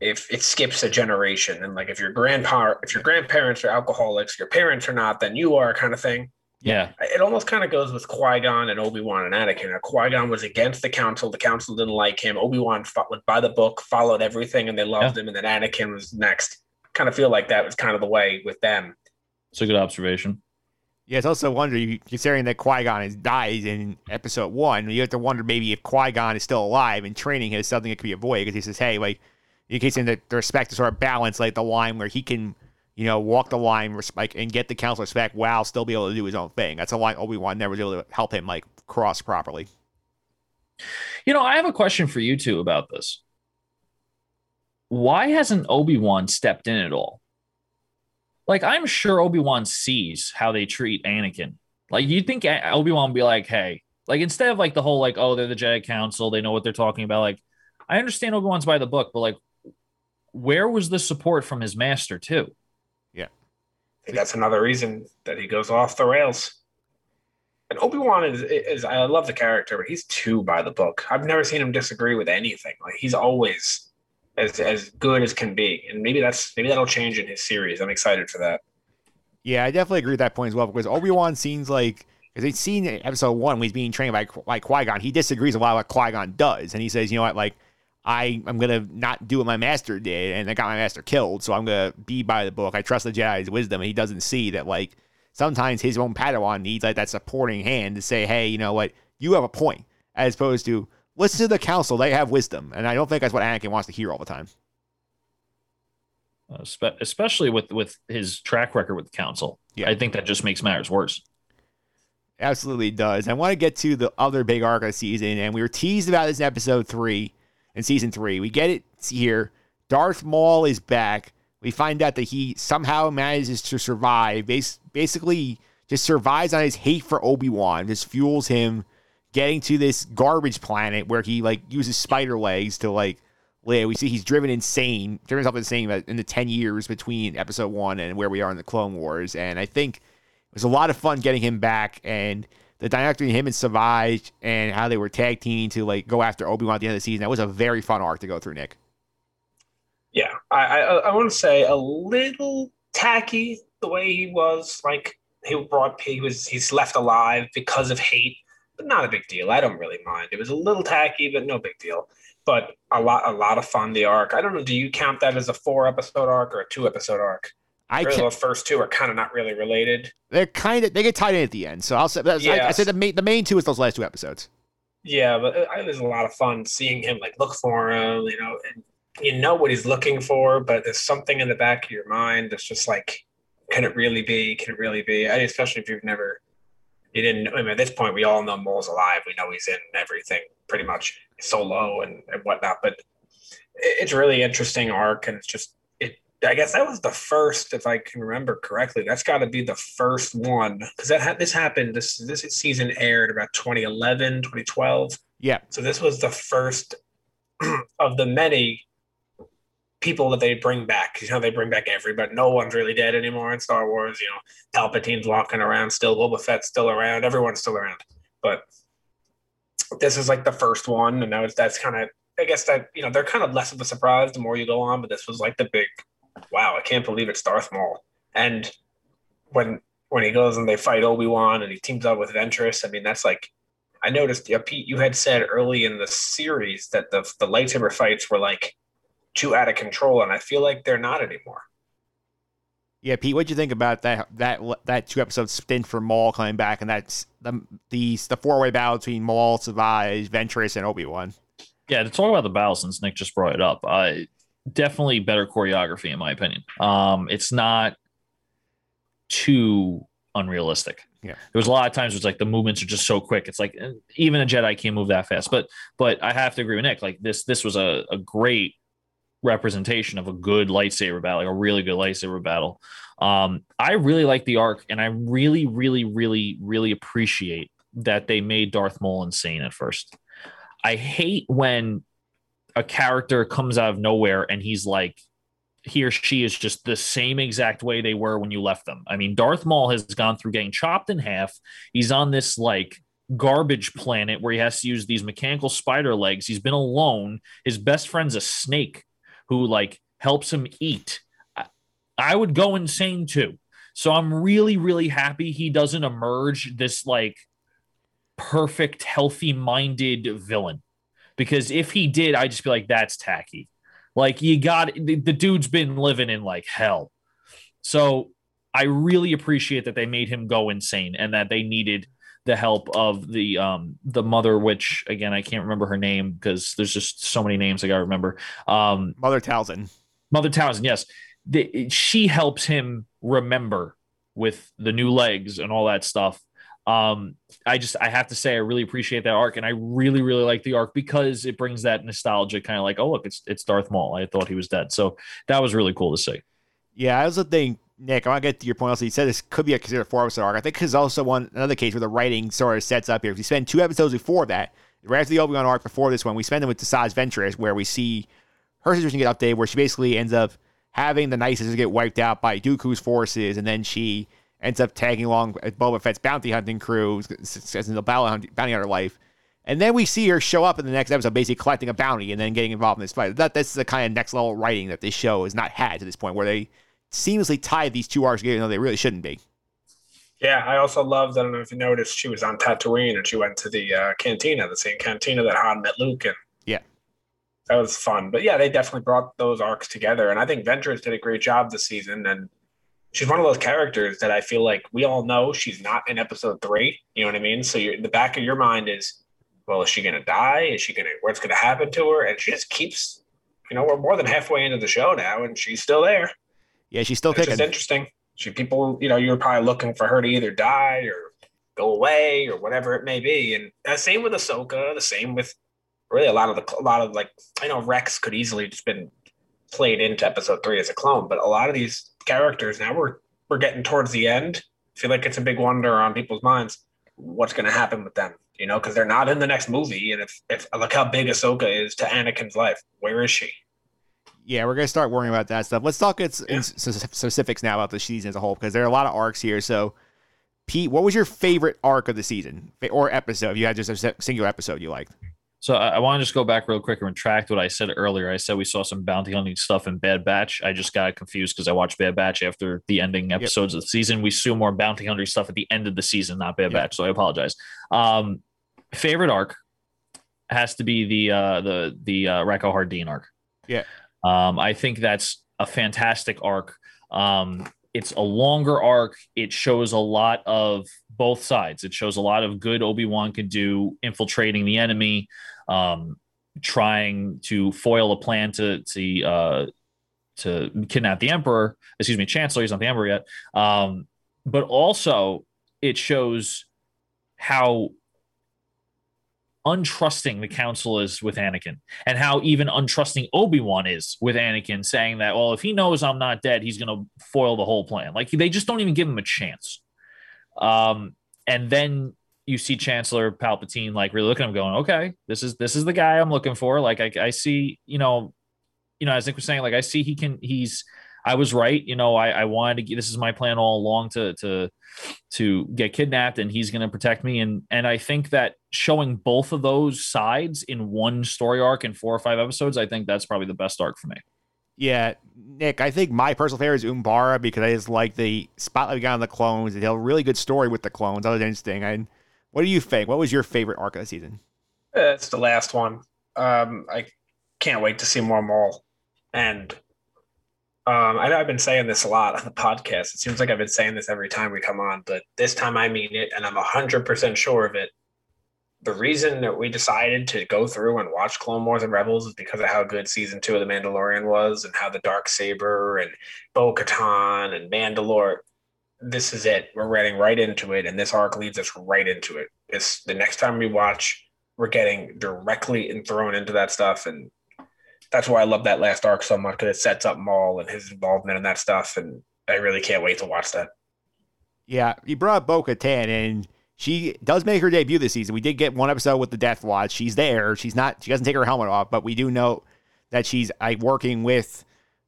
if it skips a generation and like if your grandpa if your grandparents are alcoholics your parents are not then you are kind of thing? Yeah. It almost kind of goes with qui-gon and obi-wan and anakin. Now, qui-gon was against the council the council didn't like him. Obi-wan went by the book followed everything and they loved yeah. him and then anakin was next. Kind of feel like that was kind of the way with them. It's a good observation yeah, it's also wonder considering that Qui Gon has died in Episode One. You have to wonder maybe if Qui Gon is still alive and training is something that could be avoided because he says, "Hey, like in case in the, the respect to sort of balance like the line where he can you know walk the line like and get the council respect while still be able to do his own thing. That's a line Obi Wan never was able to help him like cross properly. You know, I have a question for you two about this. Why hasn't Obi Wan stepped in at all? Like, I'm sure Obi Wan sees how they treat Anakin. Like, you'd think Obi Wan would be like, hey, like instead of like the whole like, oh, they're the Jedi Council, they know what they're talking about. Like, I understand Obi Wan's by the book, but like, where was the support from his master too? Yeah, I think that's another reason that he goes off the rails. And Obi Wan is, is I love the character, but he's too by the book. I've never seen him disagree with anything. Like he's always as as good as can be, and maybe that's maybe that'll change in his series. I'm excited for that. Yeah, I definitely agree with that point as well because Obi Wan seems like because he's seen episode one when he's being trained by by Qui Gon, he disagrees a lot with what Qui Gon does, and he says, you know what, like I I'm gonna not do what my master did, and I got my master killed. So I'm gonna be by the book. I trust the Jedi's wisdom, and he doesn't see that like sometimes his own Padawan needs like that supporting hand to say, hey, you know what, you have a point, as opposed to listen to the council. They have wisdom, and I don't think that's what Anakin wants to hear all the time. Uh, especially with with his track record with the council, yeah. I think that just makes matters worse. Absolutely does. I want to get to the other big arc of the season, and we were teased about this in episode three in season three. We get it here. Darth Maul is back. We find out that he somehow manages to survive. basically, just survives on his hate for Obi Wan. Just fuels him getting to this garbage planet where he like uses spider legs to like live. We see he's driven insane, driven himself insane in the ten years between Episode One and where we are in the Clone Wars. And I think it was a lot of fun getting him back and the dynamic between him and Savage and how they were tag teaming to like go after Obi Wan at the end of the season. That was a very fun arc to go through, Nick. Yeah, I I, I want to say a little tacky the way he was. Like he brought he was he's left alive because of hate, but not a big deal. I don't really mind. It was a little tacky, but no big deal. But a lot, a lot of fun. The arc. I don't know. Do you count that as a four episode arc or a two episode arc? I really, the first two are kind of not really related. They're kind of they get tied in at the end. So I'll say that's, I, I said the main the main two is those last two episodes. Yeah, but it, it was a lot of fun seeing him like look for him, you know, and you know what he's looking for, but there's something in the back of your mind that's just like, can it really be? Can it really be? I, especially if you've never, you didn't. I mean, at this point, we all know Maul's alive. We know he's in everything pretty much solo and, and whatnot. But it, it's really interesting arc, and it's just it. I guess that was the first, if I can remember correctly. That's got to be the first one because that ha- this happened. This this season aired about 2011, 2012. Yeah. So this was the first (clears throat) of the many people that they bring back. You know, they bring back everybody. No one's really dead anymore in Star Wars. You know, Palpatine's walking around still. Boba Fett's still around. Everyone's still around. But this is like the first one, and it's that's kind of. I guess that you know they're kind of less of a surprise the more you go on, but this was like the big, wow! I can't believe it's Darth Maul. And when when he goes and they fight Obi Wan and he teams up with Ventress, I mean that's like I noticed, yeah, Pete, you had said early in the series that the the lightsaber fights were like too out of control, and I feel like they're not anymore. Yeah, Pete, what'd you think about that that that two episode stint for Maul coming back and that's the the the four way battle between Maul, Savage, Ventress, and Obi Wan? Yeah, to talk about the battle since Nick just brought it up, uh, definitely better choreography in my opinion. Um, it's not too unrealistic. Yeah. There was a lot of times where it's like the movements are just so quick. It's like eh, even a Jedi can't move that fast. But but I have to agree with Nick. Like this this was a, a great representation of a good lightsaber battle, like a really good lightsaber battle. Um, I really like the arc, and I really, really, really, really appreciate that they made Darth Maul insane at first. I hate when a character comes out of nowhere and he's like he or she is just the same exact way they were when you left them. I mean, Darth Maul has gone through getting chopped in half. He's on this like garbage planet where he has to use these mechanical spider legs. He's been alone. His best friend's a snake who like helps him eat. I, would go insane too. So I'm really, really happy he doesn't emerge this like perfect, healthy minded villain. Because if he did, I'd just be like, that's tacky. Like you got the, the dude's been living in like hell. So I really appreciate that they made him go insane and that they needed the help of the um the mother which again I can't remember her name because there's just so many names I gotta remember. Um Mother Talzin. Mother Townsend, yes. The, she helps him remember with the new legs and all that stuff. Um, I just I have to say I really appreciate that arc, and I really really like the arc because it brings that nostalgia kind of like oh look it's it's Darth Maul. I thought he was dead, so that was really cool to see. Yeah, I also think Nick. I want to get to your point. Also, you said this could be a considered four episode arc. I think because also one another case where the writing sort of sets up here. If you spend two episodes before that, right after the Obi Wan arc before this one, we spend them with Asajj Ventress, where we see her situation get updated, where she basically ends up having the Night Sisters get wiped out by Dooku's forces, and then she ends up tagging along with Boba Fett's bounty hunting crew as in the bounty hunter life. And then we see her show up in the next episode, basically collecting a bounty and then getting involved in this fight. That that's the kind of next level writing that this show has not had to this point, where they seamlessly tied these two arcs together, even though they really shouldn't be. Yeah, I also loved. I don't know if you noticed, she was on Tatooine and she went to the uh, cantina, the same cantina that Han met Luke in. Yeah. that was fun. But yeah, they definitely brought those arcs together, and I think Ventress did a great job this season. And she's one of those characters that I feel like we all know she's not in episode three. You know what I mean? So you're, the back of your mind is, well, is she going to die? Is she going to? What's going to happen to her? And she just keeps. You know, we're more than halfway into the show now, and she's still there. Yeah, she's still It's kicking. interesting. She people, you know, you're probably looking for her to either die or go away or whatever it may be. And uh, same with Ahsoka. The same with really a lot of the a lot of like I know Rex could easily just been played into Episode three as a clone, but a lot of these characters now we're we're getting towards the end. I feel like it's a big wonder on people's minds what's going to happen with them. You know, because they're not in the next movie, and if if look how big Ahsoka is to Anakin's life, where is she? Yeah, we're gonna start worrying about that stuff. Let's talk it's, Yeah. specifics now about the season as a whole because there are a lot of arcs here. So, Pete, what was your favorite arc of the season or episode? If you had just a singular episode you liked. So I, I want to just go back real quick and retract what I said earlier. I said we saw some bounty hunting stuff in Bad Batch. I just got confused because I watched Bad Batch after the ending episodes of the season. We saw more bounty hunting stuff at the end of the season, not Bad Yeah. Batch. So I apologize. Um, favorite arc has to be the uh, the the uh, Rako Hardeen arc. Yeah. Um, I think that's a fantastic arc. Um, it's a longer arc. It shows a lot of both sides. It shows a lot of good Obi Wan could do infiltrating the enemy, um, trying to foil a plan to to uh, to kidnap the Emperor. Excuse me, Chancellor. He's not the Emperor yet. Um, but also, it shows how untrusting the council is with Anakin and how even untrusting Obi-Wan is with Anakin saying that well if he knows I'm not dead he's going to foil the whole plan. Like they just don't even give him a chance. Um and then you see Chancellor Palpatine like really looking at him going okay this is this is the guy I'm looking for. Like I, I see you know you know as Nick was saying like I see he can he's I was right you know I, I wanted to get this is my plan all along to to to get kidnapped and he's going to protect me and and I think that showing both of those sides in one story arc in four or five episodes I think that's probably the best arc for me. Yeah, Nick, I think my personal favorite is Umbara because I just like the spotlight we got on the clones. They tell a really good story with the clones. That was interesting. And what do you think? What was your favorite arc of the season? It's the last one. Um, I can't wait to see more Maul. And um, I know I've been saying this a lot on the podcast. It seems like I've been saying this every time we come on, but this time I mean it, and I'm 100% sure of it. The reason that we decided to go through and watch Clone Wars and Rebels is because of how good season two of The Mandalorian was, and how the Dark Saber and Bo Katan and Mandalore. This is it. We're getting right into it, and this arc leads us right into it. It's the next time we watch, we're getting directly and thrown into that stuff, and that's why I love that last arc so much because it sets up Maul and his involvement in that stuff, and I really can't wait to watch that. Yeah, you brought Bo Katan, and she does make her debut this season. We did get one episode with the Death Watch. She's there. She's not. She doesn't take her helmet off, but we do know that she's like working with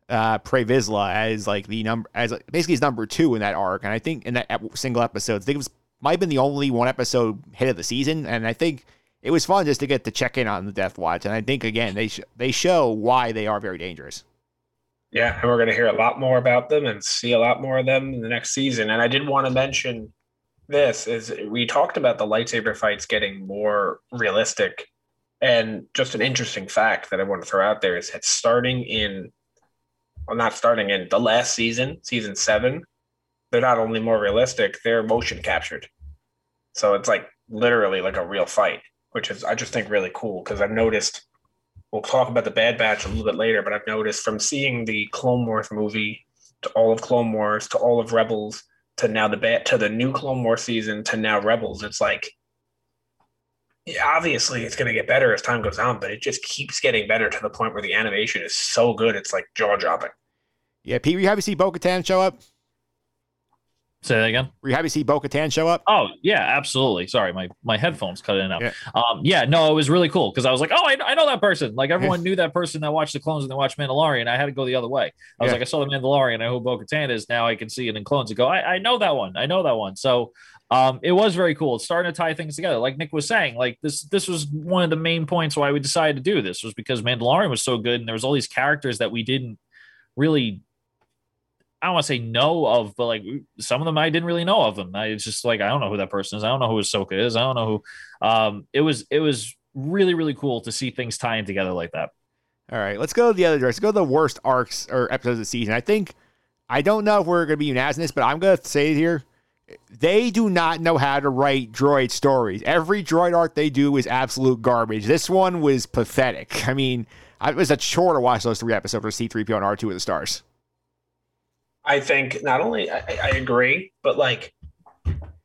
uh Pre Vizsla as like the number as basically his number two in that arc. And I think in that single episode, I think it was might have been the only one episode hit of the season. And I think it was fun just to get to check in on the Death Watch. And I think again they sh- they show why they are very dangerous. Yeah, and we're going to hear a lot more about them and see a lot more of them in the next season. And I did want to mention this is we talked about the lightsaber fights getting more realistic. And just an interesting fact that I want to throw out there is that starting in well, not starting in the last season, season seven, they're not only more realistic, they're motion captured. So it's like literally like a real fight, which is I just think really cool because I've noticed we'll talk about the Bad Batch a little bit later, but I've noticed from seeing the Clone Wars movie to all of Clone Wars to all of Rebels to now the bat to the new Clone Wars season to now Rebels, it's like yeah, obviously it's going to get better as time goes on, but it just keeps getting better to the point where the animation is so good it's like jaw dropping. Yeah, Pete, you happy to see Bo Katan show up? Say that again. Were you happy to see Bo Katan show up? Oh yeah, absolutely. Sorry, my my headphones cut in and out. Yeah. Um, yeah, no, it was really cool because I was like, oh, I, I know that person. Like everyone knew that person that watched the clones and they watched Mandalorian. I had to go the other way. I was Yeah. like, I saw the Mandalorian. I know who Bo Katan is. Now I can see it in clones and go, I, I know that one. I know that one. So um, it was very cool. It's starting to tie things together. Like Nick was saying, like this this was one of the main points why we decided to do this was because Mandalorian was so good and there was all these characters that we didn't really I don't want to say know of, but like some of them I didn't really know of them. I, it's just like I don't know who that person is. I don't know who Ahsoka is. I don't know who. Um, it was it was really really cool to see things tying together like that. All right, let's go the other direction. Go to the worst arcs or episodes of the season. I think I don't know if we're going to be unanimous but I'm going to say it here. They do not know how to write droid stories. Every droid arc they do is absolute garbage. This one was pathetic. I mean, it was a chore to watch those three episodes of C3PO and R2 with the stars. I think not only I, I agree, but like,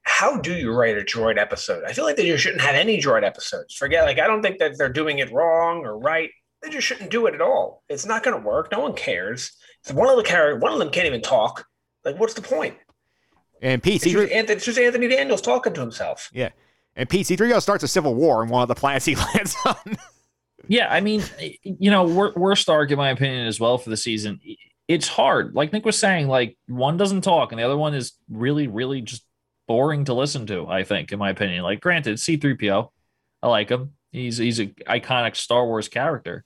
how do you write a droid episode? I feel like they just shouldn't have any droid episodes. Forget like I don't think that they're doing it wrong or right. They just shouldn't do it at all. It's not going to work. No one cares. If one of the characters, one of them can't even talk. Like, what's the point? And Pete, It's just, C3, Anthony, it's just Anthony Daniels talking to himself. yeah, and Pete C3PO starts a civil war in one of the planets he (laughs) lands on. Yeah, I mean, you know, wor- worst arc in my opinion as well for the season. It's hard. Like Nick was saying, like one doesn't talk and the other one is really, really just boring to listen to. I think, in my opinion. Like, granted, C three PO, I like him. He's he's an iconic Star Wars character.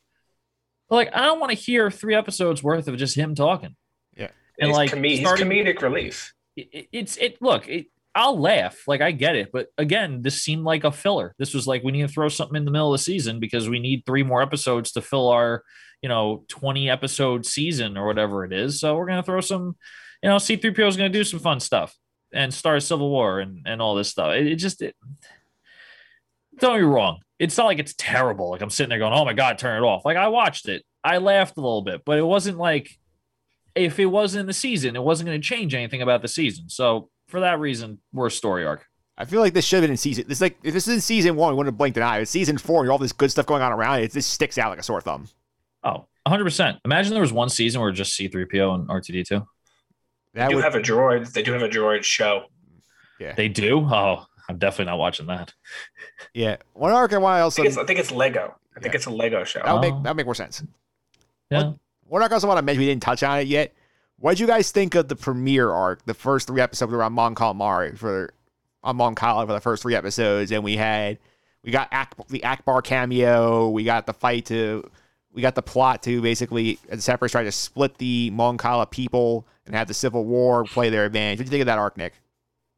But like, I don't want to hear three episodes worth of just him talking. Yeah. and he's, like com- he's starting- comedic relief. it, it's it look it, I'll laugh. Like I get it, but again, this seemed like a filler. This was like we need to throw something in the middle of the season because we need three more episodes to fill our, you know, 20 episode season or whatever it is. So we're gonna throw some, you know, C3PO is gonna do some fun stuff and start Civil War and and all this stuff. It, it just it, don't be wrong. It's not like it's terrible. Like I'm sitting there going, "Oh my god, turn it off." Like I watched it, I laughed a little bit, but it wasn't like if it wasn't in the season, it wasn't going to change anything about the season. So for that reason, worst story arc. I feel like this should have been in season. This like if this is in season one, we wouldn't have blinked an eye. It's season four, and all this good stuff going on around it. This sticks out like a sore thumb. Oh, 100 percent. Imagine there was one season where just C3PO and R2D2. They do would- have a droid. They do have a droid show. Yeah. They do. Oh, I'm definitely not watching that. yeah. One arc I want to I also think it's, um, I think it's Lego. I think it's a Lego show. that would make Oh. that would make more sense. Yeah. One arc I also want to mention we didn't touch on it yet. What did you guys think of the premiere arc? The first three episodes were on Mon Calamari for on Mon Cala for the first three episodes, and we had we got Ak- the Ackbar cameo. We got the fight to we got the plot to basically uh, the Separatists try to split the Mon Cala people and have the Civil War play their advantage. What do you think of that arc, Nick?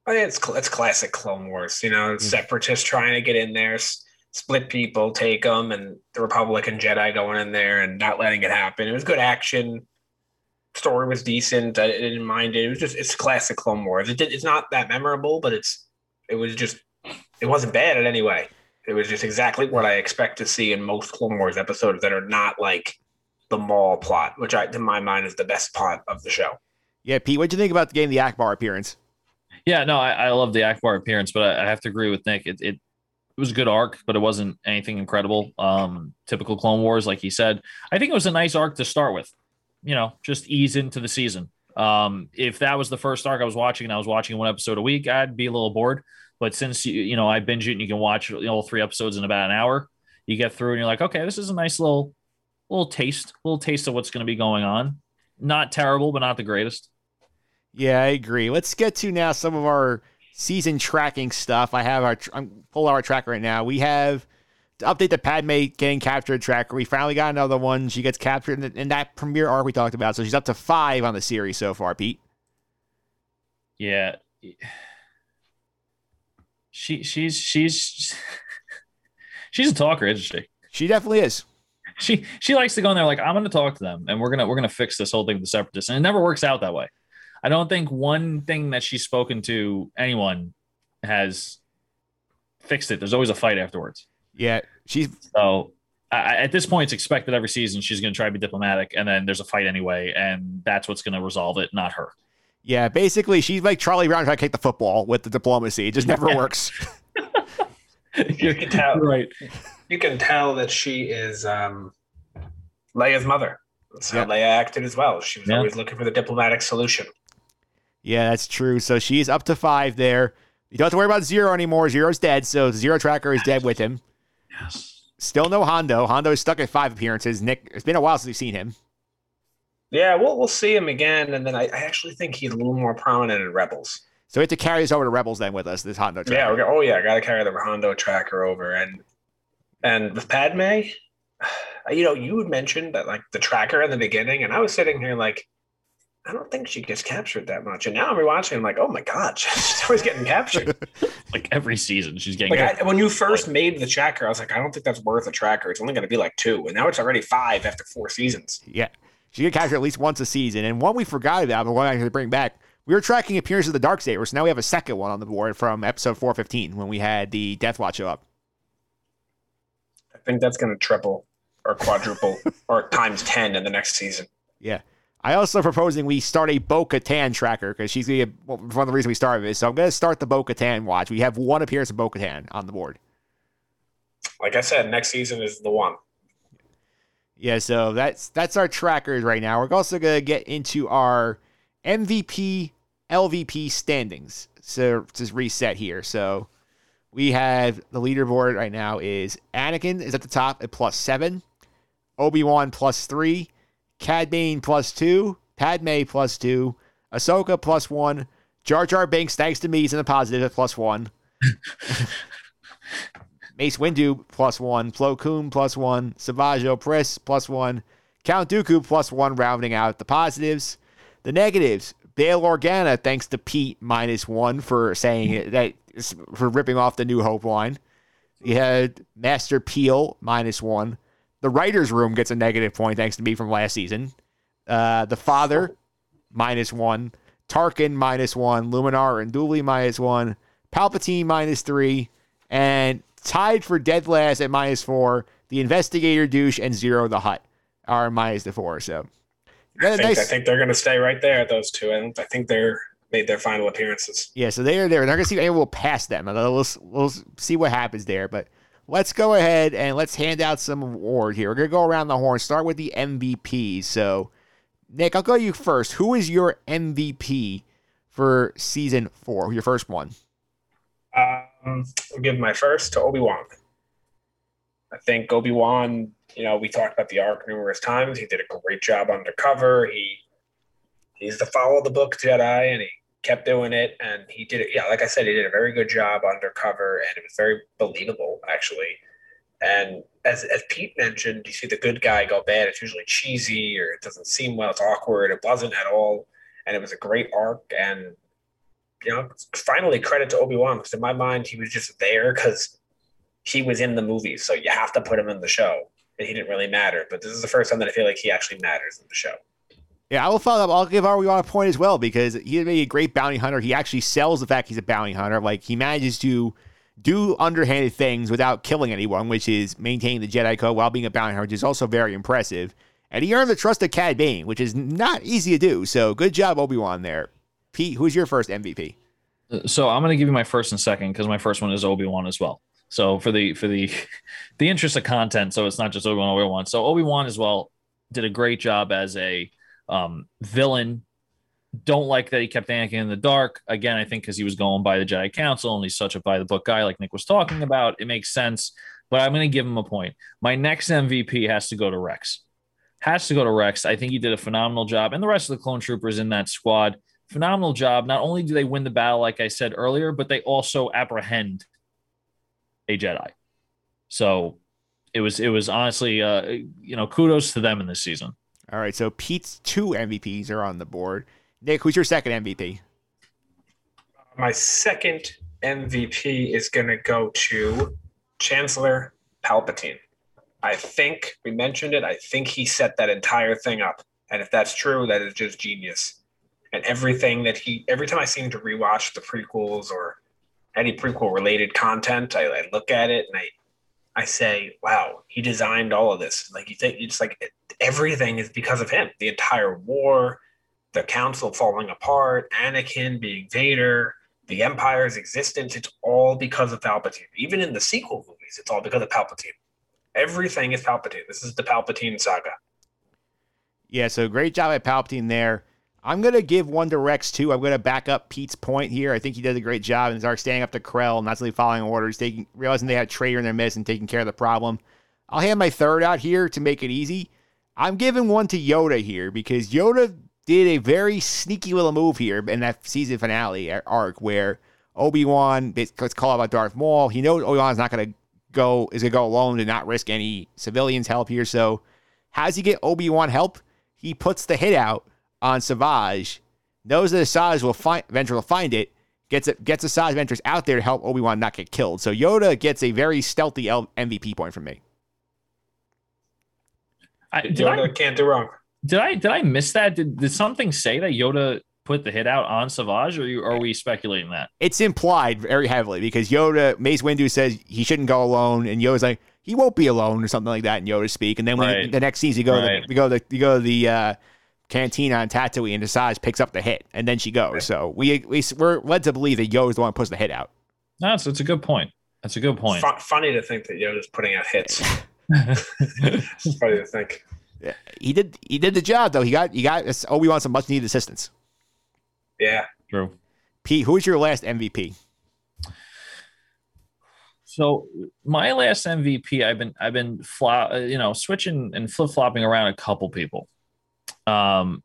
Oh, I think it's it's classic Clone Wars. You know, mm. separatists trying to get in there, s- split people, take them, and the Republican Jedi going in there and not letting it happen. It was good action. Story was decent. I didn't mind it. It was just it's classic Clone Wars. It did, it's not that memorable, but it's it was just it wasn't bad in any way. It was just exactly what I expect to see in most Clone Wars episodes that are not like the Maul plot, which I, in my mind, is the best part of the show. Yeah, Pete, what do you think about the game, the Ackbar appearance? Yeah, no, I, I love the Ackbar appearance, but I, I have to agree with Nick. It, it it was a good arc, but it wasn't anything incredible. Um, typical Clone Wars, like he said. I think it was a nice arc to start with. You know, just ease into the season. Um, if that was the first arc I was watching and I was watching one episode a week, I'd be a little bored. But since you you know I binge it and you can watch you know, all three episodes in about an hour, you get through and you're like, okay, this is a nice little little taste, little taste of what's going to be going on. Not terrible, but not the greatest. Yeah, I agree. Let's get to now some of our season tracking stuff. I have our I'm pull our tracker right now. We have to update the Padme getting captured tracker. We finally got another one. She gets captured in, in that premiere arc we talked about. So she's up to five on the series so far. Pete. Yeah. She she's she's (laughs) she's a talker, isn't she? She definitely is. She she likes to go in there like I'm going to talk to them and we're gonna we're gonna fix this whole thing with the separatists, and it never works out that way. I don't think one thing that she's spoken to anyone has fixed it. There's always a fight afterwards. Yeah, she's So I, at this point, it's expected every season she's going to try to be diplomatic, and then there's a fight anyway, and that's what's going to resolve it, not her. Yeah. Basically, she's like Charlie Brown trying to kick the football with the diplomacy. It just never Yeah. works. (laughs) You can tell. right. You can tell that she is um, Leia's mother. That's how Yeah. Leia acted as well. She was Yeah. always looking for the diplomatic solution. Yeah, that's true. So she's up to five there. You don't have to worry about Ziro anymore. Ziro's dead, so Ziro Tracker is dead with him. Yes. Still no Hondo. Hondo is stuck at five appearances. Nick, it's been a while since we've seen him. Yeah, we'll we'll see him again, and then I, I actually think he's a little more prominent in Rebels. So we have to carry this over to Rebels then with us, this Hondo Tracker. Yeah, we're oh yeah, I got to carry the Hondo tracker over, and and with Padme, (sighs) you know, you had mentioned that like the tracker in the beginning, and I was sitting here like, I don't think she gets captured that much, and now I'm rewatching, I'm like, oh my god, (laughs) she's always getting captured. (laughs) Like every season, she's getting. like I, when you first made the tracker, I was like, I don't think that's worth a tracker. It's only going to be like two, and now it's already five after four seasons. Yeah. She get captured at least once a season. And one we forgot about, but one I could bring back, we were tracking appearances of the Dark Saber. So now we have a second one on the board from episode 415 when we had the Death Watch show up. I think that's going to triple or quadruple (laughs) or times ten in the next season. Yeah. I also proposing we start a Bo Katan tracker because she's gonna be well, one of the reasons we started this. So I'm gonna start the Bo Katan watch. We have one appearance of Bo Katan on the board. Like I said, next season is the one. Yeah, so that's that's our trackers right now. We're also gonna get into our MVP, LVP standings. So just reset here. So we have the leaderboard right now is Anakin is at the top at plus seven, Obi Wan plus three, Cad Bane plus two, Padme plus two, Ahsoka plus one, Jar Jar Binks thanks to me is in the positive at plus one. (laughs) Mace Windu plus one, Plo Koon plus one, Savage Opress plus one, Count Dooku plus one, rounding out the positives. The negatives, Bail Organa, thanks to Pete, minus one for saying that for ripping off the New Hope line. You had Master Peel minus one. The writers' room gets a negative point thanks to me from last season. Uh, the father minus one. Tarkin minus one. Luminara Unduli minus one. Palpatine minus three. And tied for dead last at minus four. The investigator douche and Ziro the Hutt are minus the four. So I think, nice, I think they're going to stay right there. Those two, and I think they're made their final appearances. Yeah, so they are there. They're going to see if anyone will pass them. We'll, we'll see what happens there. But let's go ahead and let's hand out some award here. We're going to go around the horn. Start with the MVP. So, Nick, I'll go you first. Who is your MVP for season four? Your first one. Uh, Um, I'll give my first to Obi Wan. I think Obi Wan. You know, we talked about the arc numerous times. He did a great job undercover. He he's the follow the book Jedi, and he kept doing it. And he did it. Yeah, like I said, he did a very good job undercover, and it was very believable actually. And as as Pete mentioned, you see the good guy go bad. It's usually cheesy or it doesn't seem well. It's awkward. It wasn't at all, and it was a great arc. And you know, finally credit to Obi Wan because in my mind he was just there because he was in the movie, so you have to put him in the show, and he didn't really matter. But this is the first time that I feel like he actually matters in the show. Yeah, I will follow up. I'll give Obi Wan a point as well because he made a great bounty hunter. He actually sells the fact he's a bounty hunter. Like he manages to do underhanded things without killing anyone, which is maintaining the Jedi Code while being a bounty hunter, which is also very impressive. And he earned the trust of Cad Bane, which is not easy to do. So good job, Obi Wan there. Pete, who's your first MVP? So I'm going to give you my first and second because my first one is Obi Wan as well. So for the for the (laughs) the interest of content, so it's not just Obi Wan Obi Wan. So Obi Wan as well did a great job as a um, villain. Don't like that he kept Anakin in the dark. Again, I think because he was going by the Jedi Council and he's such a by the book guy, like Nick was talking about. It makes sense, but I'm going to give him a point. My next MVP has to go to Rex. Has to go to Rex. I think he did a phenomenal job, and the rest of the clone troopers in that squad phenomenal job. Not only do they win the battle, like I said earlier, but they also apprehend a Jedi. So it was it was honestly uh, you know kudos to them in this season. All right, so Pete's two MVPs are on the board. Nick, who's your second MVP? My second MVP is going to go to Chancellor Palpatine. I think we mentioned it. I think he set that entire thing up. And if that's true, that is just genius and everything that he every time I seem to rewatch the prequels or any prequel related content, I, I look at it and I I say, wow, he designed all of this. Like you think it's like everything is because of him. The entire war, the council falling apart, Anakin being Vader, the Empire's existence, it's all because of Palpatine. Even in the sequel movies, it's all because of Palpatine. Everything is Palpatine. This is the Palpatine saga. Yeah, so great job at Palpatine there. I'm going to give one to Rex too. I'm going to back up Pete's point here. I think he did a great job and started standing up to Krell, not really following orders, taking realizing they had a traitor in their midst and taking care of the problem. I'll hand my third out here to make it easy. I'm giving one to Yoda here because Yoda did a very sneaky little move here in that season finale arc where Obi Wan gets called out by Darth Maul. He knows Obi Wan's not going to go is going to go alone to not risk any civilians' help here. So, how does he get Obi Wan help? He puts the hit out on Savage, knows that Savage will find Ventress will find it, gets it gets Asajj Ventress out there to help Obi Wan not get killed. So Yoda gets a very stealthy L- MVP point from me. I, did Yoda I, can't do wrong. Did I did I miss that? Did, did something say that Yoda put the hit out on Savage, or are we speculating that? It's implied very heavily because Yoda Mace Windu says he shouldn't go alone, and Yoda's like he won't be alone or something like that in Yoda speak. And then when right. the next season you go right. to the, you go to the, you go to the uh, Cantina on Tatooine and decides picks up the hit, and then she goes. So we, we we're led to believe that Yoda's the one who puts the hit out. No, so it's a good point. That's a good point. F- funny to think that Yoda's just putting out hits. (laughs) it's funny to think. Yeah, he did. He did the job though. He got. He got. Oh, we want some much needed assistance. Yeah, true. Pete, who's your last MVP? So my last MVP, I've been I've been fly, uh, you know switching and flip flopping around a couple people. Um,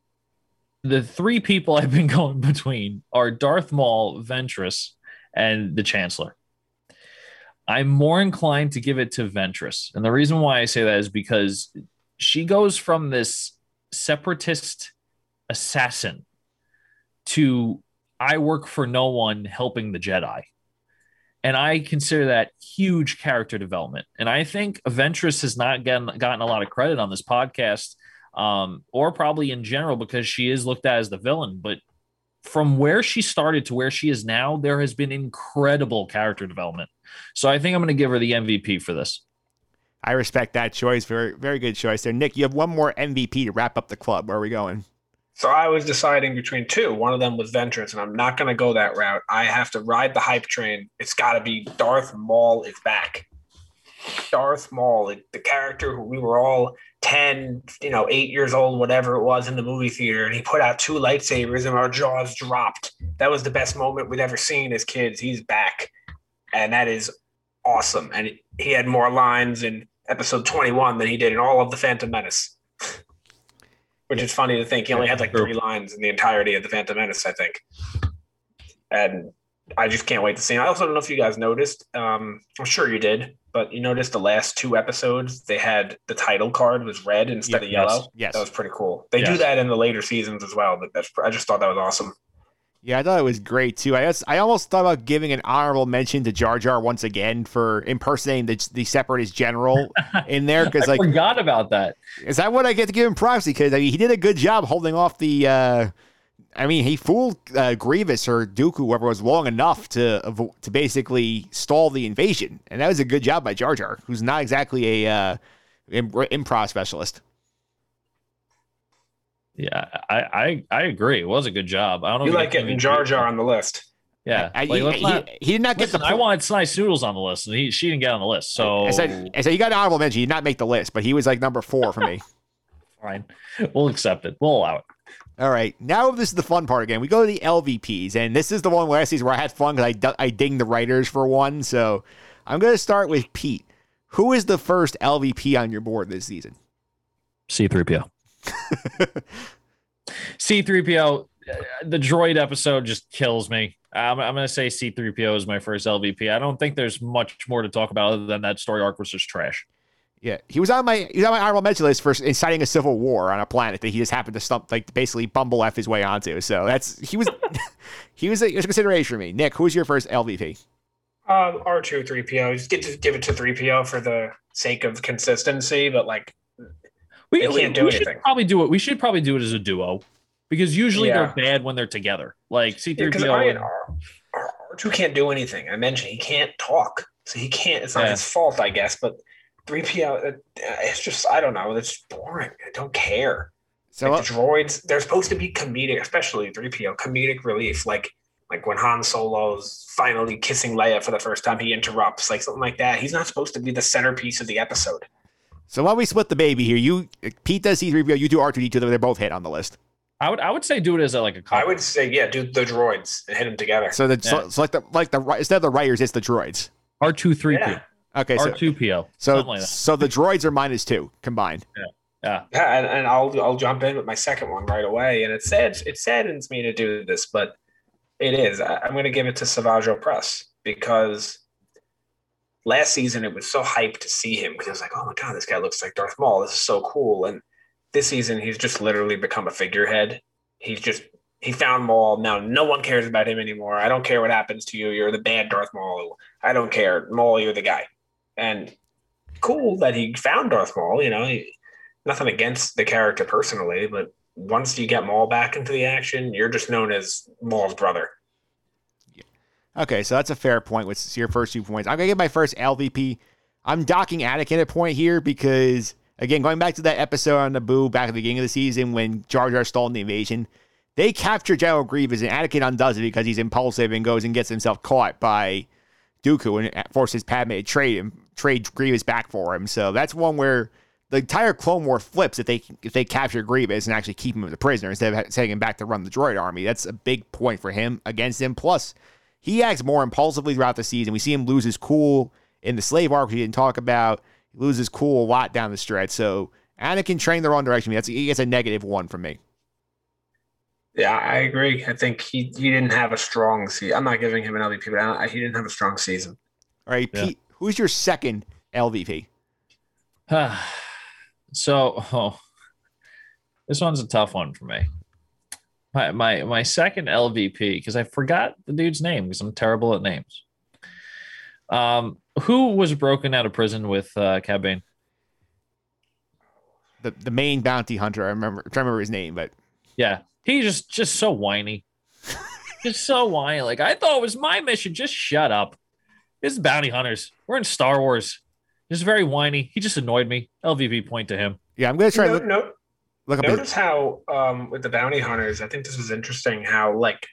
the three people (laughs) I've been going between are Darth Maul, Ventress, and the Chancellor. I'm more inclined to give it to Ventress. And the reason why I say that is because she goes from this separatist assassin to I work for no one helping the Jedi. And I consider that huge character development. And I think Ventress has not gotten, gotten a lot of credit on this podcast, um, or probably in general, because she is looked at as the villain. But from where she started to where she is now, there has been incredible character development. So I think I'm going to give her the MVP for this. I respect that choice. Very, very good choice there. Nick, you have one more MVP to wrap up the club. Where are we going? So I was deciding between two. One of them was Ventress, and I'm not going to go that route. I have to ride the hype train. It's got to be Darth Maul is back. Darth Maul, the character who we were all 10, you know, eight years old, whatever it was in the movie theater, and he put out two lightsabers and our jaws dropped. That was the best moment we'd ever seen as kids. He's back. And that is awesome. And he had more lines in episode 21 than he did in all of The Phantom Menace. (laughs) Which is funny to think. He only had like three lines in the entirety of The Phantom Menace, I think. And I just can't wait to see. Him. I also don't know if you guys noticed. Um, I'm sure you did, but you noticed the last two episodes they had the title card was red instead of yellow. Yes, yes. that was pretty cool. They do that in the later seasons as well, but that's I just thought that was awesome. Yeah, I thought it was great too. I guess, I almost thought about giving an honorable mention to Jar Jar once again for impersonating the, the separatist general (laughs) in there because I like forgot about that. is that what I get to give him proxy? because I mean he did a good job holding off the. uh I mean he fooled uh, Grievous or Dooku whoever was long enough to to basically stall the invasion, and that was a good job by Jar Jar, who's not exactly a uh, im- improv specialist. Yeah, I, I I agree. It was a good job. I don't know. You if like getting Jar Jar on the list. Yeah, I- like, he, let's he- he did not get listen, the. I wanted Slice Noodles on the list, and he she didn't get on the list. So I said, I said you got an honorable mention. He did not make the list, but he was like number four for me. (laughs) fine, we'll accept it. We'll allow it. All right, now this is the fun part again. We go to the LVPs, and this is the one last season where I had fun because I, I dinged the writers for one. So I'm going to start with Pete. Who is the first LVP on your board this season? C3PO. (laughs) C3PO, uh, the droid episode just kills me. I'm, I'm going to say C3PO is my first LVP. I don't think there's much more to talk about other than that story arc was just trash. Yeah, he was on my he was on my honorable mention list for inciting a civil war on a planet that he just happened to stump like basically bumble f his way onto. So that's he was (laughs) he was a, it was a consideration for me. Nick, who's your first LVP? Um, R two three PO. Just get to give it to three PO for the sake of consistency, but like We, can't do we should probably do it. We should probably do it as a duo because usually Yeah. they're bad when they're together. Like C3PO. and- R two can't do anything. I mentioned he can't talk, so he can't. It's not Yeah. his fault, I guess. But three PO, uh, it's just I don't know. It's boring. I don't care. So like the droids, they're supposed to be comedic, especially 3PO, comedic relief. Like like when Han Solo's finally kissing Leia for the first time, he interrupts, like something like that. He's not supposed to be the centerpiece of the episode. so while we split the baby here, you Pete does C3PO, you do R2D2, they're both hit on the list. I would I would say do it as a, like a I couple. would say, yeah, do the droids and hit them together. So the Yeah. so, so like the like the instead of the writers, it's the droids. R2 Yeah. 3PO. Okay, so R2PO. so like so the droids are minus two combined. Yeah. Yeah, and, and I'll I'll jump in with my second one right away. And it sad it saddens me to do this, but it is. I, I'm going to give it to Savage Opress because last season it was so hyped to see him because I was like, oh my god, this guy looks like Darth Maul. This is so cool. And this season he's just literally become a figurehead. He's just he found Maul. Now no one cares about him anymore. I don't care what happens to you. You're the bad Darth Maul. I don't care. Maul, you're the guy. And cool that he found Darth Maul. You know, nothing against the character personally, but once you get Maul back into the action, you're just known as Maul's brother. Yeah. Okay, so that's a fair point with your first two points. I'm gonna get my first LVP. I'm docking Anakin a point here because again, going back to that episode on Naboo back at the beginning of the season when Jar Jar stalled the invasion, they capture General Grievous and Anakin undoes it because he's impulsive and goes and gets himself caught by Dooku and forces Padme to trade him, trade Grievous back for him. So that's one where the entire Clone War flips if they if they capture Grievous and actually keep him as a prisoner instead of sending him back to run the droid army. That's a big point for him against him. Plus, he acts more impulsively throughout the season. We see him lose his cool in the slave arc, which he didn't talk about. He loses cool a lot down the stretch. So Anakin trained the wrong direction. That's he gets a negative one from me. Yeah, I agree. I think he, he didn't have a strong season. I'm not giving him an LVP, but I he didn't have a strong season. All right, Yeah. Pete, who's your second LVP? (sighs) so, oh, this one's a tough one for me. my my my second LVP because I forgot the dude's name because I'm terrible at names. Um, who was broken out of prison with uh, Cad Bane? The the main bounty hunter. I remember. I remember his name, but Yeah, he just just so whiny, (laughs) just so whiny. Like I thought it was my mission. Just shut up. This is bounty hunters. We're in Star Wars. Just very whiny. He just annoyed me. LVP point to him. yeah, I'm gonna try to No, look, no, look up. Notice how um, with the bounty hunters, I think this was interesting. How like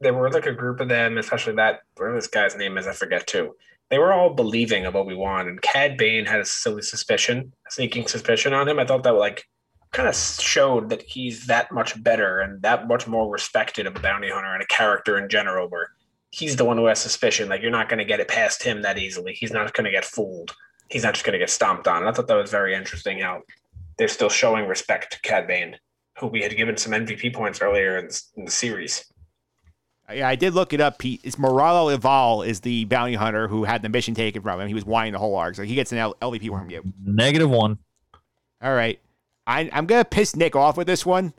there were like a group of them, especially that whatever this guy's name is, I forget too. They were all believing of Obi Wan, and Cad Bane had a silly suspicion, a sneaking suspicion on him. I thought that like kind of showed that he's that much better and that much more respected of a bounty hunter and a character in general. Where he's the one who has suspicion. Like you're not going to get it past him that easily. He's not going to get fooled. He's not just going to get stomped on. And I thought that was very interesting. How they're still showing respect to Cad Bane, who we had given some MVP points earlier in, in the series. Uh, yeah, I did look it up. Pete. It's Moralo Eval is the bounty hunter who had the mission taken from him. He was whining the whole arc, so he gets an L- LVP from you. Negative one. All right, I, I'm gonna piss Nick off with this one.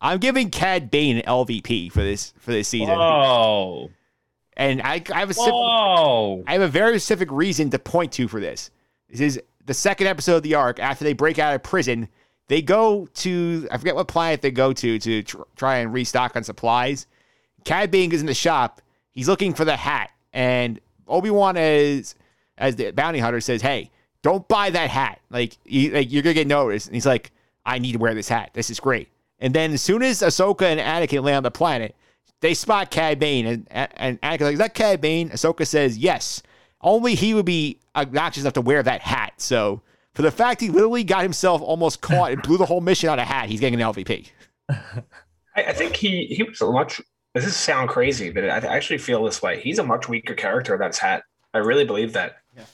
I'm giving Cad Bane an LVP for this for this season, Oh, and I, I have a whoa. I have a very specific reason to point to for this. This is the second episode of the arc. After they break out of prison, they go to I forget what planet they go to to tr- try and restock on supplies. Cad Bane is in the shop. He's looking for the hat, and Obi Wan as as the bounty hunter says, "Hey, don't buy that hat. Like, you, like you're gonna get noticed." And he's like, "I need to wear this hat. This is great." And then as soon as Ahsoka and Anakin land on the planet, they spot Cad Bane, and and Anakin's like, "Is that Cad Bane?" Ahsoka says, "Yes." Only he would be obnoxious enough to wear that hat. So for the fact he literally got himself almost caught and blew the whole mission out of hat, he's getting an LVP. I, I think he he was a much. This is sound crazy, but I I actually feel this way. He's a much weaker character than his hat. I really believe that. Yeah.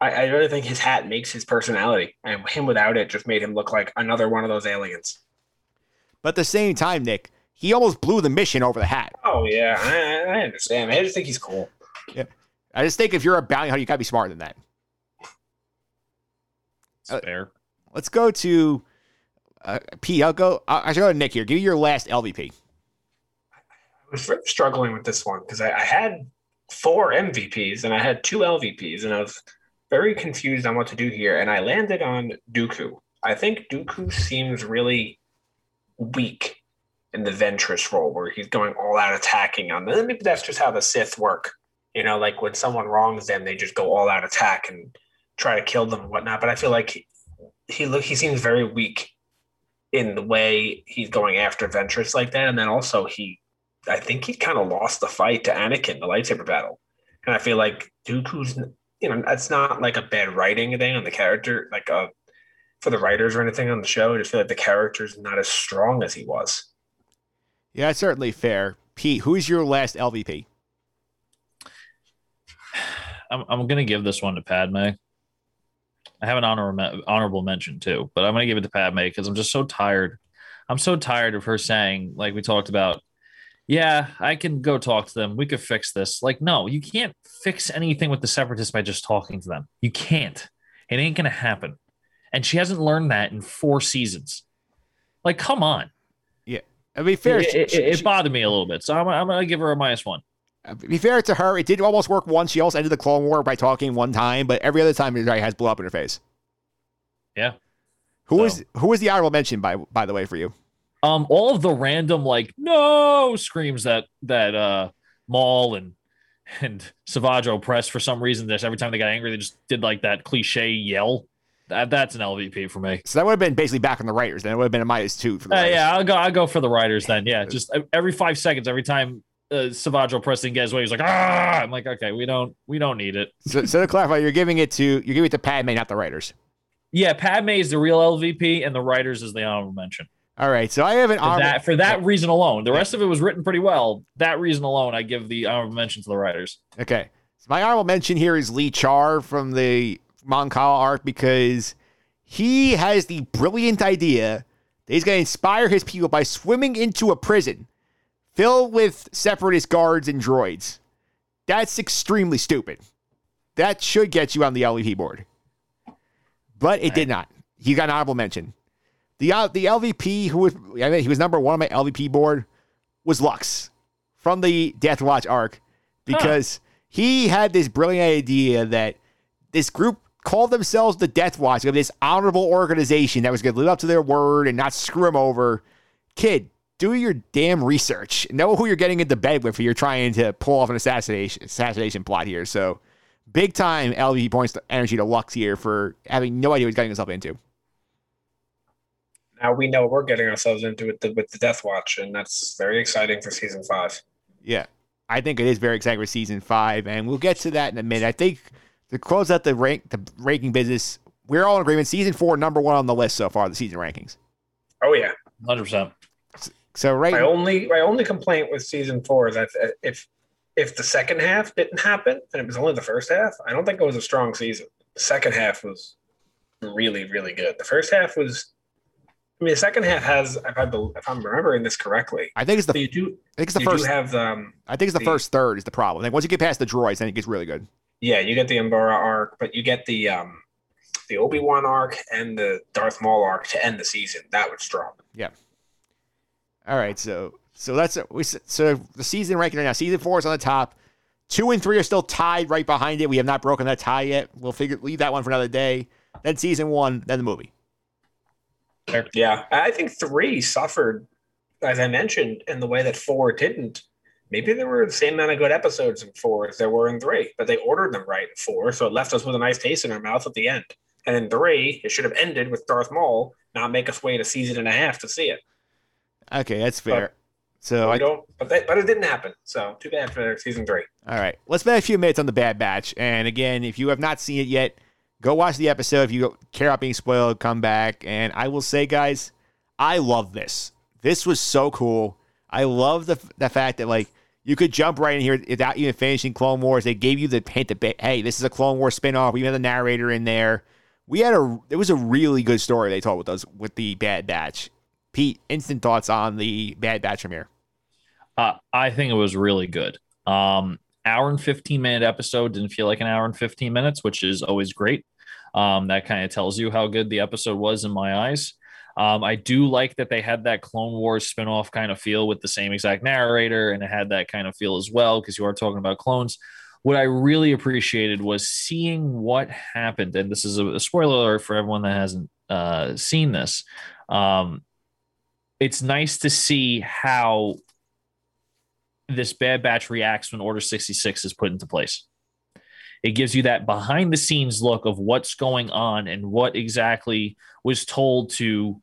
I, I really think his hat makes his personality, and him without it just made him look like another one of those aliens. But at the same time, Nick, he almost blew the mission over the hat. Oh yeah, I, I understand. I just think he's cool. Yeah, I just think if you're a bounty hunter, you gotta be smarter than that. It's Uh, fair. Let's go to uh, P. I'll go. I should go to Nick here. Give me your last LVP. I was struggling with this one because I, I had four MVPs and I had two LVPs, and I was very confused on what to do here. And I landed on Dooku. I think Dooku seems really weak in the Ventress role, where he's going all out attacking on them. Maybe that's just how the Sith work. You know, like when someone wrongs them, they just go all out attack and try to kill them and whatnot. But I feel like he, look he seems very weak in the way he's going after Ventress like that, and then also he I think he kind of lost the fight to Anakin, the lightsaber battle. And I feel like Dooku's, you know, that's not like a bad writing thing on the character, like uh, for the writers or anything on the show. I just feel like the character's not as strong as he was. Yeah, that's certainly fair. Pete, who's your last LVP? I'm, I'm going to give this one to Padme. I have an honor, honorable mention too, but I'm going to give it to Padme because I'm just so tired. I'm so tired of her saying, like we talked about, yeah, I can go talk to them. We could fix this. Like, no, you can't fix anything with the separatists by just talking to them. You can't. It ain't going to happen. And she hasn't learned that in four seasons. Like, come on. I mean, fair. It, it, she- it she- bothered me a little bit. So I'm, I'm going to give her a minus one. Uh, to be fair to her, it did almost work once. She also ended the Clone War by talking one time, but every other time it has blow up in her face. Yeah. Who So- was who was the honorable mention by by the way for you? um all of the random like no screams that that uh Maul and and Savage Opress for some reason this every time they got angry they just did like that cliche yell that that's an LVP for me. So that would have been basically back on the writers. Then it would have been a minus two for the Uh, yeah, I'll go I'll go for the writers then. Yeah, just every 5 seconds every time uh, and gets away he's like ah I'm like okay, we don't we don't need it. So, so to clarify, you're giving it to you're giving it to Padme, not the writers. Yeah, Padme is the real LVP and the writers is the honorable mention. All right, so I have an For honorable. that for that reason alone. The rest of it was written pretty well. That reason alone I give the honorable mention to the writers. Okay. So my honorable mention here is Lee Char from the Mon Cala arc because he has the brilliant idea that he's going to inspire his people by swimming into a prison filled with separatist guards and droids. That's extremely stupid. That should get you on the LVP board. But it did not. He got an honorable mention. The uh, the LVP who was I mean he was number one on my LVP board was Lux from the Death Watch arc because he had this brilliant idea that this group called themselves the Death Watch, of this honorable organization that was going to live up to their word and not screw them over. Kid, do your damn research. Know who you're getting into bed with if you're trying to pull off an assassination assassination plot here. So, big time LV points to energy to Lux here for having no idea what he's getting himself into. Now we know we're getting ourselves into with the with the Death Watch, and that's very exciting for season five. Yeah, I think it is very exciting for season five, and we'll get to that in a minute. I think to close out the rank the ranking business, we're all in agreement. Season four, number one on the list so far, the season rankings. Oh yeah, hundred percent. So right, my only my only complaint with season four is that if if the second half didn't happen and it was only the first half, I don't think it was a strong season. The second half was really really good. The first half was. I mean, the second half has, if, I, if I'm remembering this correctly, I think it's the. so you do. I think it's the you first. do have um, I think it's the, the- first third is the problem. Like once you get past the droids, then it gets really good. Yeah, you get the Umbara arc, but you get the um the Obi Wan arc and the Darth Maul arc to end the season. That was strong. Yeah. All right, so so that's we so the season ranking right now. Season four is on the top. Two and three are still tied right behind it. We have not broken that tie yet. We'll figure leave that one for another day. Then season one, then the movie. Yeah, I think three suffered, as I mentioned, in the way that four didn't. Maybe there were the same amount of good episodes in four as there were in three, but they ordered them right in four, so it left us with a nice taste in our mouth at the end. And in three, it should have ended with Darth Maul, not make us wait a season and a half to see it. Okay, that's fair. But- so I, don't, but that, but it didn't happen. So too bad for season three. All right, let's spend a few minutes on the Bad Batch. And again, if you have not seen it yet, go watch the episode. If you care about being spoiled, come back. And I will say, guys, I love this. This was so cool. I love the the fact that like you could jump right in here without even finishing Clone Wars. They gave you the hint that hey, this is a Clone Wars spinoff. We had the narrator in there. We had a it was a really good story they told with those with the Bad Batch. Pete, instant thoughts on the Bad Batch from here. Uh, I think it was really good. Um, hour and 15 minute episode didn't feel like an hour and 15 minutes, which is always great. Um, that kind of tells you how good the episode was in my eyes. Um, I do like that they had that Clone Wars spinoff kind of feel with the same exact narrator, and it had that kind of feel as well because you are talking about clones. What I really appreciated was seeing what happened, and this is a, a spoiler alert for everyone that hasn't uh, seen this. Um, it's nice to see how this Bad Batch reacts when Order 66 is put into place. It gives you that behind the scenes look of what's going on and what exactly was told to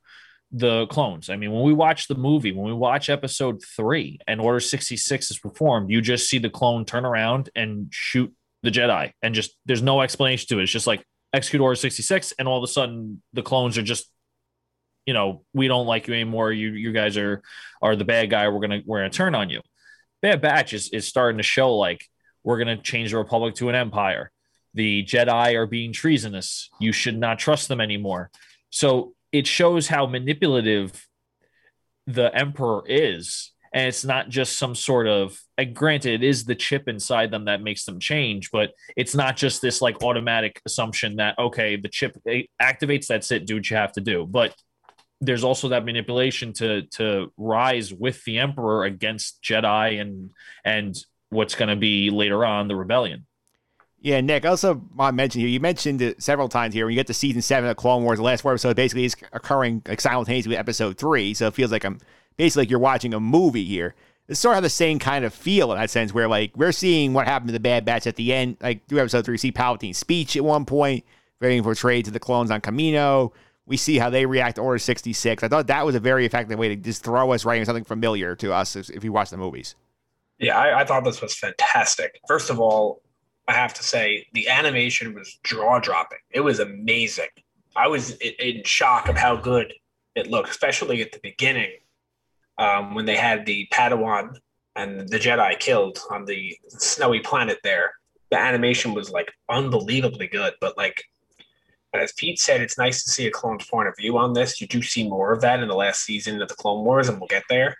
the clones. I mean, when we watch the movie, when we watch episode three and Order 66 is performed, you just see the clone turn around and shoot the Jedi. And just there's no explanation to it. It's just like execute Order 66, and all of a sudden the clones are just you know, we don't like you anymore. You you guys are are the bad guy. We're gonna we're gonna turn on you. Bad Batch is, is starting to show like we're gonna change the Republic to an empire. The Jedi are being treasonous. You should not trust them anymore. So it shows how manipulative the Emperor is. And it's not just some sort of and granted, it is the chip inside them that makes them change, but it's not just this like automatic assumption that okay, the chip activates, that's it, do what you have to do. But there's also that manipulation to to rise with the emperor against Jedi and and what's going to be later on the rebellion. Yeah, Nick. Also want to mention you. You mentioned it several times here. When you get to season seven of Clone Wars, the last four episodes basically is occurring like simultaneously with episode three. So it feels like I'm basically like you're watching a movie here. It's sort of the same kind of feel in that sense, where like we're seeing what happened to the Bad Batch at the end. Like through episode three, see Palpatine's speech at one point, very portrayed to the clones on Kamino. We see how they react to Order 66. I thought that was a very effective way to just throw us right into something familiar to us if, if you watch the movies. Yeah, I, I thought this was fantastic. First of all, I have to say the animation was jaw dropping. It was amazing. I was in, shock of how good it looked, especially at the beginning um, when they had the Padawan and the Jedi killed on the snowy planet there. The animation was like unbelievably good, but like as Pete said, it's nice to see a clone's point of view on this. You do see more of that in the last season of the Clone Wars, and we'll get there.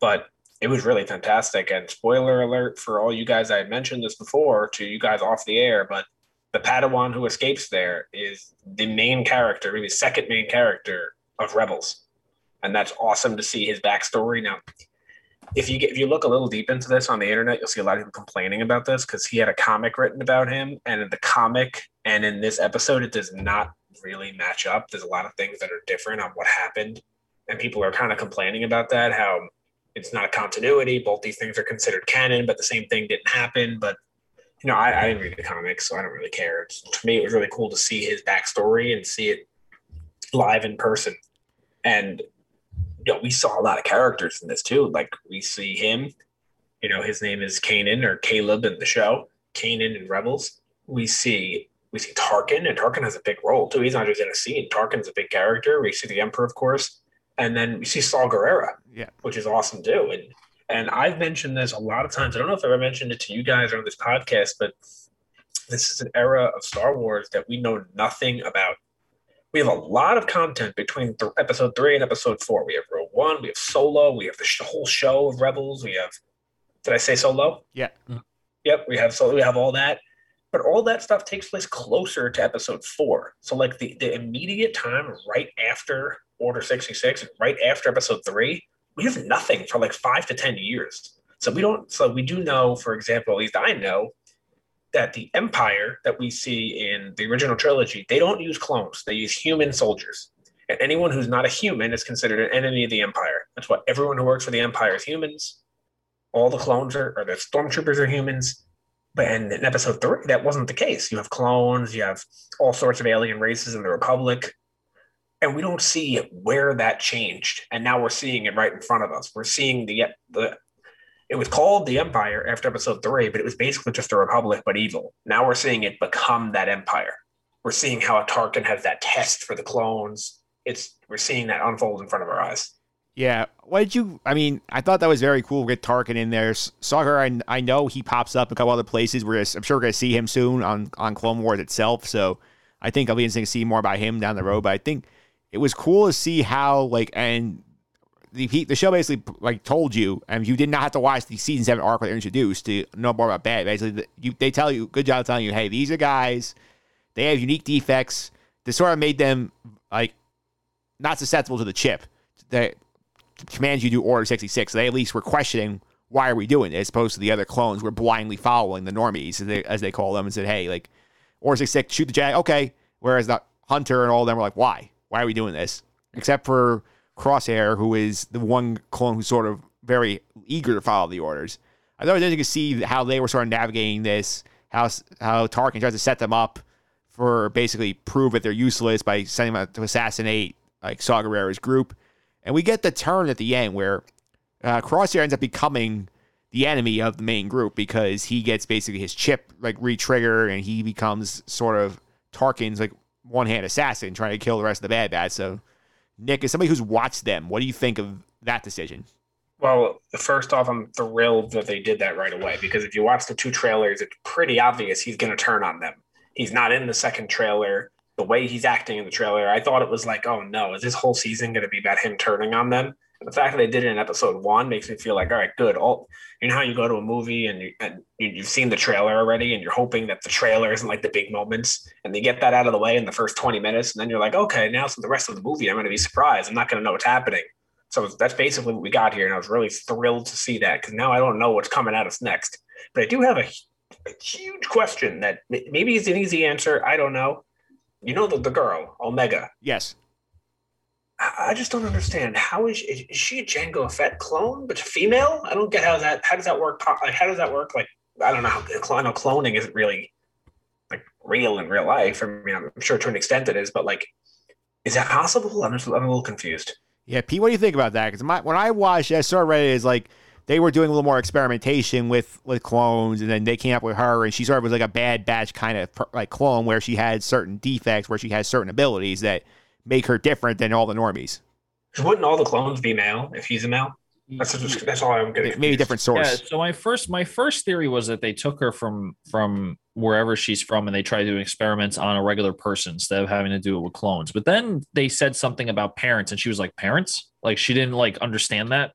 But it was really fantastic. And spoiler alert for all you guys, I mentioned this before to you guys off the air, but the Padawan who escapes there is the main character, maybe second main character of Rebels, and that's awesome to see his backstory. Now, if you get if you look a little deep into this on the internet, you'll see a lot of people complaining about this because he had a comic written about him, and in the comic and in this episode, it does not really match up. There's a lot of things that are different on what happened, and people are kind of complaining about that. How it's not continuity. Both these things are considered canon, but the same thing didn't happen. But you know, I, I didn't read the comics, so I don't really care. It's, to me, it was really cool to see his backstory and see it live in person. And you know, we saw a lot of characters in this too. Like we see him, you know, his name is Kanan or Caleb in the show, Kanan and Rebels. We see we see Tarkin, and Tarkin has a big role too. He's not just in a scene. Tarkin's a big character. We see the Emperor, of course, and then we see Saw Gerrera, Yeah. which is awesome too. And and I've mentioned this a lot of times. I don't know if I ever mentioned it to you guys on this podcast, but this is an era of Star Wars that we know nothing about. We have a lot of content between th- episode three and episode four. We have Rogue One, we have Solo, we have the sh- whole show of Rebels. We have, did I say Solo? Yeah. Mm-hmm. Yep, we have Solo. We have all that, but all that stuff takes place closer to episode four. So like the the immediate time right after Order sixty six, right after episode three, we have nothing for like five to ten years. So we don't. So we do know, for example, at least I know that the Empire that we see in the original trilogy, they don't use clones; they use human soldiers. And anyone who's not a human is considered an enemy of the Empire. That's what everyone who works for the Empire is humans. All the clones are, or the stormtroopers are humans. But in, in episode three, that wasn't the case. You have clones, you have all sorts of alien races in the Republic and we don't see where that changed and now we're seeing it right in front of us we're seeing the the it was called the empire after episode three but it was basically just a republic but evil now we're seeing it become that empire we're seeing how a tarkin has that test for the clones it's we're seeing that unfold in front of our eyes Yeah. What did you? I mean, I thought that was very cool. Get Tarkin in there. Soccer. I, I know he pops up a couple other places. We're I'm sure we're gonna see him soon on on Clone Wars itself. So I think I'll be interested to see more about him down the road. But I think it was cool to see how like and the the show basically like told you, and you did not have to watch the season seven arc they're introduced to know more about Bad. Basically, you, they tell you, good job telling you, hey, these are guys. They have unique defects. This sort of made them like not susceptible to the chip that commands you do Order 66. So they at least were questioning why are we doing this, as opposed to the other clones were blindly following the normies, as they, as they call them, and said, hey, like, Order 66, shoot the Jag, okay. Whereas the Hunter and all of them were like, why? Why are we doing this? Except for Crosshair, who is the one clone who's sort of very eager to follow the orders. I thought it was interesting to see how they were sort of navigating this, how how Tarkin tries to set them up for basically prove that they're useless by sending them out to assassinate like Saw Gerrera's group. And we get the turn at the end where uh, Crosshair ends up becoming the enemy of the main group because he gets basically his chip like re-triggered and he becomes sort of Tarkin's like one-hand assassin trying to kill the rest of the bad bad. So Nick, as somebody who's watched them, what do you think of that decision? Well, first off, I'm thrilled that they did that right away because if you watch the two trailers, it's pretty obvious he's going to turn on them. He's not in the second trailer. The way he's acting in the trailer, I thought it was like, oh no, is this whole season going to be about him turning on them? The fact that they did it in episode one makes me feel like, all right, good. All you know how you go to a movie and, you, and you- you've seen the trailer already, and you're hoping that the trailer isn't like the big moments, and they get that out of the way in the first 20 minutes, and then you're like, okay, now for the rest of the movie, I'm going to be surprised. I'm not going to know what's happening. So that's basically what we got here, and I was really thrilled to see that because now I don't know what's coming at us next. But I do have a, a huge question that maybe is an easy answer. I don't know. You know the, the girl Omega. Yes. I just don't understand how is she, is she a Jango Fett clone, but female? I don't get how that. How does that work? Like, how does that work? Like, I don't know. How, I know cloning isn't really like real in real life. I mean, I'm sure to an extent it is, but like, is that possible? I'm just I'm a little confused. Yeah, Pete, what do you think about that? Because when I watched, I sort of read it as like they were doing a little more experimentation with with clones, and then they came up with her, and she sort of was like a bad batch kind of like clone where she had certain defects, where she has certain abilities that make her different than all the normies. Wouldn't all the clones be male if he's a male? That's just, that's all I'm getting. Maybe different Yeah. source. So my first my first theory was that they took her from from wherever she's from and they tried doing experiments on a regular person instead of having to do it with clones. But then they said something about parents and she was like parents, like she didn't like understand that.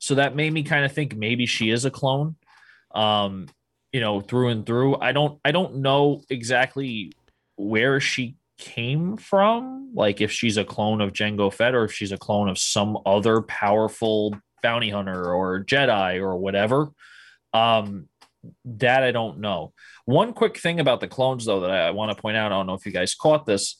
So that made me kind of think maybe she is a clone. Um, you know, through and through. I don't I don't know exactly where she came from, like if she's a clone of Jango Fett or if she's a clone of some other powerful bounty hunter or Jedi or whatever. Um, that I don't know. One quick thing about the clones, though, that I, I want to point out, I don't know if you guys caught this,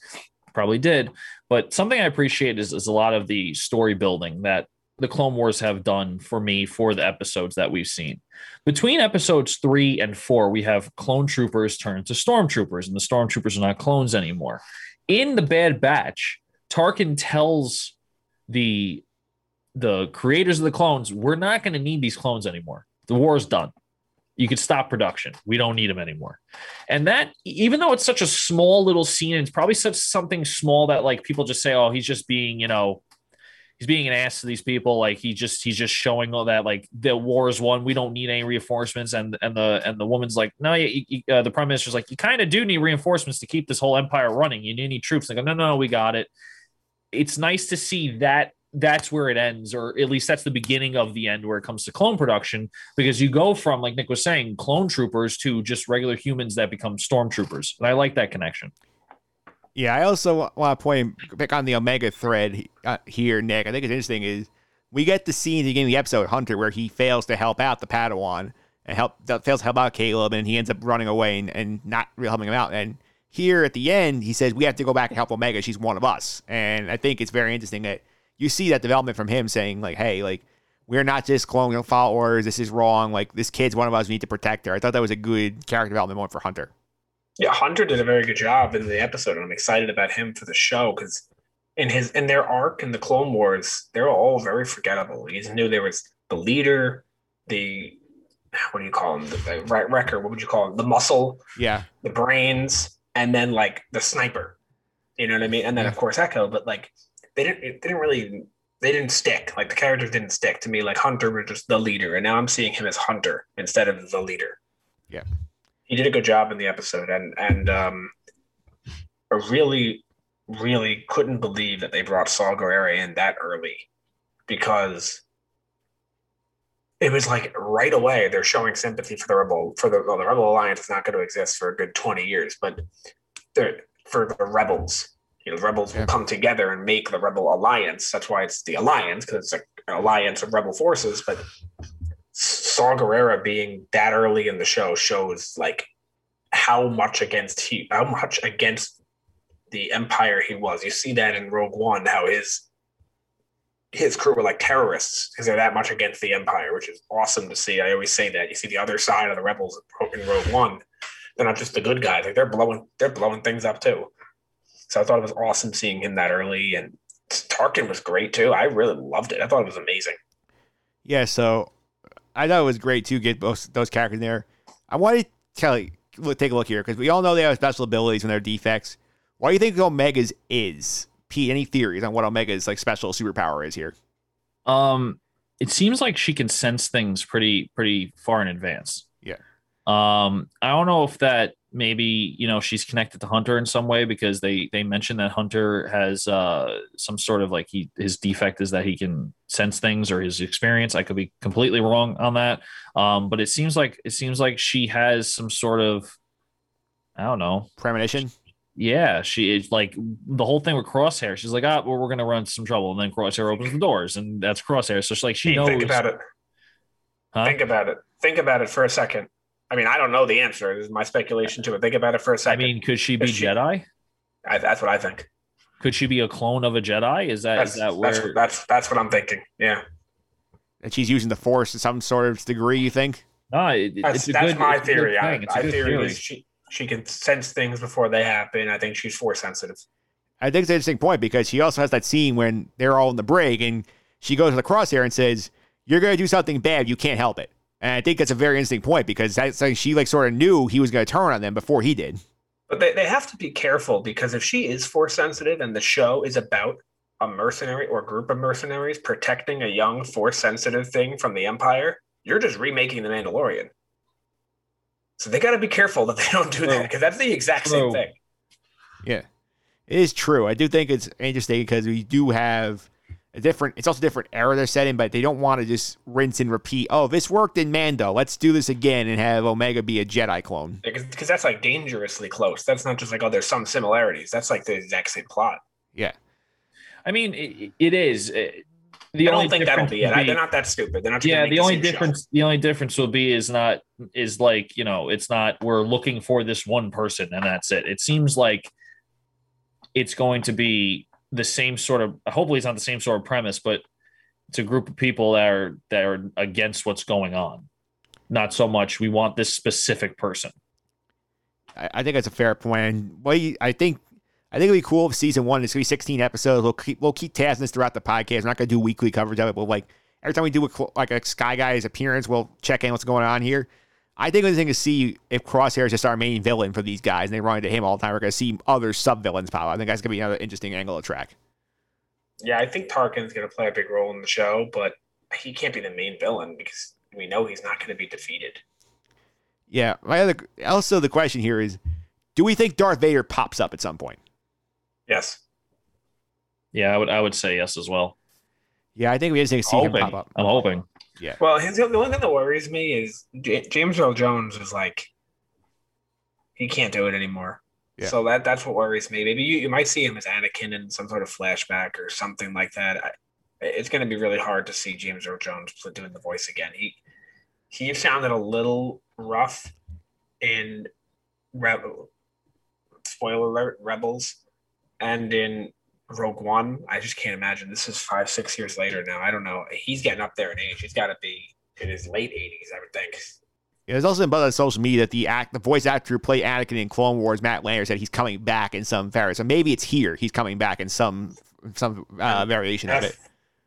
probably did, but something I appreciate is, is a lot of the story building that the Clone Wars have done for me for the episodes that we've seen. Between episodes three and four, we have clone troopers turn into stormtroopers, and the stormtroopers are not clones anymore. In the Bad Batch, Tarkin tells the the creators of the clones, "We're not going to need these clones anymore. The war is done. You can stop production. We don't need them anymore." And that, even though it's such a small little scene, it's probably such something small that like people just say, "Oh, he's just being," you know he's being an ass to these people. Like he just he's just showing all that like the war is won. We don't need any reinforcements. And and the and the woman's like, no, you, you, uh, the prime minister's like, you kind of do need reinforcements to keep this whole empire running. You need troops. Go, no, no, no, we got it. It's nice to see that that's where it ends, or at least that's the beginning of the end where it comes to clone production, because you go from, like Nick was saying, clone troopers to just regular humans that become stormtroopers. And I like that connection. Yeah, I also want to point back on the Omega thread uh, here, Nick. I think it's interesting is we get the scene at the beginning of the episode, Hunter, where he fails to help out the Padawan and help fails to help out Caleb, and he ends up running away and, and not really helping him out. And here at the end, he says we have to go back and help Omega. She's one of us, and I think it's very interesting that you see that development from him saying like, "Hey, like we're not just cloning followers. This is wrong. Like this kid's one of us. We need to protect her." I thought that was a good character development moment for Hunter. Yeah, Hunter did a very good job in the episode, and I'm excited about him for the show because in his in their arc in the Clone Wars, they're all very forgettable. You just knew there was the leader, the what do you call him? The, the right wrecker. What would you call him? The muscle. Yeah. The brains, and then like the sniper. You know what I mean? And then of course Echo. But like they didn't they didn't really they didn't stick. Like the characters didn't stick to me. Like Hunter was just the leader, and now I'm seeing him as Hunter instead of the leader. Yeah he did a good job in the episode, and and um, I really, really couldn't believe that they brought Saw Gerrera in that early, because it was like right away they're showing sympathy for the rebel for the well, the rebel alliance is not going to exist for a good 20 years but they're for the rebels you know the rebels yeah. will come together and make the rebel alliance that's why it's the alliance because it's like an alliance of rebel forces but Saw Gerrera being that early in the show shows like how much against he how much against the empire he was. You see that in Rogue One, how his his crew were like terrorists because they're that much against the empire, which is awesome to see. I always say that. You see the other side of the rebels in Rogue One. They're not just the good guys; like they're blowing they're blowing things up too. So I thought it was awesome seeing him that early, and Tarkin was great too. I really loved it. I thought it was amazing. Yeah, so I thought it was great to get those those characters in there. I want to tell you, take a look here because we all know they have special abilities and their defects. Why do you think Omega's is? Pete, any theories on what Omega's like special superpower is here? Um, it seems like she can sense things pretty pretty far in advance. Yeah. Um, I don't know if that maybe you know she's connected to Hunter in some way because they they mentioned that Hunter has uh some sort of like he his defect is that he can sense things or his experience. I could be completely wrong on that. Um, but it seems like it seems like she has some sort of I don't know premonition. Yeah, she is like the whole thing with Crosshair. She's like, ah, well, we're gonna run into some trouble, and then Crosshair opens the doors, and that's Crosshair. So she's like, she hey, knows. Think about it. Huh? Think about it. Think about it for a second. I mean, I don't know the answer. This is my speculation to it. Think about it for a second. I mean, could she be she, Jedi? I, that's what I think. Could she be a clone of a Jedi? Is that that's, is that where that's, that's that's what I'm thinking? Yeah. And she's using the Force to some sort of degree. You think? No, it, that's, that's good, my theory. I, think my theory, theory is she she can sense things before they happen. I think she's Force sensitive. I think it's an interesting point because she also has that scene when they're all in the break and she goes to the crosshair and says, "You're going to do something bad. You can't help it." And I think that's a very interesting point because that's like she like sort of knew he was going to turn on them before he did. But they, they have to be careful because if she is force sensitive and the show is about a mercenary or group of mercenaries protecting a young force sensitive thing from the Empire, you're just remaking the Mandalorian. So they got to be careful that they don't do that because that's the exact same thing. Yeah, it is true. I do think it's interesting because we do have a different. It's also a different era they're setting, but they don't want to just rinse and repeat. Oh, this worked in Mando. Let's do this again and have Omega be a Jedi clone. Because that's like dangerously close. That's not just like, oh, there's some similarities. That's like the exact same plot. Yeah. I mean, it, it is. It, the I only don't think that'll difference be it. would I- They're not that stupid. They're not. yeah gonna the only same show. difference the only difference will be is not is like you know it's not we're looking for this one person and that's it it seems like it's going to be the same sort of hopefully it's not the same sort of premise but it's a group of people that are that are against what's going on not so much we want this specific person I, I think that's a fair point. What you- I think, I think it'd be cool if season one is gonna be 16 episodes. We'll keep we'll keep tasking this throughout the podcast. We're not gonna do weekly coverage of it, but like every time we do a, like a Sky Guy's appearance, we'll check in what's going on here. I think the thing to see if Crosshair is just our main villain for these guys, and they run into him all the time. We're gonna see other sub villains pop. up. I think that's gonna be another interesting angle to track. Yeah, I think Tarkin's going to play a big role in the show, but he can't be the main villain because we know he's not going to be defeated. Yeah. My other also the question here is, do we think Darth Vader pops up at some point? Yes. yeah i would i would say yes as well Yeah, I think we just need to see him pop up. i'm hoping Well, his, the only thing that worries me is J- James Earl Jones is like he can't do it anymore. Yeah. So that that's what worries me. Maybe you, you might see him as Anakin in some sort of flashback or something like that. I, it's going to be really hard to see James Earl Jones doing the voice again. He he sounded a little rough in Rebel. Spoiler alert: Rebels, and in Rogue One. I just can't imagine. This is five, six years later now. I don't know. He's getting up there in age. He's got to be in his late 80s, I would think. Yeah, there's also been buzz on social media that the act, the voice actor who played Anakin in Clone Wars, Matt Lanter, said he's coming back in some variant. So maybe it's here. He's coming back in some some uh, variation of it.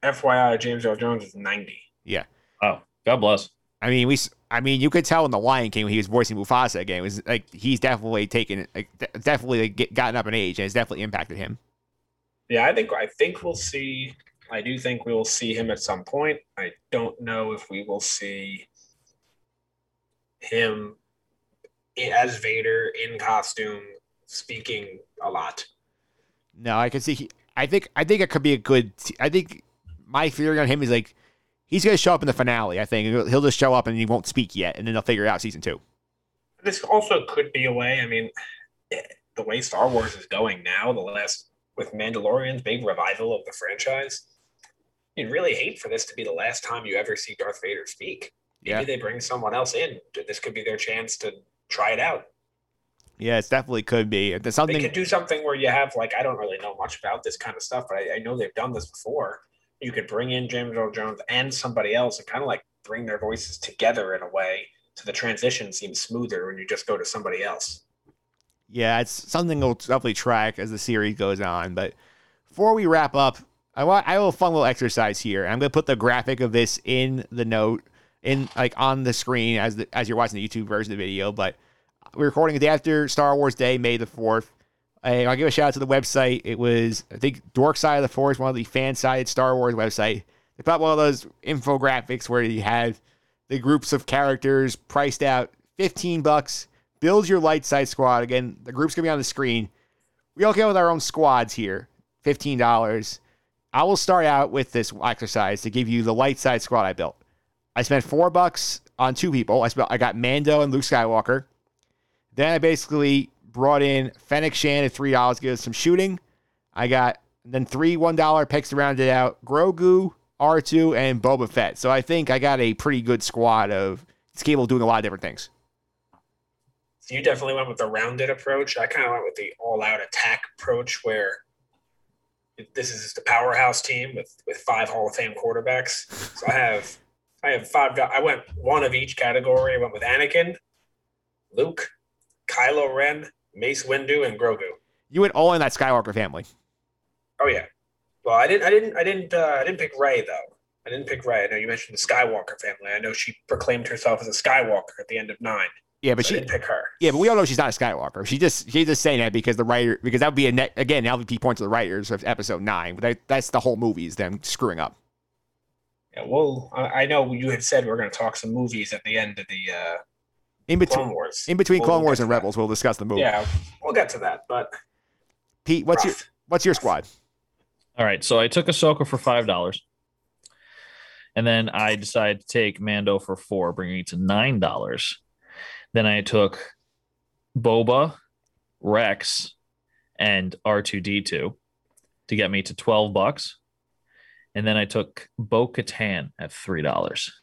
FYI, James Earl Jones is 90. Yeah. oh god bless I mean, we. s- I mean, you could tell in the Lion King when he was voicing Mufasa again. It was like he's definitely taken, like, definitely like, gotten up in age, and it's definitely impacted him. Yeah, I think I think we'll see. I do think we will see him at some point. I don't know if we will see him as Vader in costume speaking a lot. No, I can see. He, I think. I think it could be a good. I think my theory on him is like he's going to show up in the finale. I think he'll, just show up and he won't speak yet, and then they'll figure out season two. This also could be a way. I mean, the way Star Wars is going now, the last with Mandalorian's big revival of the franchise, you'd really hate for this to be the last time you ever see Darth Vader speak. Maybe Yeah. they bring someone else in. This could be their chance to try it out. Yeah, it definitely could be. There's They could do something where you have like I don't really know much about this kind of stuff, but I, I know they've done this before. You could bring in James Earl Jones and somebody else and kind of like bring their voices together in a way so the transition seems smoother when you just go to somebody else. Yeah, it's something we'll definitely track as the series goes on. But before we wrap up, I want I have a fun little exercise here. I'm gonna put the graphic of this in the note in like on the screen as the, as you're watching the YouTube version of the video. But we're recording the day after Star Wars Day, May the fourth. I'll give a shout out to the website. It was I think Dork Side of the Force, one of the fan sided Star Wars website. They put one of those infographics where you had the groups of characters priced out 15 bucks. Build your light side squad. Again, the group's gonna be on the screen. We all came with our own squads here. $15. I will start out with this exercise to give you the light side squad I built. I spent four bucks on two people. I spent I got Mando and Luke Skywalker. Then I basically brought in Fennec Shand at three dollars, give us some shooting. I got then three one dollar picks to round it out. Grogu, R2, and Boba Fett. So I think I got a pretty good squad of it's capable of doing a lot of different things. You definitely went with the rounded approach. I kind of went with the all-out attack approach, where this is just a powerhouse team with with five Hall of Fame quarterbacks. So I have I have five. I went one of each category. I went with Anakin, Luke, Kylo Ren, Mace Windu, and Grogu. You went all in that Skywalker family. Oh yeah. Well, I didn't. I didn't. I didn't. Uh, I didn't pick Rey though. I didn't pick Rey. I know you mentioned the Skywalker family. I know she proclaimed herself as a Skywalker at the end of nine. Yeah, but I she didn't pick her. Yeah, but we all know she's not a Skywalker. She just she's just saying that because the writer because that would be a net again LVP point to the writers of episode nine. But that, that's the whole movie is them screwing up. Yeah, well, I I know you had said we are going to talk some movies at the end of the uh, In between Clone Wars. in between We'll- Clone Wars and to that. Rebels, we'll discuss the movie. Yeah, we'll get to that. But Pete, what's your what's your squad? All right, so I took Ahsoka for five dollars, and then I decided to take Mando for four, bringing it to nine dollars. Then I took Boba, Rex, and R two D two to get me to twelve bucks, and then I took Bo Katan at three dollars.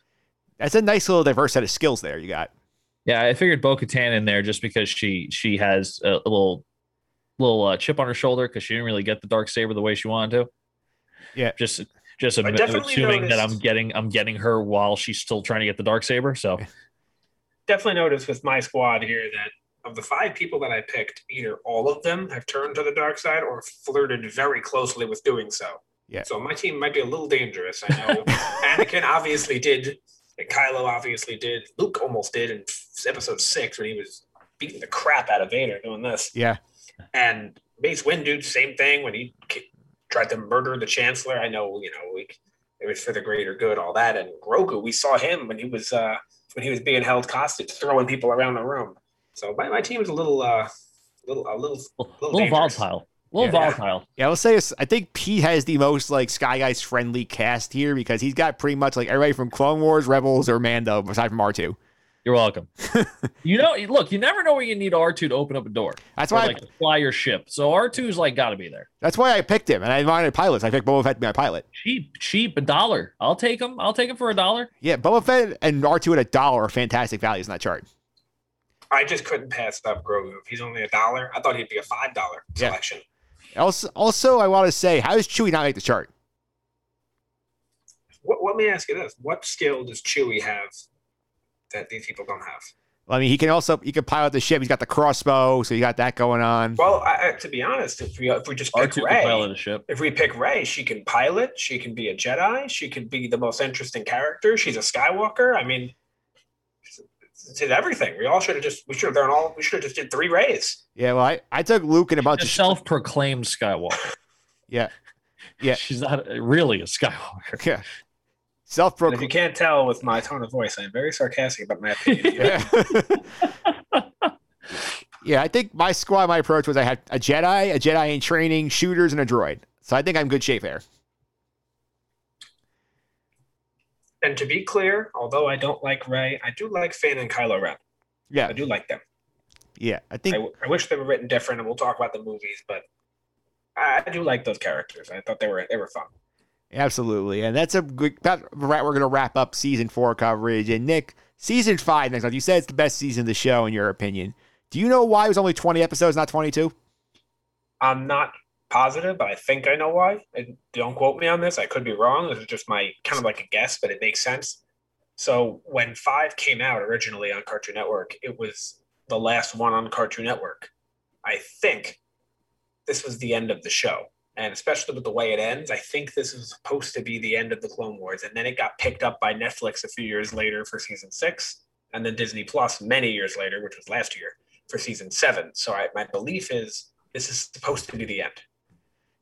That's a nice little diverse set of skills there you got. Yeah, I figured Bo Katan in there just because she she has a, a little little uh, chip on her shoulder because she didn't really get the dark saber the way she wanted to. Yeah. just just I am definitely assuming that I'm getting I'm getting her while she's still trying to get the dark saber. So Definitely noticed with my squad here that of the five people that I picked, either all of them have turned to the dark side or flirted very closely with doing so. Yeah. So my team might be a little dangerous. I know (laughs) Anakin obviously did, and Kylo obviously did. Luke almost did in episode six when he was beating the crap out of Vader doing this. Yeah. And Mace Windu, same thing when he tried to murder the Chancellor. I know, you know, we, it was for the greater good, all that. And Grogu, we saw him when he was uh, when he was being held hostage, throwing people around the room. So my, my team is a little, uh, little, a little, a little, little volatile, a little Yeah. volatile. Yeah, I'll say this. I think Pete has the most like Sky Guys friendly cast here because he's got pretty much like everybody from Clone Wars, Rebels, or Mando, aside from R2. You're welcome. (laughs) you know, look, you never know where you need R two to open up a door. That's why. like to fly your ship. So R 2s like got to be there. that's why I picked him, and I wanted pilots. I picked Boba Fett to be my pilot. Cheap, cheap, a dollar. I'll take him. I'll take him for a dollar. Yeah, Boba Fett and R2 at a dollar are fantastic values in that chart. I just couldn't pass up Grogu. If he's only a dollar, I thought he'd be a five dollar Yeah. selection. Also, also, I want to say, how does Chewie not make the chart? What, let me ask you this: What skill does Chewie have that these people don't have? I mean, he can also he can pilot the ship. He's got the crossbow, so you got that going on. Well, I, I- to be honest, if we if we just R pick two can pilot Rey, a ship. if we pick Rey, she can pilot. She can be a Jedi. She could be the most interesting character. She's a Skywalker. I mean, she did everything. We all should have just we should have done all. We should have just did three Reys. Yeah, well, I, I took Luke and a bunch of self proclaimed Skywalker. (laughs) yeah, Yeah. She's not really a Skywalker. yeah, self And if you can't tell with my tone of voice, I'm very sarcastic about my opinion. (laughs) Yeah. yeah, I think my squad, my approach was I had a Jedi, a Jedi in training, shooters, and a droid. So I think I'm good shape there. and to be clear, although I don't like Rey, I do like Finn and Kylo Ren. Yeah, I do like them. yeah. I I, think w- I wish they were written different, and we'll talk about the movies, but I, I do like those characters. I thought they were they were fun. Absolutely, and that's a good. That, we're going to wrap up season four coverage. And Nick, season five next month. You said it's the best season of the show in your opinion. Do you know why it was only 20 episodes, not 22? I'm not positive, but I think I know why. And don't quote me on this. I could be wrong. This is just my kind of like a guess, but it makes sense. So when five came out originally on Cartoon Network, it was the last one on Cartoon Network. I think this was the end of the show. And especially with the way it ends, I think this is supposed to be the end of the Clone Wars. And then it got picked up by Netflix a few years later for season six, and then Disney Plus many years later, which was last year, for season seven. So I, my belief is this is supposed to be the end.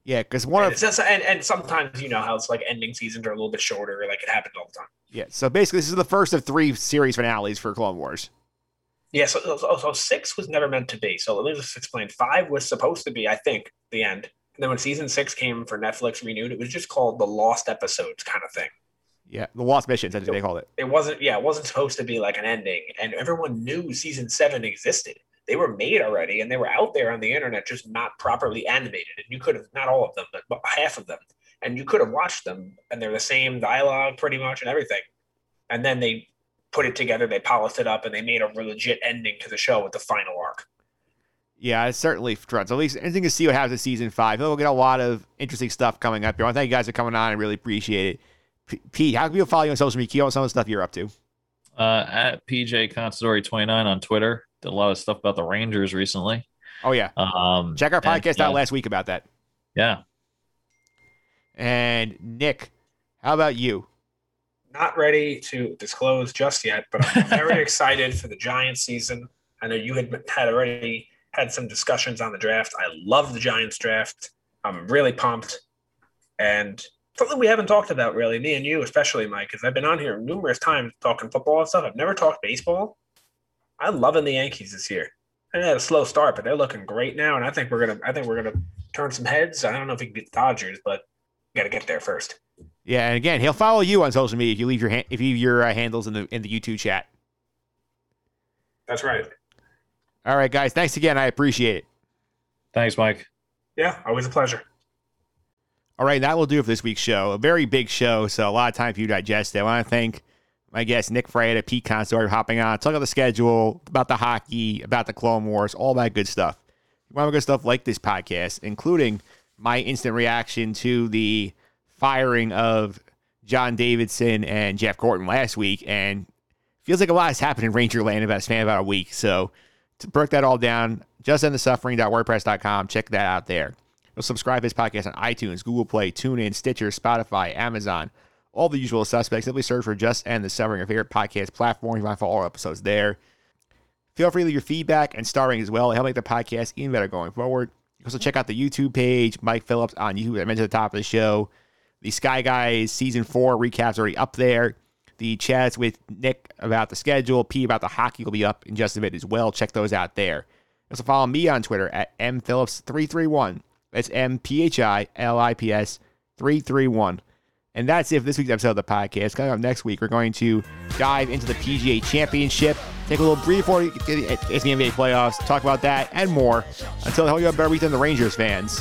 Yeah, because one And, of just, and, and sometimes you know how it's like ending seasons are a little bit shorter, like it happens all the time. yeah. So basically, this is the first of three series finales for Clone Wars. Yeah, so, so, so six was never meant to be. So let me just explain. Five was supposed to be, I think, the end. Then when season six came for Netflix renewed, it was just called the Lost Episodes kind of thing. Yeah, the Lost Missions, that's what they called it. It wasn't, yeah, it wasn't supposed to be like an ending. And everyone knew season seven existed. They were made already and they were out there on the internet, just not properly animated. And you could have, not all of them, but half of them. And you could have watched them and they're the same dialogue pretty much and everything. And then they put it together, they polished it up, and they made a legit ending to the show with the final arc. Yeah, it's certainly fun. So at least anything to see what happens in season five. We'll get a lot of interesting stuff coming up here. I want to thank you guys for coming on. I really appreciate it. P- Pete, how can people follow you on social media? Keep on some of the stuff you're up to. Uh, at PJ Considori 29 on Twitter. Did a lot of stuff about the Rangers recently. Oh yeah, Um, check our and, podcast uh, out last week about that. Yeah. And Nick, how about you? Not ready to disclose just yet, but I'm very (laughs) excited for the Giants season. I know you had had already had some discussions on the draft. I love the Giants draft. I'm really pumped. And something we haven't talked about really, me and you especially, Mike, because I've been on here numerous times talking football and stuff. I've never talked baseball. I'm loving the Yankees this year. They had a slow start, but they're looking great now, and I think we're gonna. I think we're gonna turn some heads. I don't know if we can beat the Dodgers, but got to get there first. Yeah, and again, he'll follow you on social media if you leave your ha- if you leave your uh, handles in the in the YouTube chat. That's right. All right, guys. Thanks again. I appreciate it. Thanks, Mike. Yeah, always a pleasure. All right, that will do for this week's show. A very big show, so a lot of time for you to digest it. I want to thank my guests, Nick Freda, Pete Consor, hopping on, talk about the schedule, about the hockey, about the Clone Wars, all that good stuff. You want good stuff like this podcast, including my instant reaction to the firing of John Davidson and Jeff Gorton last week, and feels like a lot has happened in Ranger Land in about a span of about a week. So break that all down, Just in the justendthesuffering.wordpress.com. Check that out there. You'll subscribe to this podcast on iTunes, Google Play, TuneIn, Stitcher, Spotify, Amazon, all the usual suspects. Simply search for Just End the Suffering, your favorite podcast platform. You might find all episodes there. Feel free to leave your feedback and starring as well. It help make the podcast even better going forward. Also, check out the YouTube page, Mike Phillips on YouTube. I mentioned at the top of the show. The Sky Guys season four recaps already up there. The chats with Nick about the schedule, P about the hockey will be up in just a bit as well. Check those out there. Also follow me on Twitter at mphillips331. That's M P H I L I P S 331. And that's it for this week's episode of the podcast. Coming up next week, we're going to dive into the PGA Championship, take a little brief it's the NBA playoffs, talk about that and more. Until then, hope you have a better week than the Rangers fans.